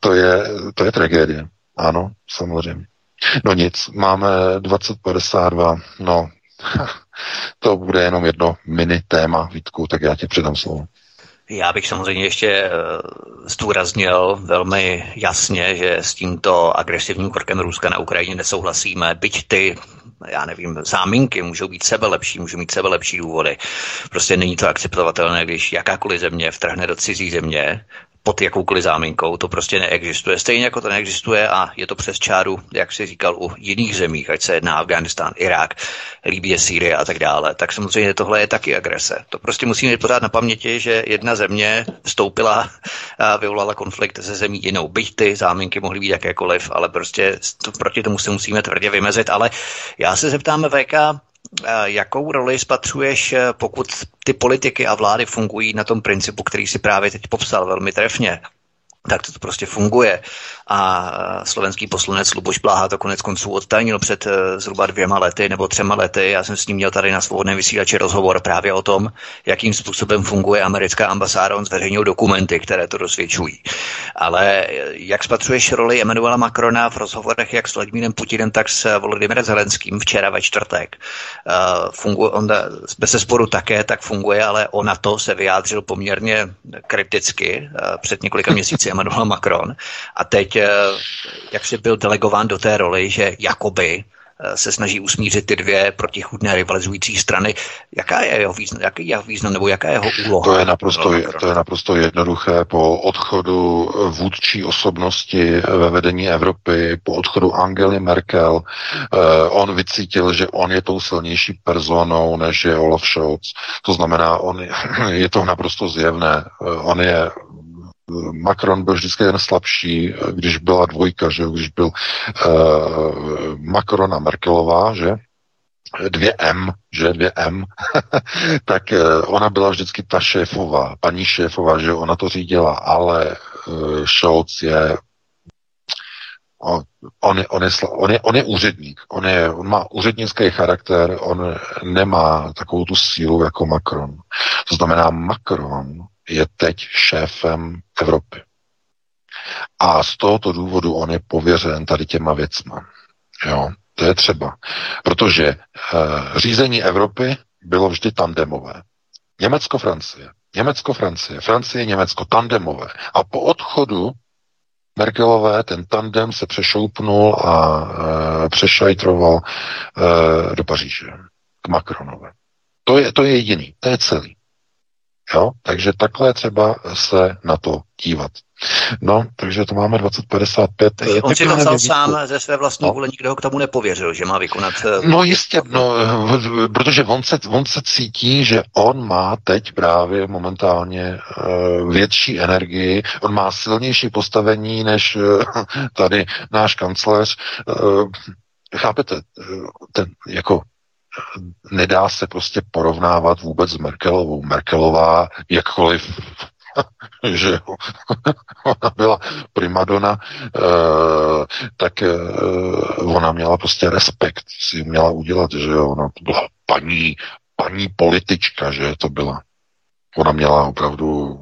To je, to je tragédie. Ano, samozřejmě. No nic, máme 2052, no to bude jenom jedno mini téma, Vítku, tak já ti předám slovo. Já bych samozřejmě ještě eh, zdůraznil velmi jasně, že s tímto agresivním krokem Ruska na Ukrajině nesouhlasíme, byť ty já nevím, záminky můžou být sebe lepší, můžou mít sebe lepší důvody. Prostě není to akceptovatelné, když jakákoliv země vtrhne do cizí země pod jakoukoliv záminkou, to prostě neexistuje. Stejně jako to neexistuje a je to přes čáru, jak si říkal, u jiných zemí, ať se jedná Afganistán, Irák, Líbie, Sýrie a tak dále. Tak samozřejmě tohle je taky agrese. To prostě musíme mít pořád na paměti, že jedna země vstoupila a vyvolala konflikt se zemí jinou. Byť ty záminky mohly být jakékoliv, ale prostě to, proti tomu se musíme tvrdě vymezit. Ale já se zeptám VK, Jakou roli spatřuješ, eh, pokud ty politiky a vlády fungují na tom principu, který si právě teď popsal velmi trefně? tak to prostě funguje. A slovenský poslanec Luboš Bláha to konec konců odtajnil před eh, zhruba dvěma lety nebo třema lety. Já jsem s ním měl tady na svobodném vysílači rozhovor právě o tom, jakým způsobem funguje americká ambasáda. On zveřejnil dokumenty, které to dosvědčují. Ale eh, jak spatřuješ roli Emanuela Macrona v rozhovorech jak s Vladimírem Putinem, tak s Volodymyrem Zelenským včera ve čtvrtek? Eh, funguje, on bez sporu také tak funguje, ale o NATO se vyjádřil poměrně kriticky před několika měsíci Emmanuel Macron. A teď, eh, jak si byl delegován do té roli, že jakoby eh, se snaží usmířit ty dvě protichudné rivalizující strany. Jaká je jeho význam, jaký je jeho význam nebo jaká je jeho úloha? To je, naprosto, to je naprosto jednoduché. Po odchodu vůdčí osobnosti ve vedení Evropy, po odchodu Angely Merkel, eh, on vycítil, že on je tou silnější personou, než je Olaf Scholz. To znamená, on je to naprosto zjevné. On je Macron byl vždycky jen slabší, když byla dvojka, že když byl uh, Macron a Merkelová, že? Dvě M, že? Dvě M, tak uh, ona byla vždycky ta šéfová, paní šéfová, že ona to řídila, ale uh, Scholz je On, on, je, on, je, on, je, on je úředník, on, je, on má úřednický charakter, on nemá takovou tu sílu jako Macron. To znamená, Macron je teď šéfem Evropy. A z tohoto důvodu on je pověřen tady těma věcma. Jo, to je třeba. Protože e, řízení Evropy bylo vždy tandemové. Německo-Francie, Německo-Francie, Francie-Německo, tandemové. A po odchodu Merkelové ten tandem se přešoupnul a e, přešajtroval e, do Paříže k Macronové. To je, to je jediný, to je celý. Jo? Takže takhle třeba se na to dívat. No, takže to máme 2055. Takže on si to vzal sám ze své vlastní no. vůle, nikdo ho k tomu nepověřil, že má vykonat... Eh, no jistě, no, protože on se, on se cítí, že on má teď právě momentálně uh, větší energii, on má silnější postavení než uh, tady náš kancléř. Uh, chápete, ten jako nedá se prostě porovnávat vůbec s Merkelovou. Merkelová, jakkoliv že jo, ona byla primadona, eh, tak eh, ona měla prostě respekt, si měla udělat, že jo, ona byla paní, paní politička, že to byla. Ona měla opravdu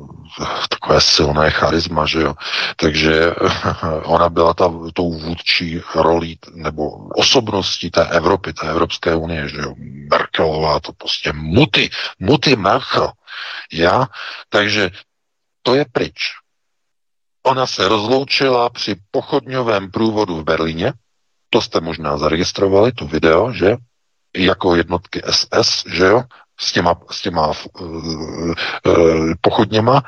takové silné charisma, že jo. Takže ona byla ta, tou vůdčí rolí nebo osobností té Evropy, té Evropské unie, že jo. Merkelová, to prostě muty, muty Merkel. Já, takže to je pryč. Ona se rozloučila při pochodňovém průvodu v Berlíně, to jste možná zaregistrovali, to video, že? Jako jednotky SS, že jo? S těma, s těma uh, uh, pochodněma.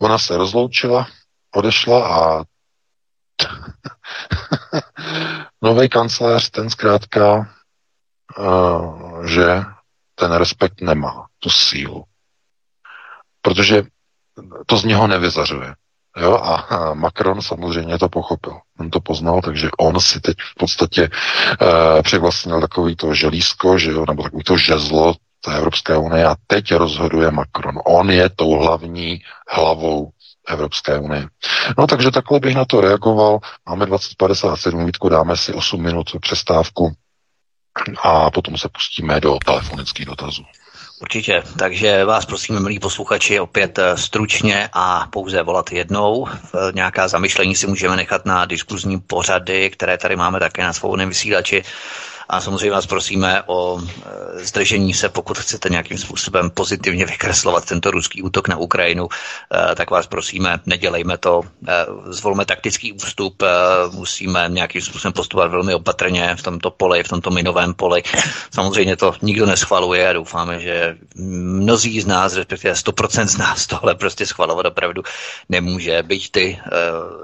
Ona se rozloučila, odešla a nový kancléř, ten zkrátka, uh, že ten respekt nemá, tu sílu. Protože to z něho nevyzařuje. Jo, a Macron samozřejmě to pochopil. On to poznal, takže on si teď v podstatě uh, přivlastnil takový to želízko, že jo, nebo takový to žezlo té Evropské unie a teď rozhoduje Macron. On je tou hlavní hlavou Evropské unie. No takže takhle bych na to reagoval. Máme 2057, Vítku, dáme si 8 minut přestávku a potom se pustíme do telefonických dotazů. Určitě, takže vás prosím, milí posluchači, opět eh, stručně a pouze volat jednou. Nějaká zamyšlení si můžeme nechat na diskuzní pořady, které tady máme také na svobodném vysílači. A samozřejmě vás prosíme o e, zdržení se, pokud chcete nějakým způsobem pozitivně vykreslovat tento ruský útok na Ukrajinu, e, tak vás prosíme, nedělejme to, e, zvolme taktický ústup, musíme nějakým způsobem postupovat velmi opatrně v tomto poli, v tomto minovém poli. Samozřejmě to nikdo neschvaluje a doufáme, že mnozí z nás, respektive 100% z nás tohle prostě schvalovat opravdu nemůže, byť ty,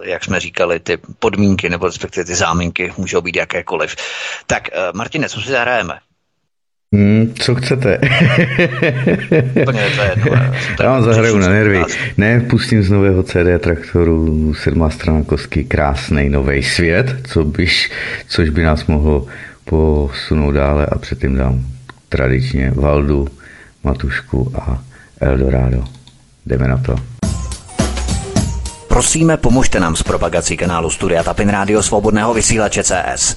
jak jsme říkali, ty podmínky nebo respektive ty záminky můžou být jakékoliv. Tak Martine, co si zahrajeme? Hmm, co chcete? Úplně to je jedno. Já vám zahraju na nervy. Ne, pustím z nového CD traktoru sedmá strana kostky krásný nový svět, co byš, což by nás mohlo posunout dále a předtím dám tradičně Valdu, Matušku a Eldorado. Jdeme na to. Prosíme, pomožte nám s propagací kanálu Studia Tapin Rádio Svobodného vysílače CS.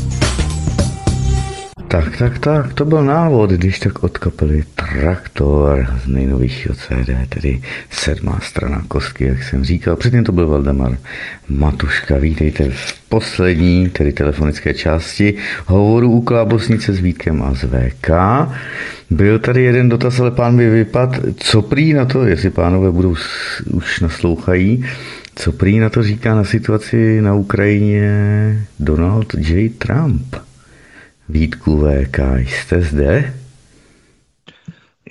Tak, tak, tak, to byl návod, když tak od kapely Traktor z nejnovějšího CD, tedy sedmá strana kostky, jak jsem říkal. Předtím to byl Valdemar Matuška. Vítejte v poslední, tedy telefonické části hovoru u Klábosnice s Vítkem a z VK. Byl tady jeden dotaz, ale pán by vypad. Co prý na to, jestli pánové budou už naslouchají, co prý na to říká na situaci na Ukrajině Donald J. Trump? Vítku VK, jste zde?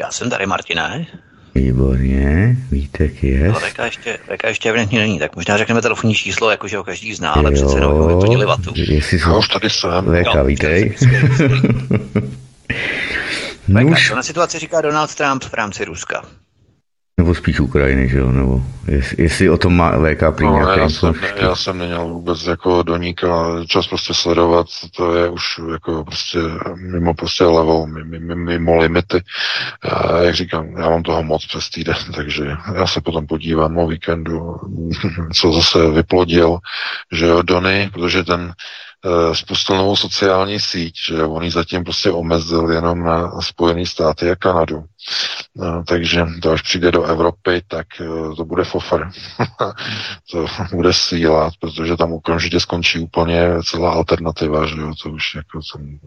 Já jsem tady, Martine. Výborně, Vítek je. No, VK ještě, VK ještě evidentně není, tak možná řekneme telefonní číslo, jakože ho každý zná, ale jo, přece jenom vyplnili vatu. Jestli jsou... No, tady jsem. VK, jo, vítej. VK, co na situaci říká Donald Trump v rámci Ruska? Nebo spíš Ukrajiny, že jo? Nebo jestli, jestli o tom má VK prý no, já, jsem, já jsem neměl vůbec jako do níka čas prostě sledovat, to je už jako prostě mimo prostě level, mimo, mimo limity. A jak říkám, já mám toho moc přes týden, takže já se potom podívám o víkendu, co zase vyplodil, že jo, Dony, protože ten spustil novou sociální síť, že on ji zatím prostě omezil jenom na Spojené státy a Kanadu. No, takže to až přijde do Evropy, tak eh, to bude fofer. to bude sílat, protože tam okamžitě skončí úplně celá alternativa, že jo, to už jako jsem,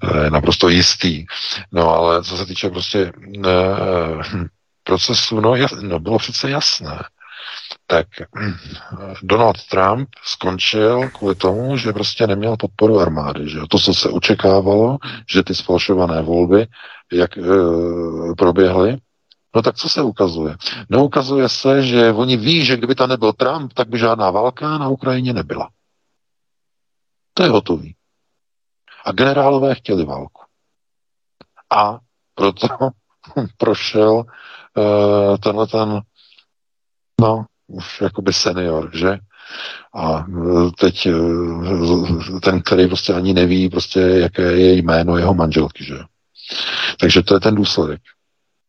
to je naprosto jistý. No ale co se týče prostě ne, procesu, no, jas, no bylo přece jasné, tak Donald Trump skončil kvůli tomu, že prostě neměl podporu armády. Že? To, co se očekávalo, že ty spolšované volby, jak e, proběhly, No tak co se ukazuje? No ukazuje se, že oni ví, že kdyby tam nebyl Trump, tak by žádná válka na Ukrajině nebyla. To je hotový. A generálové chtěli válku. A proto prošel uh, tenhle ten, no, už jakoby senior, že? A e, teď e, ten, který prostě ani neví, prostě jaké je jméno jeho manželky, že? Takže to je ten důsledek.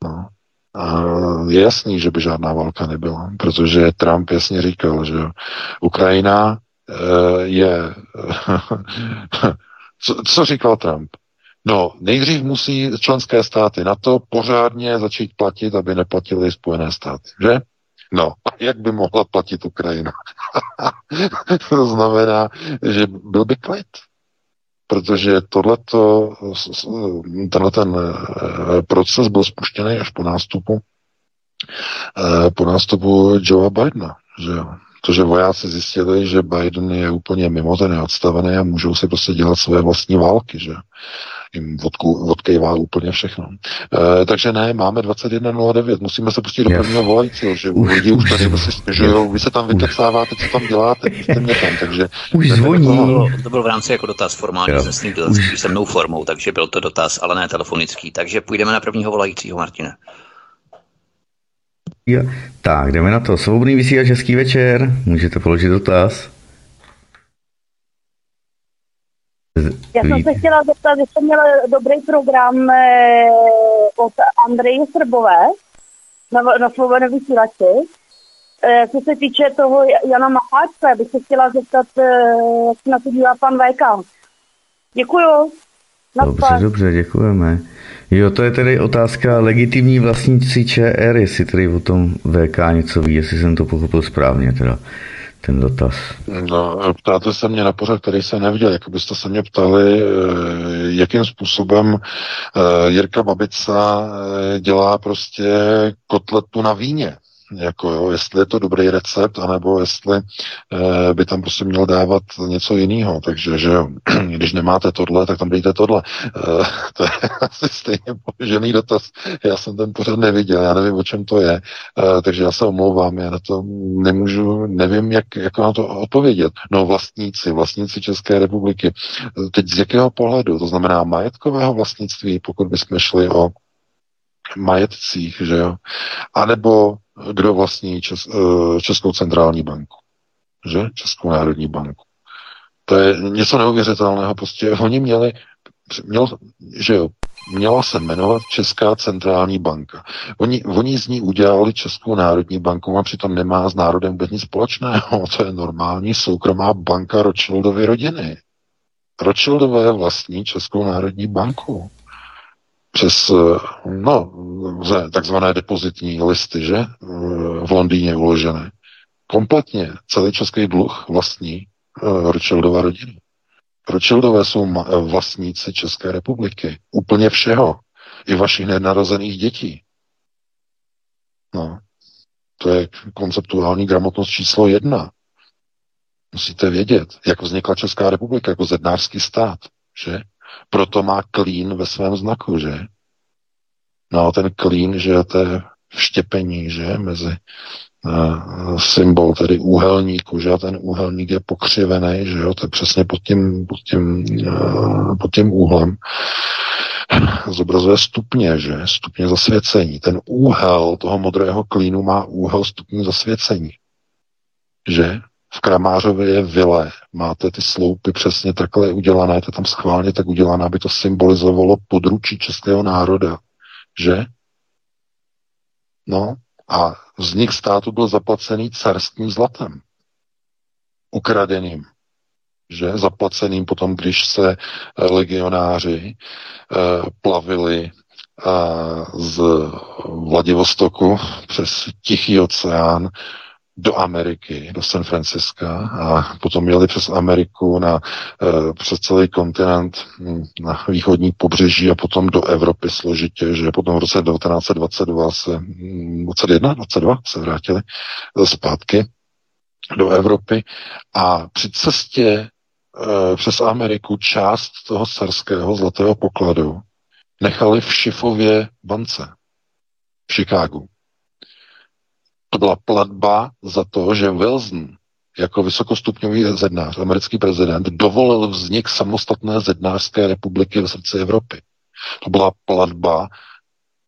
No. A je jasný, že by žádná válka nebyla, protože Trump jasně říkal, že Ukrajina je... co, co říkal Trump? No, nejdřív musí členské státy na to pořádně začít platit, aby neplatili Spojené státy, že? No, jak by mohla platit Ukrajina? to znamená, že byl by klid. Protože tohleto, tenhle ten eh, proces byl spuštěný až po nástupu eh, po nástupu Joea Bidena, že. To, že vojáci zjistili, že Biden je úplně mimo, ten odstavený a můžou si prostě dělat své vlastní války, že jim vodku, odkejvá úplně všechno. E, takže ne, máme 21.09, musíme se pustit do prvního volajícího, že už, lidi už tady prostě stěžují, vy se tam vykecáváte, co tam děláte, jste mě tam, takže... Už zvoní. To bylo, to byl v rámci jako dotaz formální, jsem dotaz písemnou formou, takže byl to dotaz, ale ne telefonický. Takže půjdeme na prvního volajícího, Martine. Jo. Tak, jdeme na to. Svobodný vysílač, hezký večer. Můžete položit dotaz. Já jsem se chtěla zeptat, že jste měl dobrý program eh, od Andreje Srbové na, na svobodné vysílači. Eh, co se týče toho Jana Macháčka, bych se chtěla zeptat, eh, jak se na to dívá pan VK. Děkuju. Dobře, dobře, děkujeme. Jo, to je tedy otázka legitimní vlastníci ČR, jestli tedy o tom VK něco ví, jestli jsem to pochopil správně teda ten dotaz. No, ptáte se mě na pořad, který jsem neviděl. Jak byste se mě ptali, eh, jakým způsobem eh, Jirka Babica eh, dělá prostě kotletu na víně jako jo, jestli je to dobrý recept, anebo jestli e, by tam prostě měl dávat něco jiného. Takže, že když nemáte tohle, tak tam dejte tohle. E, to je asi stejně položený dotaz. Já jsem ten pořád neviděl, já nevím, o čem to je, e, takže já se omlouvám, já na to nemůžu, nevím, jak, jak na to odpovědět. No vlastníci, vlastníci České republiky. Teď z jakého pohledu? To znamená majetkového vlastnictví, pokud bychom šli o majetcích, že jo? A nebo kdo vlastní Čes, eh, Českou centrální banku. že? Českou národní banku. To je něco neuvěřitelného. Prostě oni měli, měl, že jo, měla se jmenovat Česká centrální banka. Oni, oni z ní udělali Českou národní banku a přitom nemá s národem vůbec nic společného. To je normální soukromá banka Rothschildovy rodiny. Rothschildové vlastní Českou národní banku přes no, takzvané depozitní listy, že? V Londýně uložené. Kompletně celý český dluh vlastní uh, Rothschildova rodina. Rothschildové jsou vlastníci České republiky. Úplně všeho. I vašich nenarozených dětí. No. To je konceptuální gramotnost číslo jedna. Musíte vědět, jak vznikla Česká republika jako zednářský stát, že? Proto má klín ve svém znaku, že? No a ten klín, že to je vštěpení, že? Mezi uh, symbol tedy úhelníku, že? A ten úhelník je pokřivený, že jo? To je přesně pod tím, pod tím, uh, pod tím úhlem. Zobrazuje stupně, že? Stupně zasvěcení. Ten úhel toho modrého klínu má úhel stupně zasvěcení. Že? V Kramářově je vile, máte ty sloupy přesně takhle udělané, je to tam schválně tak udělané, aby to symbolizovalo područí českého národa, že? No a vznik státu byl zaplacený carským zlatem, ukradeným, že? Zaplaceným potom, když se eh, legionáři eh, plavili eh, z Vladivostoku přes Tichý oceán do Ameriky, do San Francisca a potom jeli přes Ameriku na, uh, přes celý kontinent hm, na východní pobřeží a potom do Evropy složitě, že potom v roce 1922 se, 21, hm, 22 se vrátili zpátky do Evropy a při cestě uh, přes Ameriku část toho carského zlatého pokladu nechali v Šifově bance v Chicagu. To byla platba za to, že Wilson jako vysokostupňový zednář, americký prezident, dovolil vznik samostatné zednářské republiky v srdci Evropy. To byla platba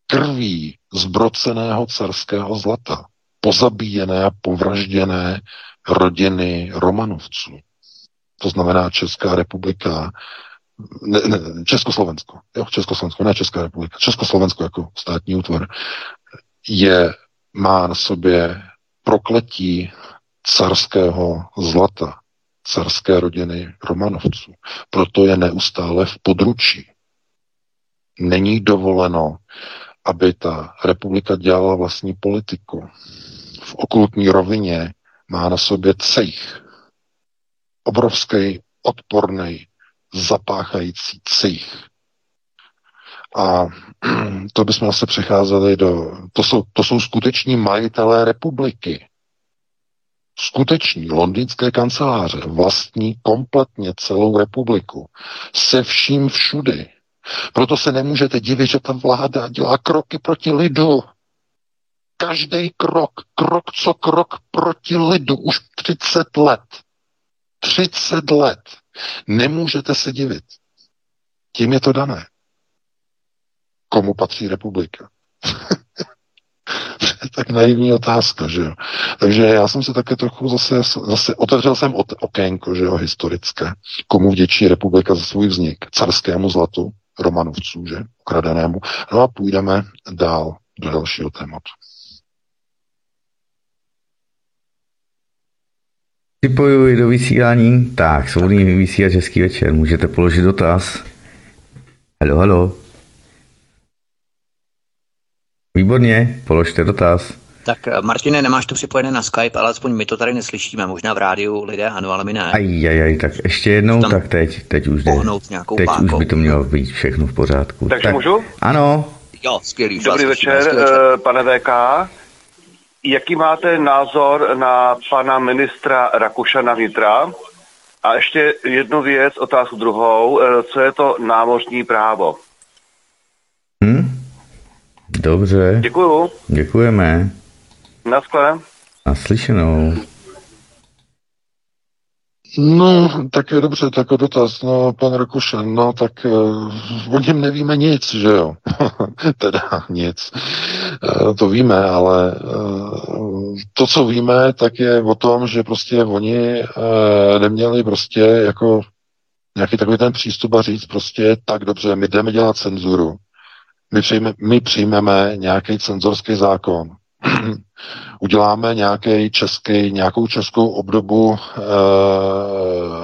krví zbroceného carského zlata, pozabíjené a povražděné rodiny Romanovců. To znamená Česká republika, ne, ne, Československo, jo, Československo, ne Česká republika, Československo jako státní útvar, je má na sobě prokletí carského zlata, carské rodiny Romanovců. Proto je neustále v područí. Není dovoleno, aby ta republika dělala vlastní politiku. V okultní rovině má na sobě cejch. Obrovský, odporný, zapáchající cejch. A to bychom zase přecházeli do... To jsou, to jsou skuteční majitelé republiky. Skuteční londýnské kanceláře vlastní kompletně celou republiku. Se vším všudy. Proto se nemůžete divit, že ta vláda dělá kroky proti lidu. Každý krok, krok co krok proti lidu, už 30 let. 30 let. Nemůžete se divit. Tím je to dané komu patří republika. tak naivní otázka, že jo. Takže já jsem se také trochu zase, zase otevřel jsem od okénko, že jo, historické. Komu vděčí republika za svůj vznik? Carskému zlatu, Romanovců, že, ukradenému. No a půjdeme dál do dalšího tématu. Připojuji do vysílání. Tak, svobodný vysílač Český večer. Můžete položit dotaz. Halo, halo. Výborně, položte dotaz. Tak eh, Martine, nemáš to připojené na Skype, ale aspoň my to tady neslyšíme. Možná v rádiu lidé ano, ale my ne. Aj, aj, aj, tak ještě jednou, tak teď, teď už jde. Teď pákou. už by to mělo být všechno v pořádku. Takže tak, můžu? Ano. Jo, skvělý. Dobrý večer, večer, eh, pane VK. Jaký máte názor na pana ministra Rakušana vnitra? A ještě jednu věc, otázku druhou. Eh, co je to námořní právo? Hm? Dobře. Děkuju. Děkujeme. Naschle. Naslyšenou. No, tak je dobře, tak dotaz, no, pan Rakušan, no, tak uh, o něm nevíme nic, že jo? teda nic. Uh, to víme, ale uh, to, co víme, tak je o tom, že prostě oni uh, neměli prostě jako nějaký takový ten přístup a říct prostě tak dobře, my jdeme dělat cenzuru, my, přijme, my přijmeme nějaký cenzorský zákon, uděláme nějaký český, nějakou českou obdobu eh,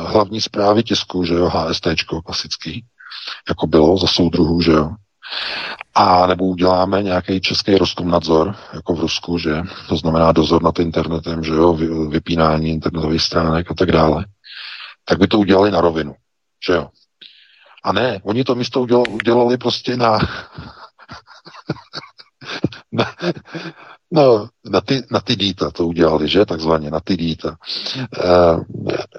hlavní zprávy tisku, že jo, HST klasický, jako bylo za soudruhů, že jo. A nebo uděláme nějaký český nadzor, jako v Rusku, že to znamená dozor nad internetem, že jo, vypínání internetových stránek a tak dále. Tak by to udělali na rovinu, že jo. A ne, oni to místo udělali prostě na No, na ty, na ty díta to udělali, že, takzvaně, na ty díta. Uh,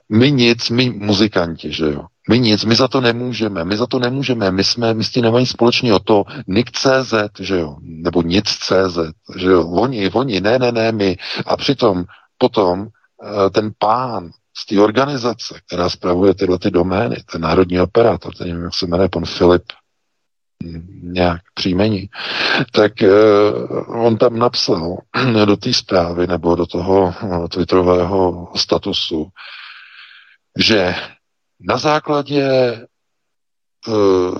my nic, my muzikanti, že jo, my nic, my za to nemůžeme, my za to nemůžeme, my jsme, my s tím nemají o to, CZ, že jo, nebo nic CZ, že jo, oni, oni, ne, ne, ne, my. A přitom potom uh, ten pán z té organizace, která spravuje tyhle ty domény, ten národní operátor, ten nevím, jak se jmenuje, pan Filip nějak příjmení, tak uh, on tam napsal do té zprávy nebo do toho uh, twitterového statusu, že na základě uh,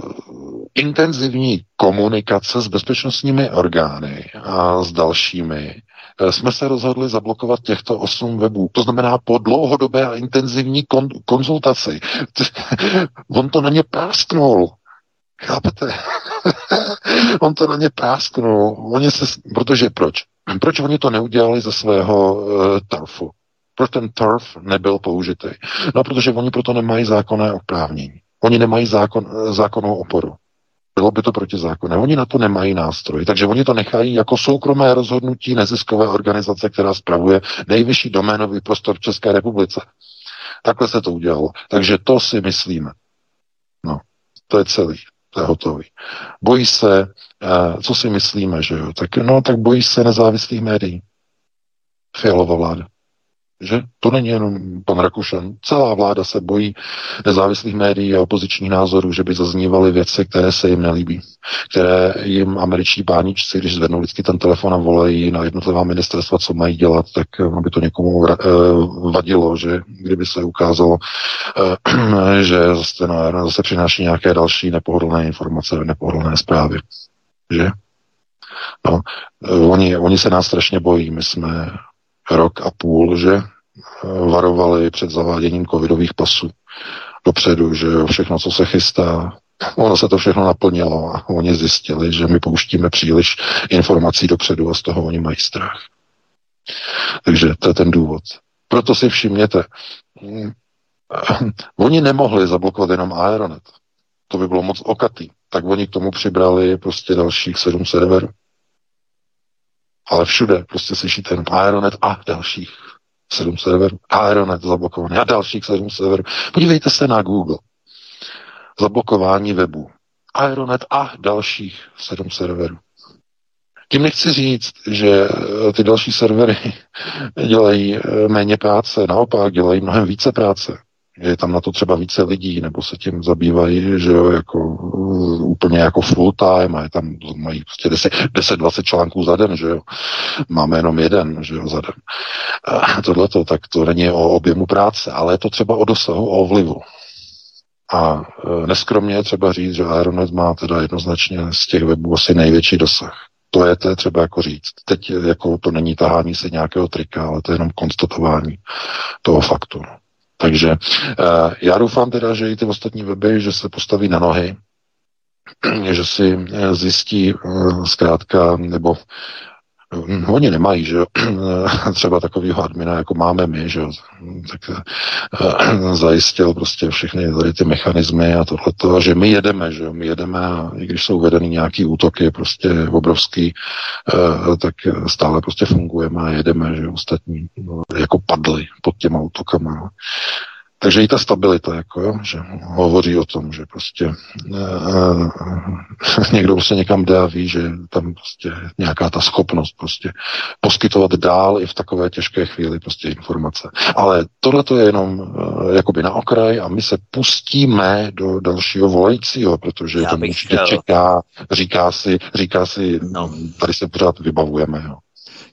intenzivní komunikace s bezpečnostními orgány a s dalšími jsme se rozhodli zablokovat těchto osm webů. To znamená po dlouhodobé a intenzivní kon- konzultaci. On to na ně prásknul. Chápete? On to na ně prásknul. Oni se, protože proč? Proč oni to neudělali ze svého uh, turfu? Proč ten turf nebyl použitý? No, protože oni proto nemají zákonné oprávnění. Oni nemají zákon, zákonnou oporu. Bylo by to protizákonné. Oni na to nemají nástroj, takže oni to nechají jako soukromé rozhodnutí neziskové organizace, která spravuje nejvyšší doménový prostor v České republice. Takhle se to udělalo. Takže to si myslíme. No, to je celý to je hotový. Bojí se, uh, co si myslíme, že jo? Tak, no, tak bojí se nezávislých médií. Fialová vláda. Že to není jenom pan Rakušan. Celá vláda se bojí nezávislých médií a opozičních názorů, že by zaznívaly věci, které se jim nelíbí. Které jim američtí páničci, když zvednou vždycky ten telefon a volají na jednotlivá ministerstva, co mají dělat, tak eh, by to někomu uh, vadilo, že kdyby se ukázalo, uh, že zase, no, zase přináší nějaké další nepohodlné informace, nepohodlné zprávy. Že? No, oni, oni se nás strašně bojí. My jsme rok a půl, že eh, varovali před zaváděním covidových pasů dopředu, že všechno, co se chystá, ono se to všechno naplnilo a oni zjistili, že my pouštíme příliš informací dopředu a z toho oni mají strach. Takže to je ten důvod. Proto si všimněte, mm, oni nemohli zablokovat jenom Aeronet. To by bylo moc okatý. Tak oni k tomu přibrali prostě dalších sedm serverů. Ale všude prostě slyšíte Aeronet a dalších sedm serverů. Aeronet zablokovaný a dalších sedm serverů. Podívejte se na Google. Zablokování webu. Aeronet a dalších sedm serverů. Tím nechci říct, že ty další servery dělají méně práce, naopak dělají mnohem více práce je tam na to třeba více lidí, nebo se tím zabývají, že jo, jako uh, úplně jako full time a je tam, mají prostě 10-20 článků za den, že jo. Máme jenom jeden, že jo, za den. A tohleto, tak to není o objemu práce, ale je to třeba o dosahu, o vlivu. A uh, neskromně je třeba říct, že Aeronet má teda jednoznačně z těch webů asi největší dosah. To je to třeba jako říct. Teď jako to není tahání se nějakého trika, ale to je jenom konstatování toho faktu. Takže uh, já doufám teda, že i ty ostatní weby, že se postaví na nohy, že si eh, zjistí uh, zkrátka, nebo oni nemají, že třeba takovýho admina, jako máme my, že tak uh, zajistil prostě všechny tady ty mechanismy a tohleto, že my jedeme, že my jedeme a i když jsou vedeny nějaký útoky prostě obrovský, uh, tak stále prostě fungujeme a jedeme, že ostatní no, jako padly pod těma útokama. Takže i ta stabilita, jako jo, že hovoří o tom, že prostě uh, někdo prostě někam jde a ví, že tam prostě nějaká ta schopnost prostě poskytovat dál i v takové těžké chvíli prostě informace. Ale tohle to je jenom uh, jakoby na okraj a my se pustíme do dalšího volajícího, protože Já ten určitě chtěl... čeká, říká si, říká si, no. tady se pořád vybavujeme, jo.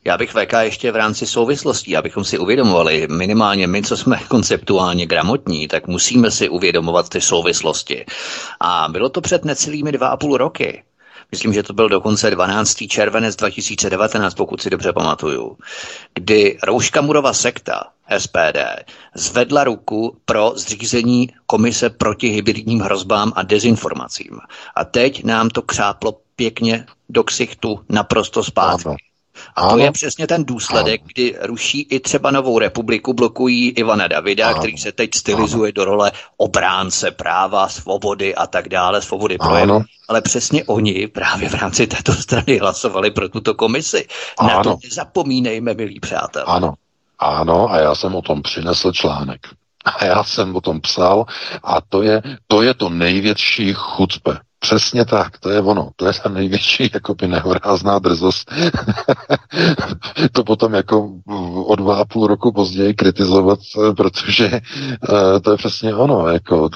Já bych VK ještě v rámci souvislostí, abychom si uvědomovali, minimálně my, co jsme konceptuálně gramotní, tak musíme si uvědomovat ty souvislosti. A bylo to před necelými dva a půl roky. Myslím, že to byl dokonce 12. červenec 2019, pokud si dobře pamatuju, kdy Rouška Murova sekta SPD zvedla ruku pro zřízení komise proti hybridním hrozbám a dezinformacím. A teď nám to křáplo pěkně do ksichtu naprosto zpátky. A ano. to je přesně ten důsledek, ano. kdy ruší i třeba Novou republiku, blokují Ivana Davida, ano. který se teď stylizuje ano. do role obránce práva, svobody a tak dále, svobody projevu. Ale přesně oni právě v rámci této strany hlasovali pro tuto komisi. Ano. Na to nezapomínejme, milí přátelé. Ano, ano, a já jsem o tom přinesl článek. A já jsem o tom psal a to je to, je to největší chutpe Přesně tak, to je ono. To je ta největší jakoby nehorázná drzost. to potom jako o dva a půl roku později kritizovat, protože uh, to je přesně ono. Jako,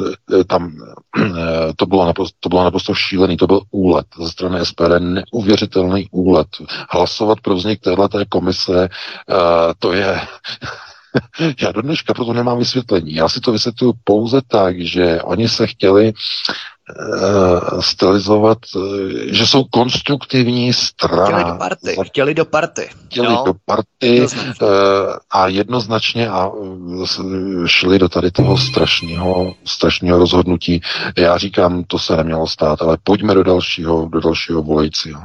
tam uh, to, bylo naprosto, to bylo naprosto šílený, to byl úlet ze strany SPD, neuvěřitelný úlet. Hlasovat pro vznik této komise, to je já do dneška proto nemám vysvětlení. Já si to vysvětluji pouze tak, že oni se chtěli stylizovat, uh, že jsou konstruktivní strana. Chtěli do party. Chtěli do party. Chtěli no. do party uh, a jednoznačně a šli do tady toho strašného, strašného rozhodnutí. Já říkám, to se nemělo stát, ale pojďme do dalšího, do dalšího volajícího.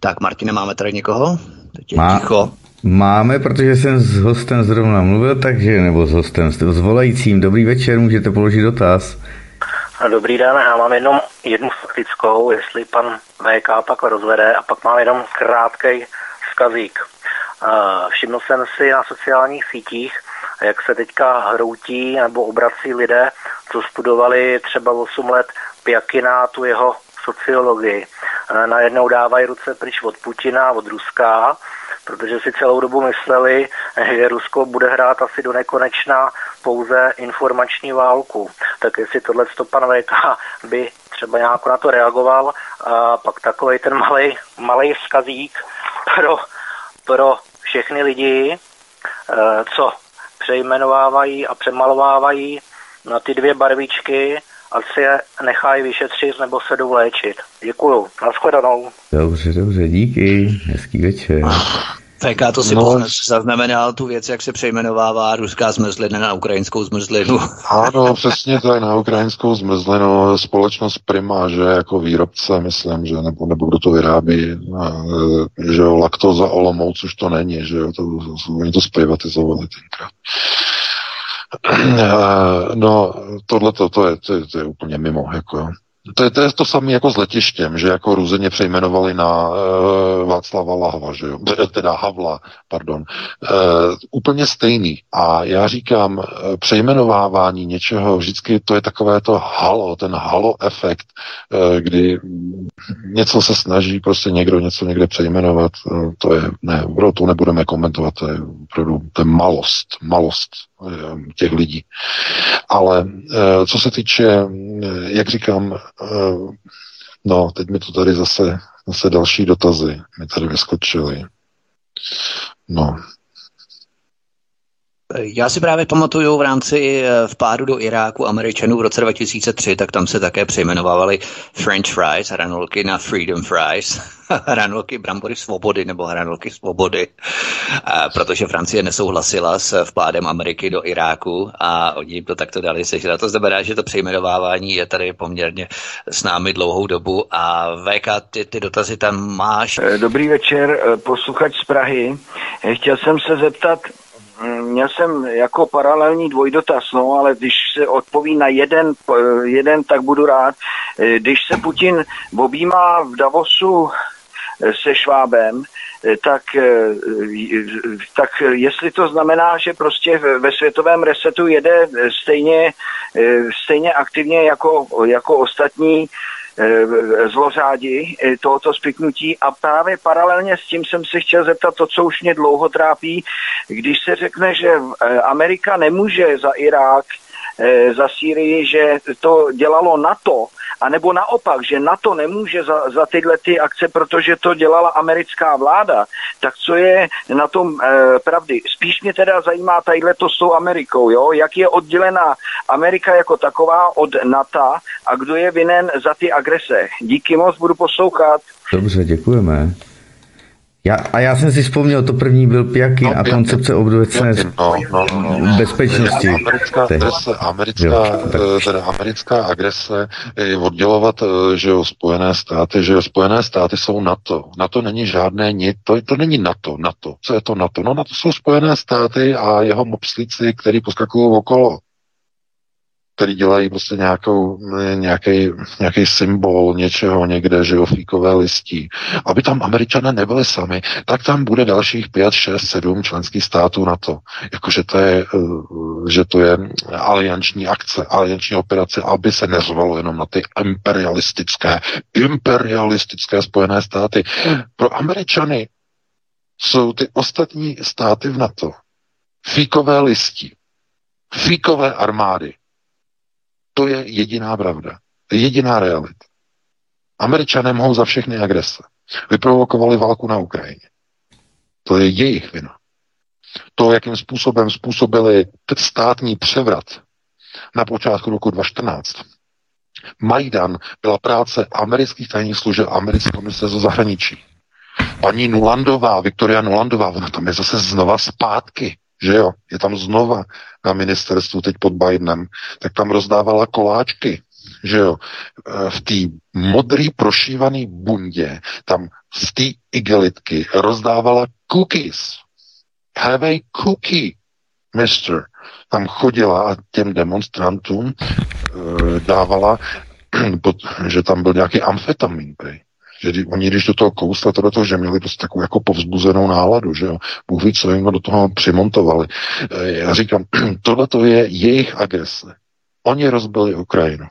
Tak, Martina, máme tady někoho? Teď je Má, ticho. Máme, protože jsem s hostem zrovna mluvil, takže, nebo s hostem, s volajícím. Dobrý večer, můžete položit dotaz. Dobrý den, já mám jenom jednu faktickou, jestli pan VK pak rozvede, a pak mám jenom krátký vzkazík. Všiml jsem si na sociálních sítích, jak se teďka hroutí nebo obrací lidé, co studovali třeba 8 let Pjakina, tu jeho sociologii. Najednou dávají ruce pryč od Putina, od Ruska, protože si celou dobu mysleli, že Rusko bude hrát asi do nekonečna pouze informační válku. Tak jestli tohle pan VK by třeba nějak na to reagoval, a pak takový ten malý, malý vzkazík pro, pro všechny lidi, eh, co přejmenovávají a přemalovávají na ty dvě barvičky, ať si je nechají vyšetřit nebo se jdou léčit. Děkuju. Naschledanou. Dobře, dobře, díky. Hezký večer. VK to si no, zaznamenal tu věc, jak se přejmenovává ruská zmrzlina na ukrajinskou zmrzlinu. Ano, přesně tak, na ukrajinskou zmrzlinu. Společnost Prima, že jako výrobce, myslím, že nebo, nebo kdo to vyrábí, že jo, laktoza Olomouc už to není, že jo, to, oni to zprivatizovali tenkrát. No, tohle to, to, je, to, je, to je úplně mimo, jako jo. To je, to je to samé jako s letištěm, že jako různě přejmenovali na uh, Václava Lahva, že jo? teda Havla, pardon. Uh, úplně stejný. A já říkám, přejmenovávání něčeho, vždycky to je takové to halo, ten halo efekt, uh, kdy něco se snaží prostě někdo něco někde přejmenovat, uh, to je, ne, to nebudeme komentovat, to je opravdu, to je malost, malost Eh, těch lidí. Ale eh, co se týče, eh, jak říkám, no, teď mi to tady zase, zase další dotazy mi tady vyskočily. No, já si právě pamatuju v rámci eh, vpádu do Iráku Američanů v roce 2003, tak tam se také přejmenovávali French fries, hranolky na Freedom fries, hranolky brambory svobody nebo hranolky svobody, protože Francie nesouhlasila s vpádem Ameriky do Iráku a oni jim to takto dali sežrat. To znamená, že to přejmenovávání je tady poměrně s námi dlouhou dobu a VK, ty, ty dotazy tam máš. Dobrý večer, eh, posluchač z Prahy. Chtěl jsem se zeptat, Měl jsem jako paralelní dvojdotaz, no, ale když se odpoví na jeden, jeden, tak budu rád. Když se Putin objímá v Davosu se Švábem, tak, tak jestli to znamená, že prostě ve světovém resetu jede stejně, stejně aktivně jako, jako ostatní zlořádi tohoto spiknutí. A právě paralelně s tím jsem se chtěl zeptat to, co už mě dlouho trápí, když se řekne, že Amerika nemůže za Irák Eh, za Sýrii, že to dělalo NATO, anebo naopak, že NATO nemůže za, za tyhle ty akce, protože to dělala americká vláda, tak co je na tom e, pravdy? Spíš mě teda zajímá tadyhle to s tou Amerikou, jo? jak je oddělená Amerika jako taková od NATO a kdo je vinen za ty agrese. Díky moc, budu poslouchat. Dobře, děkujeme. Já, a já jsem si vzpomněl, to první byl Piakin no, a koncepce obdobecné no, no, no, no. bezpečnosti. Americká agrese, americká, jo, eh, teda americká agrese je oddělovat, eh, že jo, Spojené státy, že jo, Spojené státy jsou NATO. NATO není žádné nic, to, to není NATO, NATO. Co je to NATO? No NATO jsou Spojené státy a jeho mopslíci, který poskakují okolo který dělají prostě nějakou, nějaký, nějaký symbol něčeho někde, že jo, fíkové listí. Aby tam američané nebyli sami, tak tam bude dalších pět, šest, sedm členských států na to. Jakože to je, eh, že to je alianční akce, alianční operace, aby se neřvalo jenom na ty imperialistické, imperialistické spojené státy. Pro američany jsou ty ostatní státy v NATO fíkové listí, fíkové armády, to je jediná pravda. Jediná realita. Američané mohou za všechny agrese. Vyprovokovali válku na Ukrajině. To je jejich vina. To, jakým způsobem způsobili státní převrat na počátku roku 2014. Majdan byla práce amerických tajných služeb americké komise za zahraničí. Paní Nulandová, Viktoria Nulandová, ona tam je zase znova zpátky že jo, je tam znova na ministerstvu teď pod Bidenem, tak tam rozdávala koláčky, že jo, e, v té modrý prošívaný bundě, tam z té igelitky rozdávala cookies. Have a cookie, mister. Tam chodila a těm demonstrantům e, dávala, že tam byl nějaký amfetamin, prej že oni, když do toho kousli, to do toho, že měli prostě takovou jako povzbuzenou náladu, že jo, Bůh ví, co jim do toho přimontovali. E, já říkám, tohle to je jejich agrese. Oni rozbili Ukrajinu.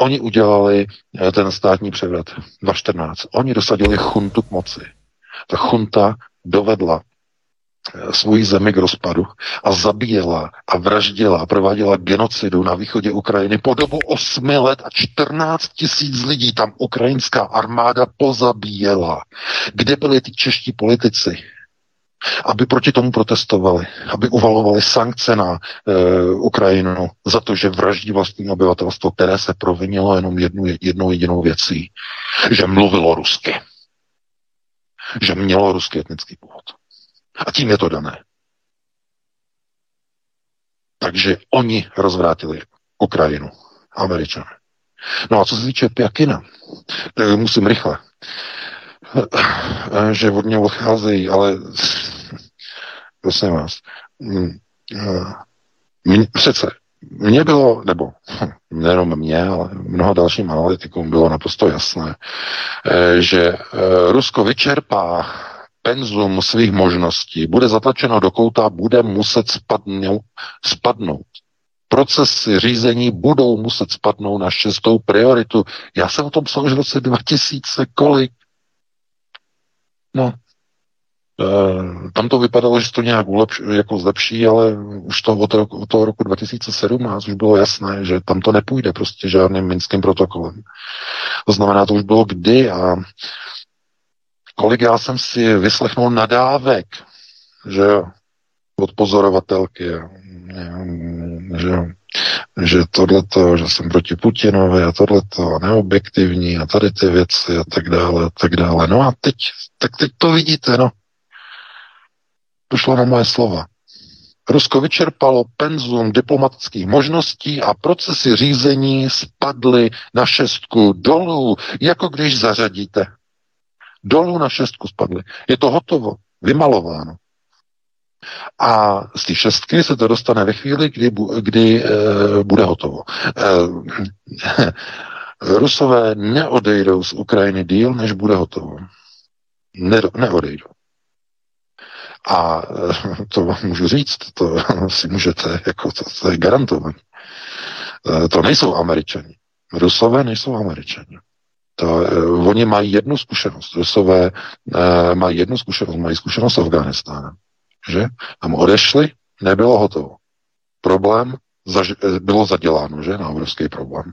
Oni udělali e, ten státní převrat 2014. Oni dosadili chuntu k moci. Ta chunta dovedla svoji zemi k rozpadu a zabíjela a vraždila a prováděla genocidu na východě Ukrajiny po dobu 8 let a 14 tisíc lidí tam ukrajinská armáda pozabíjela. Kde byli ty čeští politici? aby proti tomu protestovali, aby uvalovali sankce na e, Ukrajinu za to, že vraždí vlastní obyvatelstvo, které se provinilo jenom jednu, jednou jedinou věcí, že mluvilo rusky, že mělo ruský etnický původ. A tím je to dané. Takže oni rozvrátili Ukrajinu, Američané. No a co se týče Pjakina, tak musím rychle, že od něho odcházejí, ale prosím vás, mě, přece mně bylo, nebo nejenom mě, ale mnoha dalším analytikům bylo naprosto jasné, eh, že eh, Rusko vyčerpá penzum svých možností bude zatlačeno do kouta, bude muset spadnout, spadnout. Procesy řízení budou muset spadnout na šestou prioritu. Já jsem o tom psal už v roce 2000, kolik? No, e, tam to vypadalo, že to nějak ulepš, jako zlepší, ale už to od, roku, od toho roku 2017 už bylo jasné, že tam to nepůjde prostě žádným minským protokolem. To znamená, to už bylo kdy a kolik já jsem si vyslechnul nadávek, že od pozorovatelky, že, že tohleto, že jsem proti Putinovi a tohleto neobjektivní a tady ty věci a tak dále a tak dále. No a teď, tak teď to vidíte, no. Došlo na moje slova. Rusko vyčerpalo penzum diplomatických možností a procesy řízení spadly na šestku dolů, jako když zařadíte Dolů na šestku spadly. Je to hotovo, vymalováno. A z té šestky se to dostane ve chvíli, kdy, kdy e, bude hotovo. E, Rusové neodejdou z Ukrajiny díl, než bude hotovo. Ne, neodejdou. A to vám můžu říct, to si můžete, jako to, to je garantované. To nejsou američani. Rusové nejsou američani. To, uh, oni mají jednu zkušenost. Rusové uh, mají jednu zkušenost, mají zkušenost s Afganistánem. Že? Tam odešli, nebylo hotovo. Problém zaž, bylo zaděláno, že? Na obrovský problém.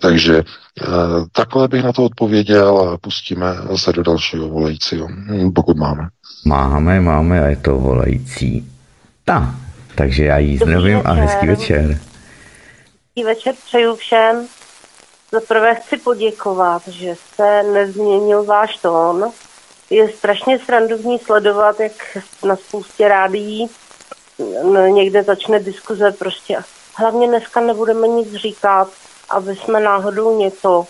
Takže uh, takhle bych na to odpověděl a pustíme se do dalšího volajícího, pokud máme. Máme, máme a je to volající. Ta, takže já jí zdravím a hezký večer. Hezký večer přeju všem. Za prvé chci poděkovat, že se nezměnil váš tón. Je strašně srandovní sledovat, jak na spoustě rádií někde začne diskuze prostě. Hlavně dneska nebudeme nic říkat, aby jsme náhodou něco,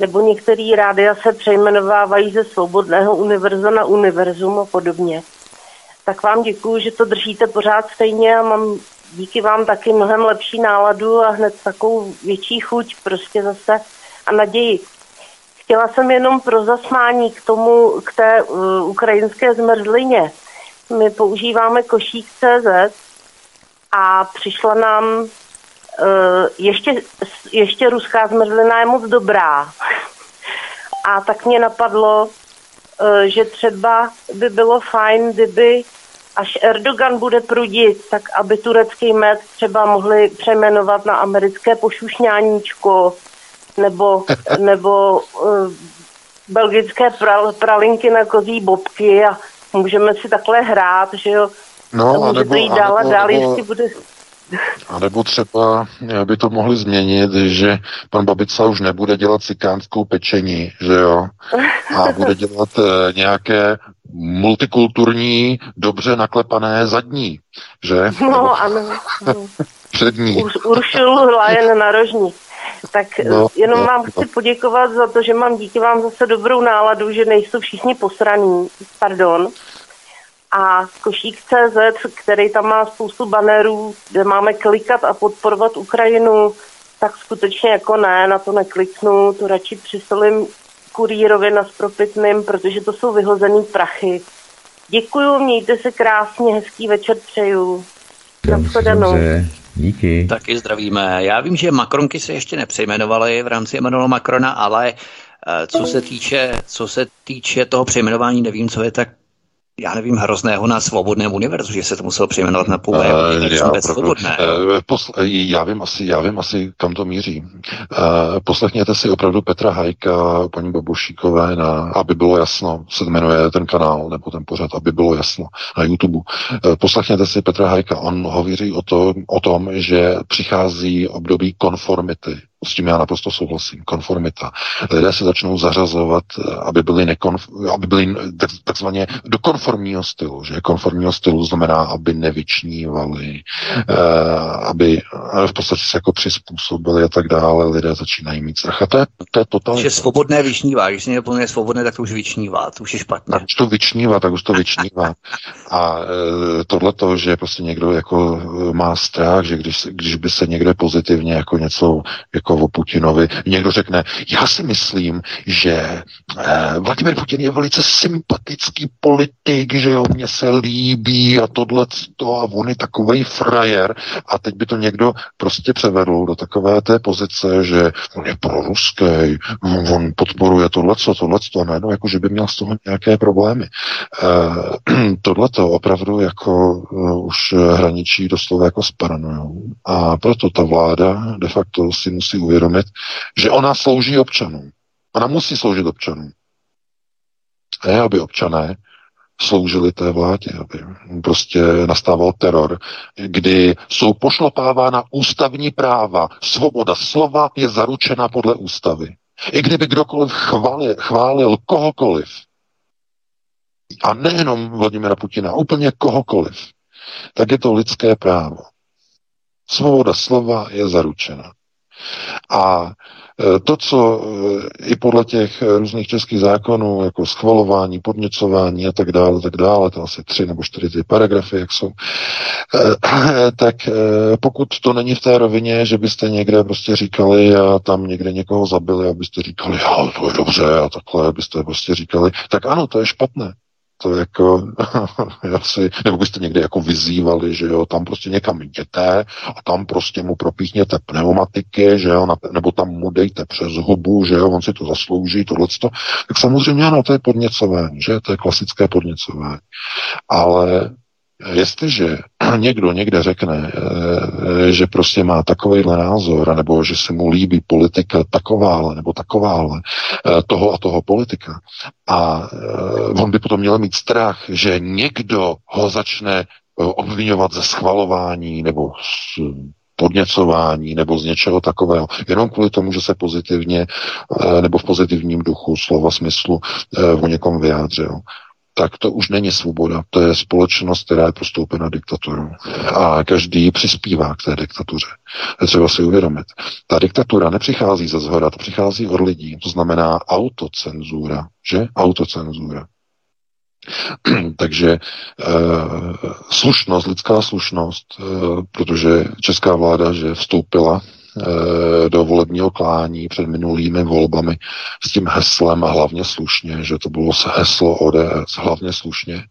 nebo některý rádia se přejmenovávají ze svobodného univerza na univerzum a podobně. Tak vám děkuju, že to držíte pořád stejně a mám díky vám taky mnohem lepší náladu a hned takovou větší chuť prostě zase a naději. Chtěla jsem jenom pro zasmání k tomu, k té uh, ukrajinské zmrzlině. My používáme košík CZ a přišla nám uh, ještě, ještě ruská zmrzlina je moc dobrá. A tak mě napadlo, uh, že třeba by bylo fajn, kdyby až Erdogan bude prudit, tak aby turecký med třeba mohli přejmenovat na americké pošušňáníčko nebo, nebo uh, belgické pral, pralinky na kozí bobky a můžeme si takhle hrát, že jo. No, může anebo, to jít dál a dál, jestli bude... A nebo třeba by to mohli změnit, že pan Babica už nebude dělat cikánskou pečení, že jo? A bude dělat e, nějaké multikulturní, dobře naklepané zadní, že? No, ano. Přední. Ur, Uršulu Lajen narožní. Tak no, jenom no, vám chci no. poděkovat za to, že mám díky vám zase dobrou náladu, že nejsou všichni posraní, pardon. A košík CZ, který tam má spoustu banerů, kde máme klikat a podporovat Ukrajinu, tak skutečně jako ne, na to nekliknu, to radši přisolím kurýrovi na Spropitným, protože to jsou vyhozený prachy. Děkuju, mějte se krásně, hezký večer přeju. Dobře, díky. Taky zdravíme. Já vím, že Macronky se ještě nepřejmenovaly v rámci Emmanuela Macrona, ale eh, co se týče, co se týče toho přejmenování, nevím, co je tak já nevím, hrozného na svobodném univerzu, že se to muselo přejmenovat na půl uh, já, svobodné. Uh, posl- já, vím asi, já vím asi, kam to míří. Uh, poslechněte si opravdu Petra Hajka, paní Babušíkové, na, aby bylo jasno, se jmenuje ten kanál, nebo ten pořad, aby bylo jasno, na YouTube. Uh, poslechněte si Petra Hajka, on hovoří o, to, o tom, že přichází období konformity s tím já naprosto souhlasím. Konformita. Lidé se začnou zařazovat, aby byli, nekonf, aby byli tak, takzvaně do konformního stylu. Že konformního stylu znamená, aby nevyčnívali, eh, aby v podstatě se jako přizpůsobili a tak dále. Lidé začínají mít strach. A to je, to je totalita. Že svobodné vyčnívá. Když někdo je svobodné, tak to už vyčnívá. To už je špatně. Tak už to vyčnívá, tak už to vyčnívá. A eh, tohle to, že prostě někdo jako eh, má strach, že když, když by se někde pozitivně jako něco jako jako o Putinovi. Někdo řekne, já si myslím, že eh, Vladimir Putin je velice sympatický politik, že jo, mně se líbí a tohle to a on je takový frajer a teď by to někdo prostě převedl do takové té pozice, že on je proruský, on podporuje tohle, tohle, to, ne, no, jako že by měl z toho nějaké problémy. Eh, tohle to opravdu jako uh, už hraničí doslova jako s paranojou. A proto ta vláda de facto si musí uvědomit, že ona slouží občanům. Ona musí sloužit občanům. Ne, aby občané sloužili té vládě, aby prostě nastával teror, kdy jsou pošlapávána ústavní práva. Svoboda slova je zaručena podle ústavy. I kdyby kdokoliv chválil, chválil kohokoliv, a nejenom Vladimira Putina, úplně kohokoliv, tak je to lidské právo. Svoboda slova je zaručena. A e, to, co e, i podle těch různých českých zákonů, jako schvalování, podněcování a tak dále, tak dále, to asi tři nebo čtyři ty paragrafy, jak jsou, e, tak pokud to není v té rovině, že byste někde prostě říkali a tam někde někoho zabili, abyste říkali, jo, to je dobře a takhle, abyste prostě říkali, tak ano, to je špatné. To jako, asi, nebo byste někdy jako vyzývali, že jo, tam prostě někam jděte a tam prostě mu propíchněte pneumatiky, že jo, nebo tam mu dejte přes hubu, že jo, on si to zaslouží, tohleto, tak samozřejmě ano, to je podněcování, že, to je klasické podněcování. Ale Jestliže někdo někde řekne, eh, že prostě má takovýhle názor, nebo že se mu líbí politika takováhle nebo takováhle, eh, toho a toho politika, a eh, on by potom měl mít strach, že někdo ho začne obvinovat ze schvalování nebo z podněcování nebo z něčeho takového, jenom kvůli tomu, že se pozitivně nebo v pozitivním duchu slova smyslu o někom vyjádřil tak to už není svoboda. To je společnost, která je postoupena diktaturou. A každý přispívá k té diktatuře. Je třeba si uvědomit. Ta diktatura nepřichází ze zhora, to přichází od lidí. To znamená autocenzura, že? Autocenzura. Takže e, slušnost, lidská slušnost, e, protože česká vláda, že vstoupila do volebního klání před minulými volbami s tím heslem a hlavně slušně, že to bylo heslo ODS hlavně slušně.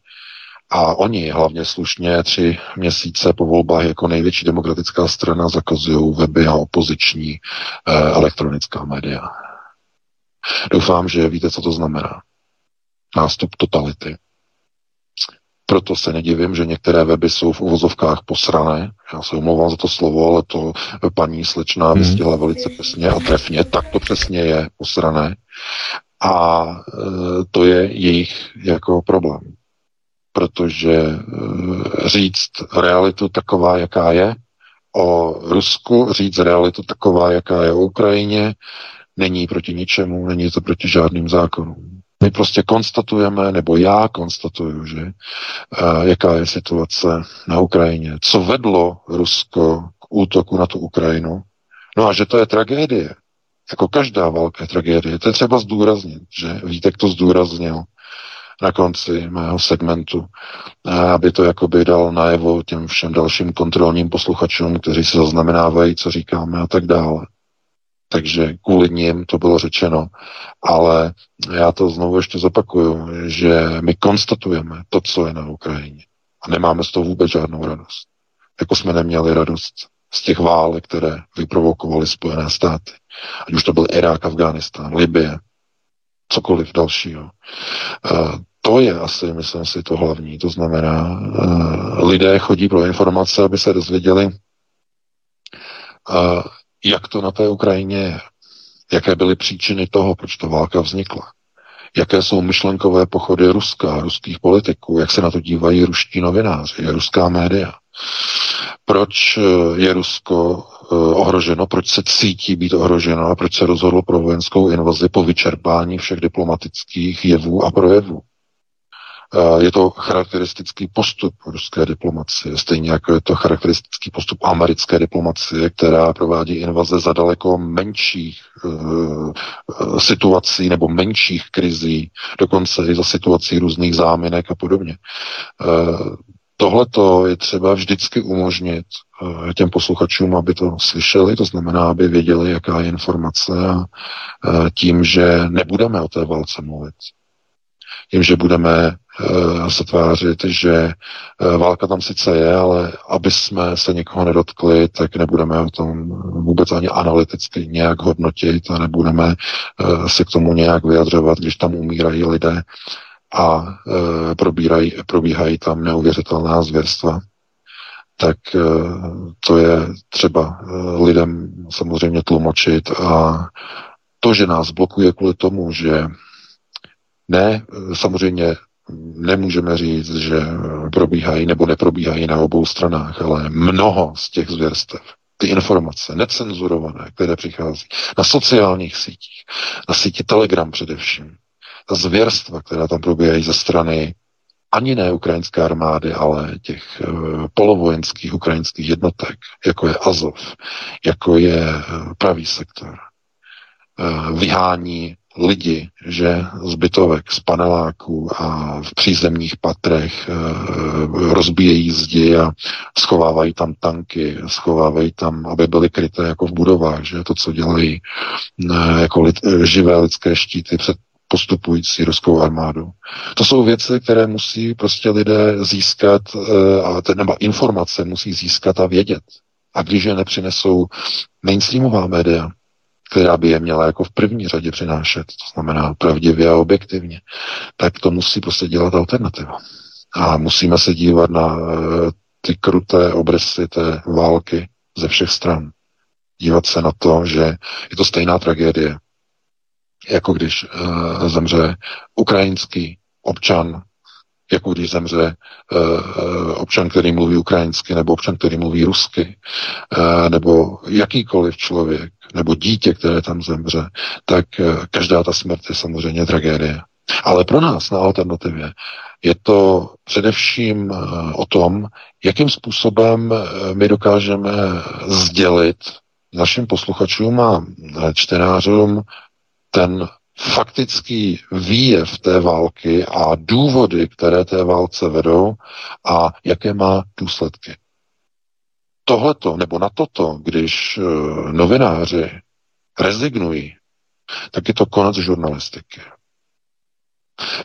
A oni hlavně slušně tři měsíce po volbách jako největší demokratická strana zakazují weby a opoziční eh, elektronická média. Doufám, že víte, co to znamená. Nástup totality. Proto se nedivím, že některé weby jsou v uvozovkách posrané. Já se omlouvám za to slovo, ale to paní slečná hmm. vystihla velice přesně a trefně. Tak to přesně je posrané. A e, to je jejich jako problém. Protože e, říct realitu taková, jaká je, o Rusku, říct realitu taková, jaká je o Ukrajině, není proti ničemu, není to proti žádným zákonům. My prostě konstatujeme, nebo já konstatuju, že uh, jaká je situace na Ukrajině, co vedlo Rusko k útoku na tu Ukrajinu, no a že to je tragédie. Jako každá válka je tragédie. To je třeba zdůraznit, že Vítek to zdůraznil na konci mého segmentu, aby to jakoby dal najevo těm všem dalším kontrolním posluchačům, kteří se zaznamenávají, co říkáme a tak dále takže kvůli ním to bylo řečeno. Ale já to znovu ještě zopakuju, že my konstatujeme to, co je na Ukrajině. A nemáme z toho vůbec žádnou radost. Jako jsme neměli radost z těch válek, které vyprovokovaly Spojené státy. Ať už to byl Irák, Afghánistán, Libie, cokoliv dalšího. To je asi, myslím si, to hlavní. To znamená, lidé chodí pro informace, aby se dozvěděli, jak to na té Ukrajině je, jaké byly příčiny toho, proč ta válka vznikla, jaké jsou myšlenkové pochody Ruska, ruských politiků, jak se na to dívají ruští novináři, ruská média. Proč eh, je Rusko eh, ohroženo, proč se cítí být ohroženo? A proč se rozhodlo pro vojenskou invazi po vyčerpání všech diplomatických jevů a projevů. Eh, je to charakteristický postup ruské diplomacie, stejně jako je to charakteristický postup americké diplomacie, která provádí invaze za daleko menších uh, situací nebo menších krizí, dokonce i za situací různých záminek a podobně. Tohle je třeba vždycky umožnit těm posluchačům, aby to slyšeli, to znamená, aby věděli, jaká je informace a tím, že nebudeme o té válce mluvit, tím, že budeme uh, se tvářit, že uh, válka tam sice je, ale aby jsme se někoho nedotkli, tak nebudeme o tom vůbec ani analyticky nějak hodnotit a nebudeme uh, se k tomu nějak vyjadřovat, když tam umírají lidé a probírají, probíhají tam neuvěřitelná zvěrstva. Tak to je třeba lidem samozřejmě tlumočit a to, že nás blokuje kvůli tomu, že ne, samozřejmě nemůžeme říct, že probíhají nebo neprobíhají na obou stranách, ale mnoho z těch zvěrstev, ty informace necenzurované, které přichází na sociálních sítích, na síti Telegram především, ta zvěrstva, která tam probíhají ze strany ani ne ukrajinské armády, ale těch uh, polovojenských ukrajinských jednotek, jako je Azov, jako je uh, pravý sektor, uh, vyhání lidi, že zbytovek z paneláků a v přízemních patrech e, rozbíjejí zdi a schovávají tam tanky, schovávají tam, aby byly kryté jako v budovách, že to, co dělají e, jako lid, živé lidské štíty před postupující ruskou armádu. To jsou věci, které musí prostě lidé získat, eh, nebo informace musí získat a vědět. A když je nepřinesou mainstreamová média, která by je měla jako v první řadě přinášet, to znamená pravdivě a objektivně, tak to musí prostě dělat alternativa. A musíme se dívat na eh, ty kruté obrysy té války ze všech stran. Dívat se na to, že je to stejná tragédie, jako když uh, zemře ukrajinský občan, jako když zemře uh, občan, který mluví ukrajinsky, nebo občan, který mluví rusky, uh, nebo jakýkoliv člověk, nebo dítě, které tam zemře, tak uh, každá ta smrt je samozřejmě tragédie. Ale pro nás na alternativě je to především o tom, jakým způsobem my dokážeme sdělit našim posluchačům a čtenářům ten faktický výjev té války a důvody, které té válce vedou a jaké má důsledky. Tohleto nebo na toto, když uh, novináři rezignují, tak je to konec žurnalistiky.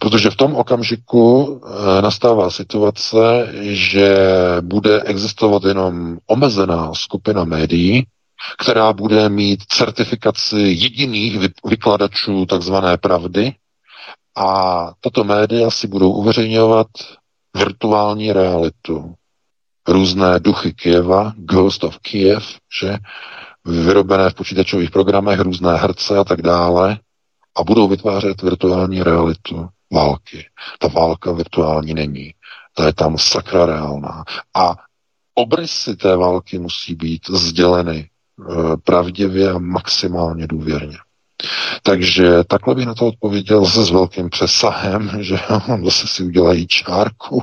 Protože v tom okamžiku uh, nastává situace, že bude existovat jenom omezená skupina médií, která bude mít certifikaci jediných vykladačů takzvané pravdy a tato média si budou uveřejňovat virtuální realitu. Různé duchy Kieva, Ghost of Kiev, že vyrobené v počítačových programech, různé herce a tak dále a budou vytvářet virtuální realitu války. Ta válka virtuální není. Ta je tam sakra reálná. A obrysy té války musí být sděleny Eh, pravdivě a maximálně důvěrně. Takže takhle bych na to odpověděl zase s velkým přesahem, že zase si udělají čárku.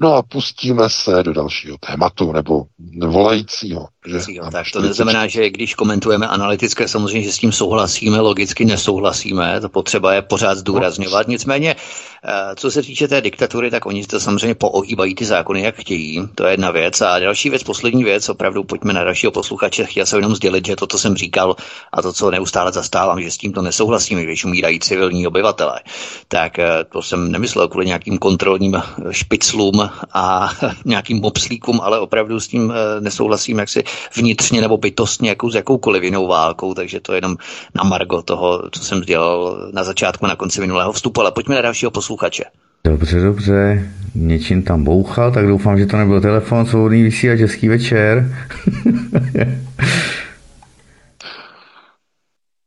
No a pustíme se do dalšího tématu, nebo volajícího. Že? Tak to neznamená, že když komentujeme analytické, samozřejmě, že s tím souhlasíme, logicky nesouhlasíme, to potřeba je pořád zdůrazňovat. Nicméně, eh, co se týče té diktatury, tak oni to samozřejmě poohýbají ty zákony, jak chtějí. To je jedna věc. A další věc, poslední věc, opravdu pojďme na dalšího posluchače. Chtěl jsem jenom sdělit, že to, co jsem říkal a to, co neustále zastávám, že s tím to nesouhlasíme, když umírají civilní obyvatele, tak eh, to jsem nemyslel kvůli nějakým kontrolním špiclům a nějakým obslíkům, ale opravdu s tím eh, nesouhlasím, jak si vnitřně nebo bytostně jako s jakoukoliv jinou válkou, takže to je jenom na margo toho, co jsem dělal na začátku, na konci minulého vstupu, ale pojďme na dalšího posluchače. Dobře, dobře, něčím tam bouchal, tak doufám, že to nebyl telefon, svobodný vysílač, hezký večer.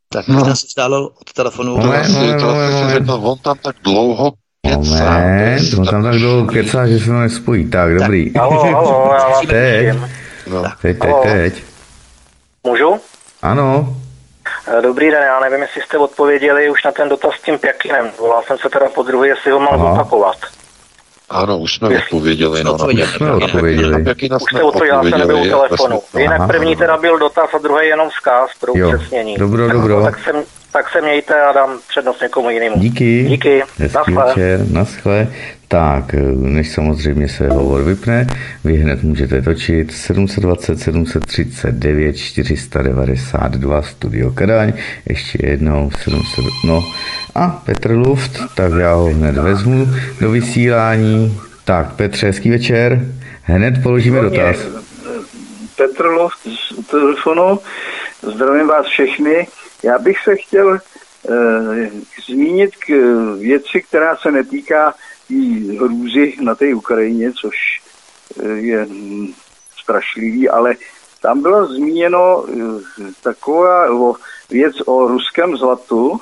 tak no. se stálo od telefonu. No, ne, no, no, no, no, on tam tak dlouho kecá. Moment, on tam tak dlouho kecá, že se to nespojí. Tak, dobrý. Halo, halo, já vás teď. No. Teď, teď, teď. Můžu? Ano. Eh, dobrý den, já nevím, jestli jste odpověděli už na ten dotaz s tím Pjakinem. Volal jsem se teda po druhé, jestli ho mám zopakovat. Ano, už jsme odpověděli. No, už jsme odpověděli. Už jste odpověděli, já jsem nebyl u telefonu. Jinak první teda byl dotaz a druhý jenom vzkaz pro upřesnění. Dobro, dobro. Tak jsem, tak se mějte a dám přednost někomu jinému. Díky. Díky. Hezký večer, naschle. Tak, než samozřejmě se hovor vypne, vy hned můžete točit 720 739 492 Studio Kadaň, ještě jednou 700, no a Petr Luft, tak já ho hned vezmu do vysílání. Tak, Petře, hezký večer, hned položíme dotaz. Petr Luft z telefonu, zdravím vás všechny. Já bych se chtěl eh, zmínit k věci, která se netýká tý hrůzy na té Ukrajině, což eh, je hm, strašlivý, ale tam bylo zmíněno eh, taková věc o ruském zlatu,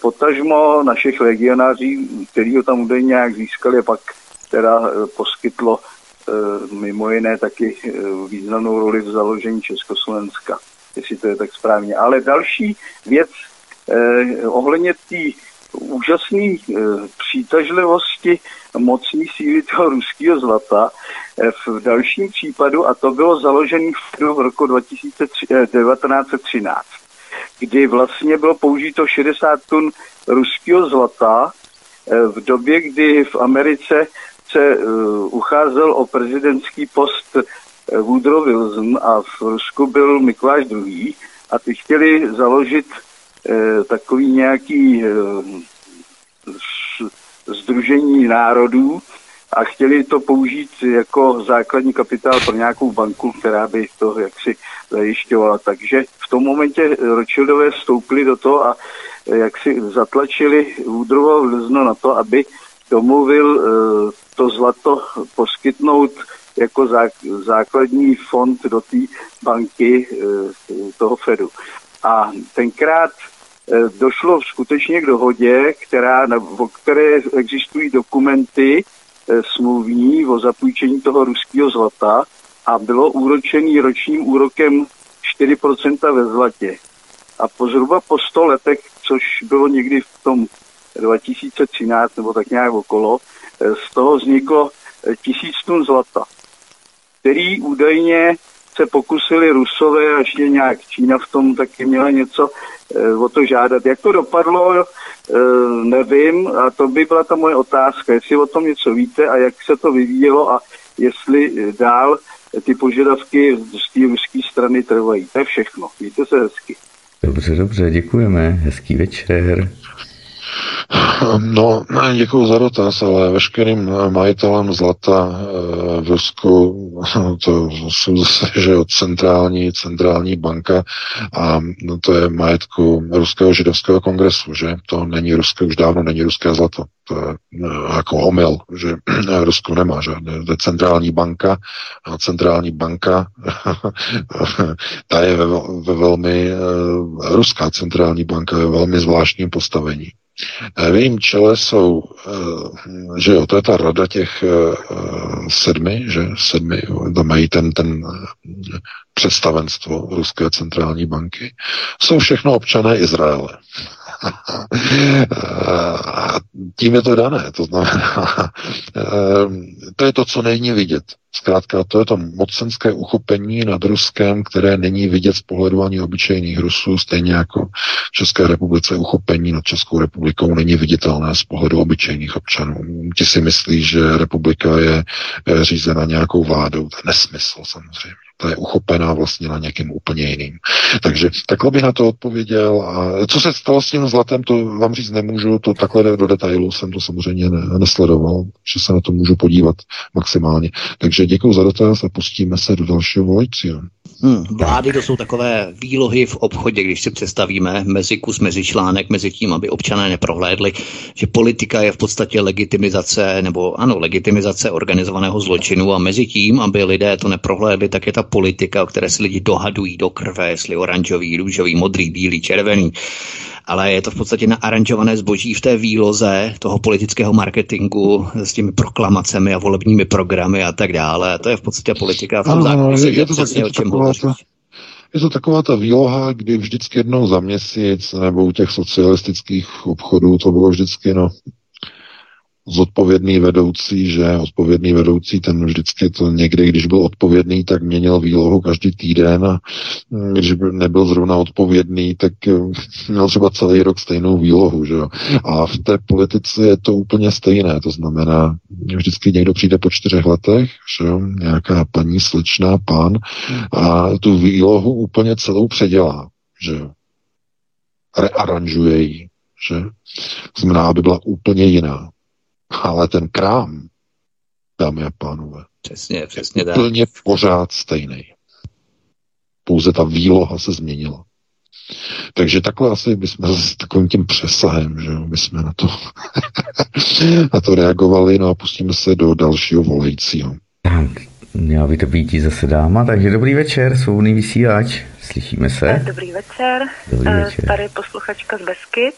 potažmo našich legionářů, který ho tam údajně nějak získali, pak teda poskytlo mimo jiné taky významnou roli v založení Československa jestli to je tak správně. Ale další věc eh, ohledně té úžasné eh, přitažlivosti mocní síly toho ruského zlata eh, v dalším případu, a to bylo založené v roku 1913, eh, kdy vlastně bylo použito 60 tun ruského zlata eh, v době, kdy v Americe se uh, ucházel o prezidentský post Woodrow Wilson a v Rusku byl Mikuláš II. a ty chtěli založit takový nějaký združení národů a chtěli to použít jako základní kapitál pro nějakou banku, která by to jaksi zajišťovala. Takže v tom momentě Rothschildové vstoupili do toho a jak si zatlačili Woodrowa Wilsona na to, aby domluvil to zlato poskytnout jako základní fond do té banky toho Fedu. A tenkrát Eh, došlo skutečně k dohodě, která, o které existují dokumenty eh, smluvní o zapůjčení toho ruského zlata a bylo úročený ročním úrokem 4% ve zlatě. A po zhruba po 100 letech, což bylo někdy v tom 2013 nebo tak nějak okolo, eh, z toho vzniklo tisíc tun zlata, který údajně se pokusili Rusové a ještě nějak Čína v tom taky měla něco e, o to žádat. Jak to dopadlo, e, nevím a to by byla ta moje otázka, jestli o tom něco víte a jak se to vyvíjelo a jestli dál ty požadavky z té ruské strany trvají. To je všechno. Víte se hezky. Dobře, dobře, děkujeme. Hezký večer. No, děkuji za dotaz, ale veškerým majitelem zlata eh, v Rusku to jsou zase, že jo, centrální, centrální banka a no, to je majetku Ruského židovského kongresu, že? To není ruské, už dávno není ruské zlato. To je eh, jako omyl, že Rusko nemá žádné. To je centrální banka a centrální banka ta je ve, ve velmi, uh, ruská centrální banka je ve velmi zvláštním postavení. V jejím čele jsou, eh, že jo, to je ta rada těch eh, sedmi, že sedmi, tam mají ten, ten eh, představenstvo Ruské centrální banky, jsou všechno občané Izraele. A tím je to dané, to znamená, to je to, co není vidět. Zkrátka, to je to mocenské uchopení nad Ruskem, které není vidět z pohledu ani obyčejných Rusů, stejně jako v České republice uchopení nad Českou republikou není viditelné z pohledu obyčejných občanů. Ti si myslí, že republika je řízena nějakou vládou. To je nesmysl samozřejmě ta je uchopená vlastně na někým úplně jiným. Takže takhle bych na to odpověděl. A co se stalo s tím zlatem, to vám říct nemůžu, to takhle do detailu jsem to samozřejmě ne, nesledoval, že se na to můžu podívat maximálně. Takže děkuji za dotaz a pustíme se do dalšího volajícího. Hmm, vlády to jsou takové výlohy v obchodě, když si představíme mezi kus, mezi článek, mezi tím, aby občané neprohlédli, že politika je v podstatě legitimizace, nebo ano, legitimizace organizovaného zločinu a mezi tím, aby lidé to neprohlédli, tak je ta politika, o které si lidi dohadují do krve, jestli oranžový, růžový, modrý, bílý, červený ale je to v podstatě naaranžované zboží v té výloze toho politického marketingu s těmi proklamacemi a volebními programy a tak dále. A to je v podstatě politika v tom zákulisí, je, je to přesně tak, o čem hovoříš. Je to taková ta výloha, kdy vždycky jednou za měsíc, nebo u těch socialistických obchodů to bylo vždycky, no, zodpovědný vedoucí, že odpovědný vedoucí, ten vždycky to někdy, když byl odpovědný, tak měnil výlohu každý týden a mm, když nebyl zrovna odpovědný, tak mm, měl třeba celý rok stejnou výlohu, že. A v té politice je to úplně stejné, to znamená, vždycky někdo přijde po čtyřech letech, že nějaká paní, slečná, pán a tu výlohu úplně celou předělá, že. Rearanžuje ji, že? Znamená, aby byla úplně jiná. Ale ten krám, dámy a pánové, přesně, přesně je úplně pořád stejný. Pouze ta výloha se změnila. Takže takhle asi bychom s takovým tím přesahem, že jo, jsme na to, na to reagovali, no a pustíme se do dalšího volajícího. Tak, měla by to být zase dáma, takže dobrý večer, svobodný vysílač, slyšíme se. Dobrý večer, dobrý eh, večer. tady posluchačka z Beskyt.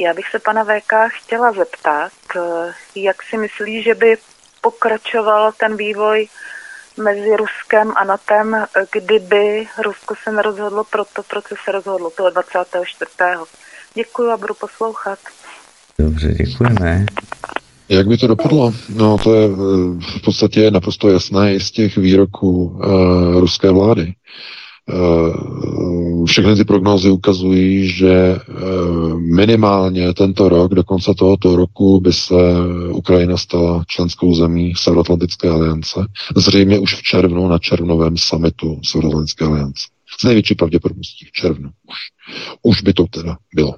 Já bych se pana VK chtěla zeptat, eh, jak si myslí, že by pokračoval ten vývoj mezi Ruskem a NATEM, kdyby Rusko se nerozhodlo pro to, proč se rozhodlo toho 24. Děkuji a budu poslouchat. Dobře, děkujeme. Jak by to dopadlo? No to je eh, v podstatě naprosto jasné i z těch výroků uh, ruské vlády. Eh, všechny ty prognózy ukazují, že eh, minimálně tento rok, do konce tohoto roku, by se Ukrajina stala členskou zemí Severoatlantické aliance. Zřejmě už v červnu na červnovém summitu Severoatlantické aliance. S největší pravděpodobností v červnu už. Už by to teda bylo.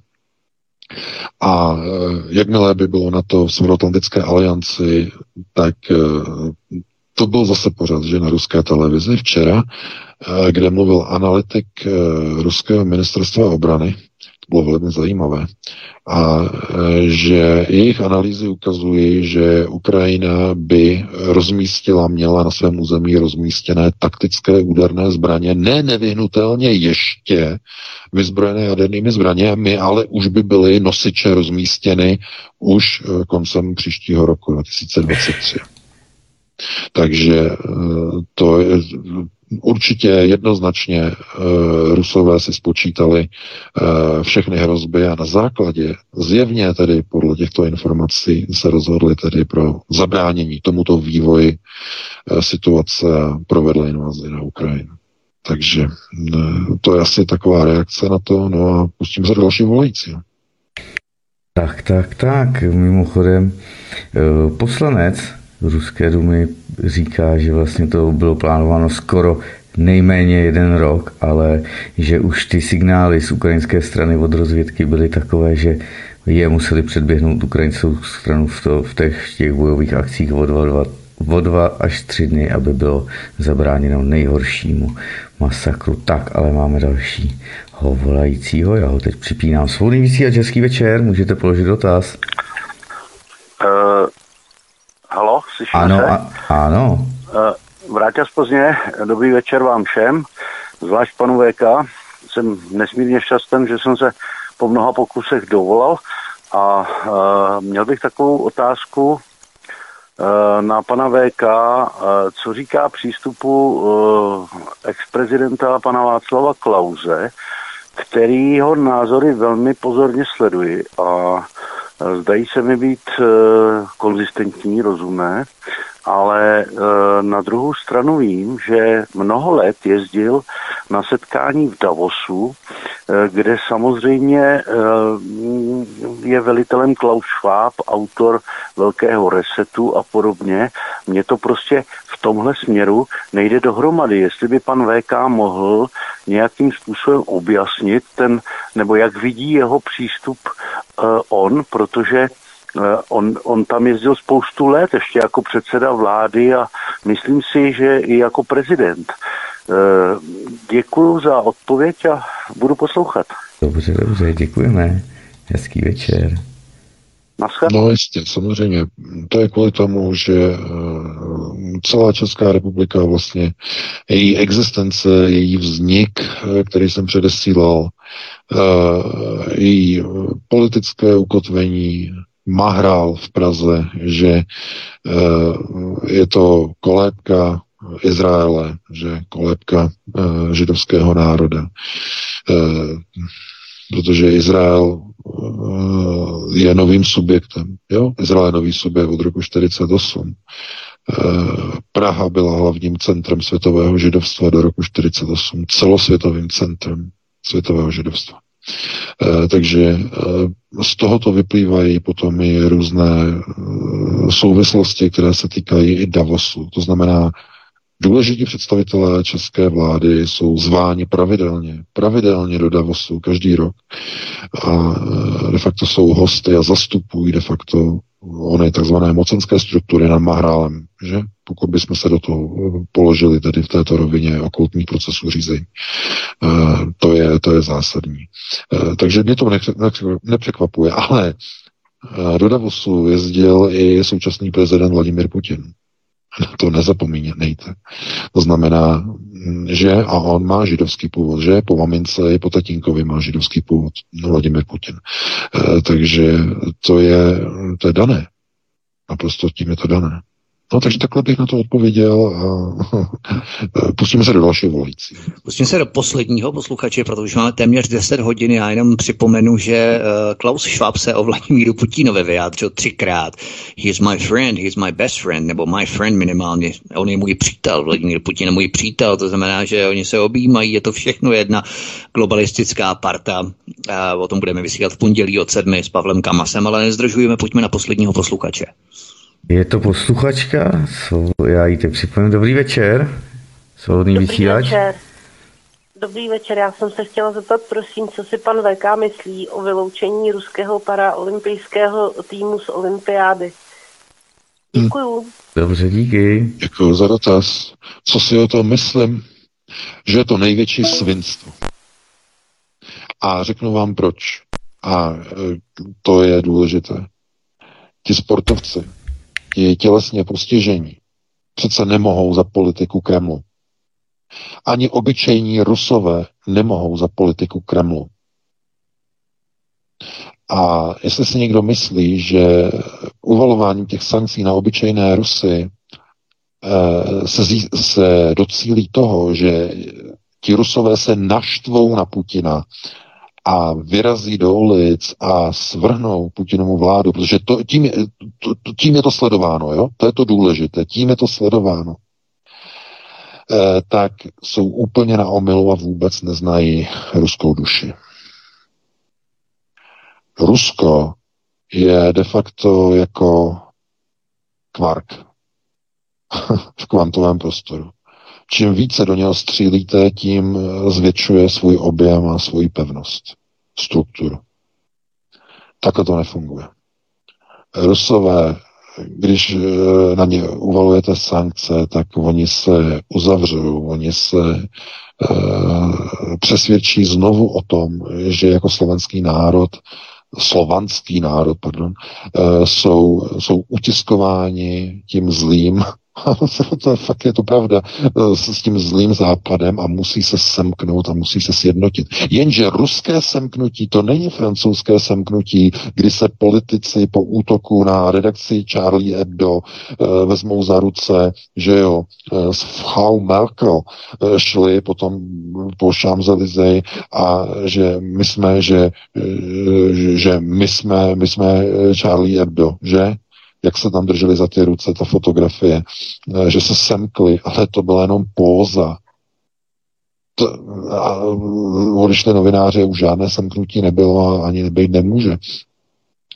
A e, jakmile by bylo na to v Severoatlantické alianci, tak to byl zase pořád, že na ruské televizi včera, kde mluvil analytik ruského ministerstva obrany, bylo velmi zajímavé. A e, že jejich analýzy ukazují, že Ukrajina by rozmístila, měla na svém území rozmístěné taktické úderné zbraně, ne nevyhnutelně ještě vyzbrojené jadernými zbraněmi, ale už by byly nosiče rozmístěny už koncem příštího roku 2023. Takže to je, Určitě jednoznačně uh, Rusové si spočítali uh, všechny hrozby a na základě zjevně tedy podle těchto informací se rozhodli tedy pro zabránění tomuto vývoji uh, situace a provedli invazi na Ukrajinu. Takže to je asi taková reakce na to, no a pustím se další volající. Tak, tak, tak, mimochodem, poslanec Ruské dumy říká, že vlastně to bylo plánováno skoro nejméně jeden rok, ale že už ty signály z ukrajinské strany od rozvědky byly takové, že je museli předběhnout ukrajinskou stranu v, to, v těch, těch bojových akcích o dva, dva, o dva až tři dny, aby bylo zabráněno nejhoršímu masakru. Tak, ale máme další volajícího. Já ho teď připínám. Svobodný a český večer, můžete položit dotaz. Uh, halo, slyšíte ano, a, ano. Uh, Vrátil z Plzně, dobrý večer vám všem, zvlášť panu VK. Jsem nesmírně šťastný, že jsem se po mnoha pokusech dovolal a uh, měl bych takovou otázku uh, na pana VK, uh, co říká přístupu uh, ex-prezidenta pana Václava Klauze, kterýho názory velmi pozorně sleduji a zdají se mi být uh, konzistentní, rozumné ale e, na druhou stranu vím, že mnoho let jezdil na setkání v Davosu, e, kde samozřejmě e, je velitelem Klaus Schwab, autor Velkého resetu a podobně. Mně to prostě v tomhle směru nejde dohromady. Jestli by pan VK mohl nějakým způsobem objasnit ten, nebo jak vidí jeho přístup on, protože on, on tam jezdil spoustu let, ještě jako předseda vlády a myslím si, že i jako prezident. Eh, děkuji za odpověď a budu poslouchat. Dobře, dobře, děkujeme. Hezký večer. No jistě, samozřejmě. To je kvůli tomu, že eh, celá Česká republika vlastně, její existence, její vznik, který jsem předesílal, její politické ukotvení, Mahrál v Praze, že eh, je to kolébka Izraele, že kolébka eh, židovského národa. Eh, protože Izrael je novým subjektem. Jo? Izrael je nový subjekt od roku 1948. Praha byla hlavním centrem světového židovstva do roku 1948, celosvětovým centrem světového židovstva. Eh, takže eh, z tohoto vyplývají potom i různé eh, souvislosti, které se týkají i Davosu. To znamená, důležití představitelé české vlády jsou zváni pravidelně, pravidelně do Davosu každý rok a de facto jsou hosty a zastupují de facto ony takzvané mocenské struktury nad Mahrálem, že? Pokud bychom se do toho položili tedy v této rovině okultních procesů řízení. E, to, je, to je zásadní. E, takže mě to nepřekvapuje, ale do Davosu jezdil i současný prezident Vladimir Putin. To nezapomínejte. To znamená, že a on má židovský původ, že po mamince i po tatínkovi má židovský původ, Vladimir Putin. E, takže to je, to je dané. A prostě tím je to dané. No takže takhle bych na to odpověděl a pustíme se do dalšího volající. Pustíme se do posledního posluchače, protože máme téměř 10 hodin. Já jenom připomenu, že eh, Klaus Schwab se o Vladimíru Putinovi vyjádřil třikrát. He is my friend, he is my best friend, nebo my friend minimálně. On je můj přítel, Vladimír Putin je můj přítel, to znamená, že oni se objímají, je to všechno jedna globalistická parta. A o tom budeme vysílat v pondělí od sedmi s Pavlem Kamasem, ale nezdržujeme, pojďme na posledního posluchače. Je to posluchačka, já jí teď připomínám. Dobrý večer, svobodný vysílač. Večer. Dobrý večer, já jsem se chtěla zeptat, prosím, co si pan VK myslí o vyloučení ruského paraolympijského týmu z olympiády. Děkuju. Dobře, díky. Děkuji za dotaz. Co si o tom myslím? Že je to největší svinstvo. A řeknu vám proč. A e, to je důležité. Ti sportovci, ti tělesně postižení, přece nemohou za politiku Kremlu. Ani obyčejní rusové nemohou za politiku Kremlu. A jestli si někdo myslí, že uvalováním těch sankcí na obyčejné Rusy eh, se, se docílí toho, že ti Rusové se naštvou na Putina a vyrazí do ulic a svrhnou Putinovu vládu, protože to, tím, je, to, tím je to sledováno, jo? To je to důležité, tím je to sledováno. E, tak jsou úplně na omilu a vůbec neznají ruskou duši. Rusko je de facto jako kvark v kvantovém prostoru. Čím více do něho střílíte, tím zvětšuje svůj objem a svoji pevnost, strukturu. Takhle to nefunguje. Rusové, když eh, na ně uvalujete sankce, tak oni se uzavřou, oni se uh, přesvědčí znovu o tom, že jako slovenský národ slovanský národ, pardon, jsou, jsou utiskováni tím zlým to fakt je to pravda eh, s, s tím zlým západem a musí se semknout a musí se sjednotit. Jenže ruské semknutí to není francouzské semknutí, kdy se politici po útoku na redakci Charlie Hebdo e, vezmou za ruce, že jo, e, s Frau Merkel e, šli potom po Champs-Élysées a že my jsme, že, e, že my jsme, my jsme Charlie Hebdo, že? Jak se tam drželi za ty ruce, ta fotografie, eh, že se semkli, ale to byla jenom póza. Odešli novináři, už žádné semknutí nebylo a ani být nemůže.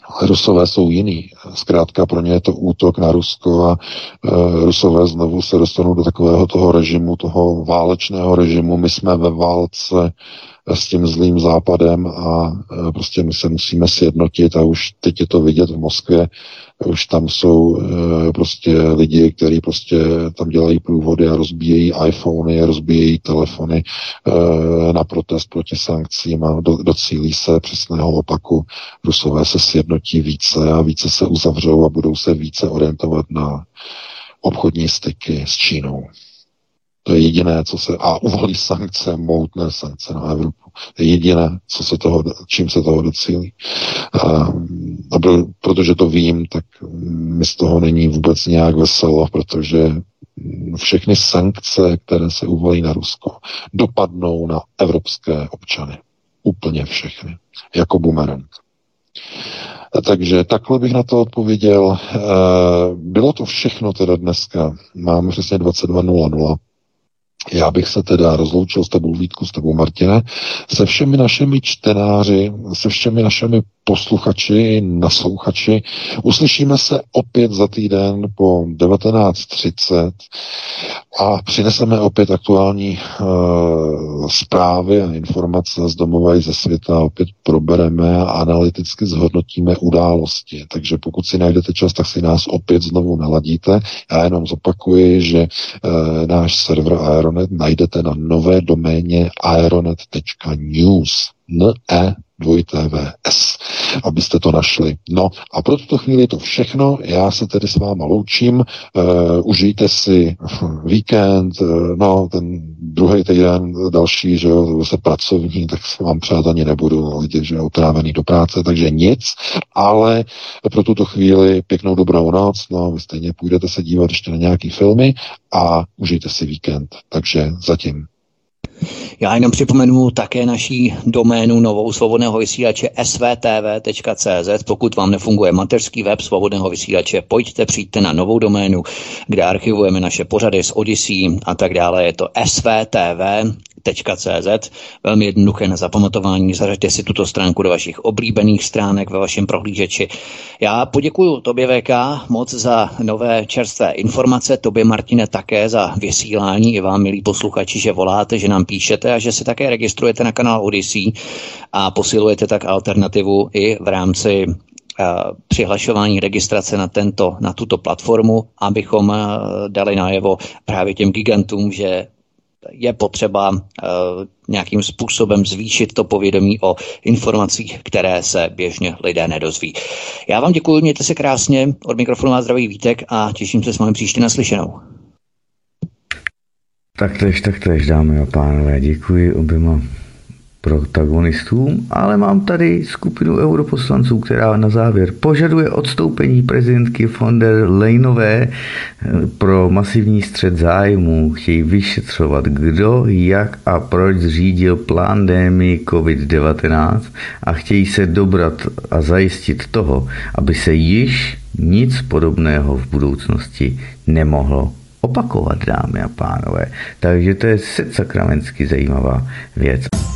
Ale Rusové jsou jiný. Zkrátka pro ně je to útok na Rusko a e, Rusové znovu se dostanou do takového toho režimu, toho válečného režimu. My jsme ve válce s tím zlým západem a e, prostě my se musíme sjednotit a už teď je to vidět v Moskvě, už tam jsou e, prostě lidi, kteří prostě tam dělají průvody a rozbíjejí iPhony, rozbíjejí telefony e, na protest proti sankcím a do, docílí se přesného opaku. Rusové se sjednotí více a více se uzavřou a budou se více orientovat na obchodní styky s Čínou. To je jediné, co se... A uvalí sankce, moutné sankce na Evropu. To je jediné, co se toho, čím se toho docílí. A, a byl, protože to vím, tak mi z toho není vůbec nějak veselo, protože všechny sankce, které se uvalí na Rusko, dopadnou na evropské občany. Úplně všechny. Jako bumerang. Takže takhle bych na to odpověděl. Bylo to všechno teda dneska. Máme přesně 22.00. Já bych se teda rozloučil s tebou Vítku, s tebou Martine, se všemi našimi čtenáři, se všemi našimi posluchači, naslouchači. Uslyšíme se opět za týden po 19.30 a přineseme opět aktuální uh, zprávy a informace z domova i ze světa. Opět probereme a analyticky zhodnotíme události. Takže pokud si najdete čas, tak si nás opět znovu naladíte. Já jenom zopakuji, že uh, náš server Aeronet najdete na nové doméně aeronet.news. N-E dvojité VS, abyste to našli. No a pro tuto chvíli je to všechno. Já se tedy s váma loučím. Uh, užijte si víkend, uh, no ten druhý týden další, že jo, se pracovní, tak se vám přát ani nebudu lidi, že jo, utrávený do práce, takže nic, ale pro tuto chvíli pěknou dobrou noc, no vy stejně půjdete se dívat ještě na nějaký filmy a užijte si víkend. Takže zatím. Já jenom připomenu také naší doménu novou svobodného vysílače svtv.cz. Pokud vám nefunguje mateřský web svobodného vysílače, pojďte, přijďte na novou doménu, kde archivujeme naše pořady s Odyssey a tak dále. Je to svtv www.cz. Velmi jednoduché na zapamatování, zařaďte si tuto stránku do vašich oblíbených stránek ve vašem prohlížeči. Já poděkuji tobě VK moc za nové čerstvé informace, tobě Martine také za vysílání i vám, milí posluchači, že voláte, že nám píšete a že se také registrujete na kanál Odyssey a posilujete tak alternativu i v rámci přihlašování registrace na, tento, na tuto platformu, abychom dali najevo právě těm gigantům, že je potřeba uh, nějakým způsobem zvýšit to povědomí o informacích, které se běžně lidé nedozví. Já vám děkuji, mějte se krásně, od mikrofonu má zdravý Vítek a těším se s vámi příště naslyšenou. Taktéž, taktéž, dámy a pánové, děkuji oběma protagonistům, ale mám tady skupinu europoslanců, která na závěr požaduje odstoupení prezidentky von der Leinové eh, pro masivní střed zájmu. Chtějí vyšetřovat, kdo, jak a proč zřídil plán démy COVID-19 a chtějí se dobrat a zajistit toho, aby se již nic podobného v budoucnosti nemohlo opakovat, dámy a pánové. Takže to je sakramensky zajímavá věc.